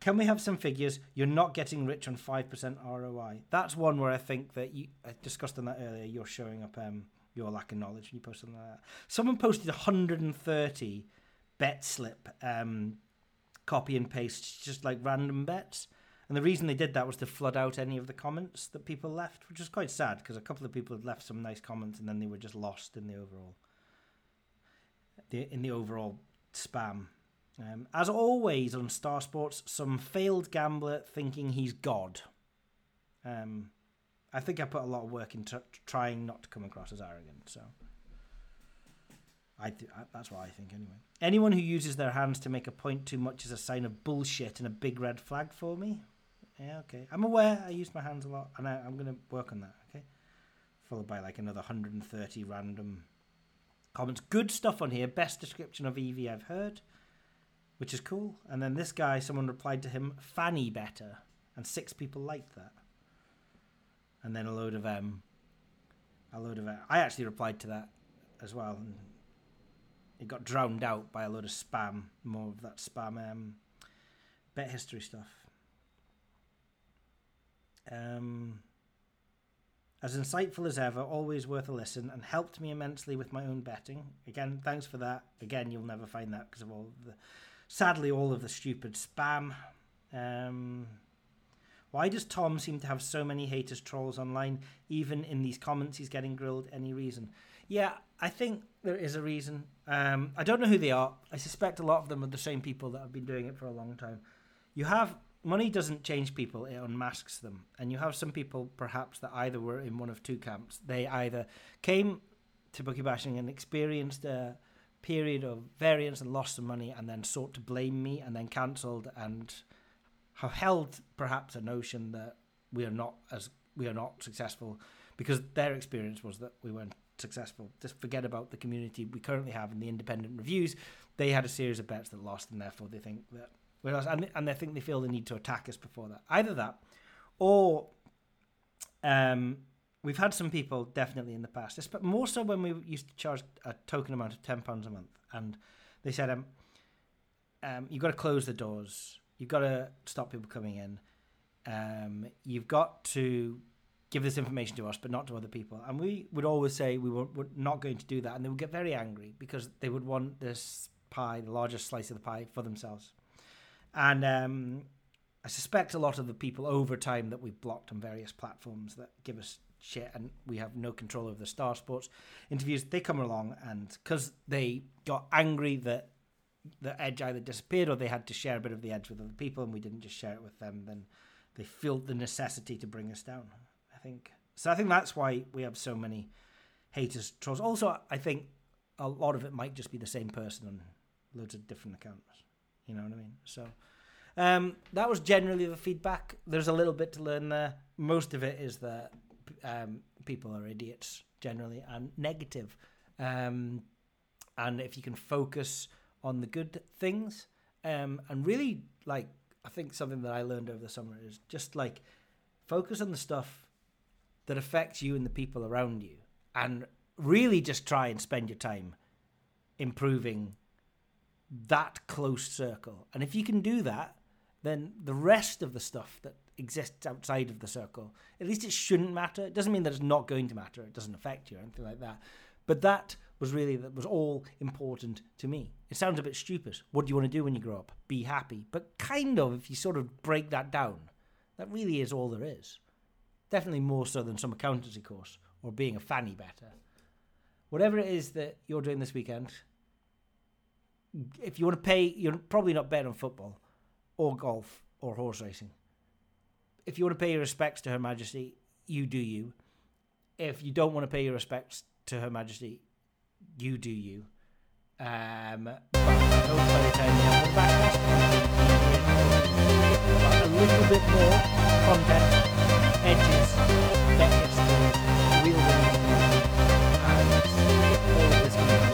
Can we have some figures? You're not getting rich on 5% ROI. That's one where I think that you, I discussed on that earlier, you're showing up um, your lack of knowledge when you post something like that. Someone posted 130 bet slip um, copy and paste, just like random bets. And the reason they did that was to flood out any of the comments that people left, which was quite sad because a couple of people had left some nice comments and then they were just lost in the overall the in the overall spam. Um, as always on Star Sports, some failed gambler thinking he's God. Um, I think I put a lot of work into trying not to come across as arrogant. So I th- I- that's what I think anyway. Anyone who uses their hands to make a point too much is a sign of bullshit and a big red flag for me. Yeah, okay. I'm aware I use my hands a lot, and I, I'm going to work on that. Okay. Followed by like another 130 random comments. Good stuff on here. Best description of EV I've heard. Which is cool. And then this guy, someone replied to him, "Fanny better," and six people liked that. And then a load of um, a load of uh, I actually replied to that as well, and it got drowned out by a load of spam, more of that spam um, bet history stuff. Um, as insightful as ever, always worth a listen, and helped me immensely with my own betting. Again, thanks for that. Again, you'll never find that because of all the, sadly, all of the stupid spam. Um, why does Tom seem to have so many haters, trolls online? Even in these comments, he's getting grilled. Any reason? Yeah, I think there is a reason. Um, I don't know who they are. I suspect a lot of them are the same people that have been doing it for a long time. You have money doesn't change people; it unmasks them. And you have some people, perhaps, that either were in one of two camps. They either came to bookie bashing and experienced a period of variance and lost some money, and then sought to blame me, and then cancelled and have held perhaps a notion that we are not as we are not successful because their experience was that we weren't successful. Just forget about the community we currently have and the independent reviews. They had a series of bets that lost, and therefore they think that we're lost, and and they think they feel the need to attack us before that. Either that, or um, we've had some people definitely in the past, but more so when we used to charge a token amount of ten pounds a month, and they said, um, um, you've got to close the doors, you've got to stop people coming in, um, you've got to give this information to us, but not to other people. And we would always say we were, were not going to do that, and they would get very angry because they would want this pie, the largest slice of the pie, for themselves. And um, I suspect a lot of the people over time that we've blocked on various platforms that give us shit and we have no control over the Star Sports interviews, they come along and because they got angry that the edge either disappeared or they had to share a bit of the edge with other people and we didn't just share it with them, then they felt the necessity to bring us down. I think so. I think that's why we have so many haters, trolls. Also, I think a lot of it might just be the same person on loads of different accounts. You know what I mean? So um, that was generally the feedback. There's a little bit to learn there. Most of it is that um, people are idiots generally and negative. Um, and if you can focus on the good things um, and really like, I think something that I learned over the summer is just like focus on the stuff that affects you and the people around you and really just try and spend your time improving that close circle. And if you can do that, then the rest of the stuff that exists outside of the circle, at least it shouldn't matter. It doesn't mean that it's not going to matter. It doesn't affect you or anything like that. But that was really that was all important to me. It sounds a bit stupid. What do you want to do when you grow up? Be happy. But kind of, if you sort of break that down, that really is all there is. Definitely more so than some accountancy course or being a fanny better. Whatever it is that you're doing this weekend, if you want to pay, you're probably not betting on football or golf or horse racing if you want to pay your respects to Her Majesty, you do you. If you don't want to pay your respects to Her Majesty, you do you. Um, a little bit more content, edges, and all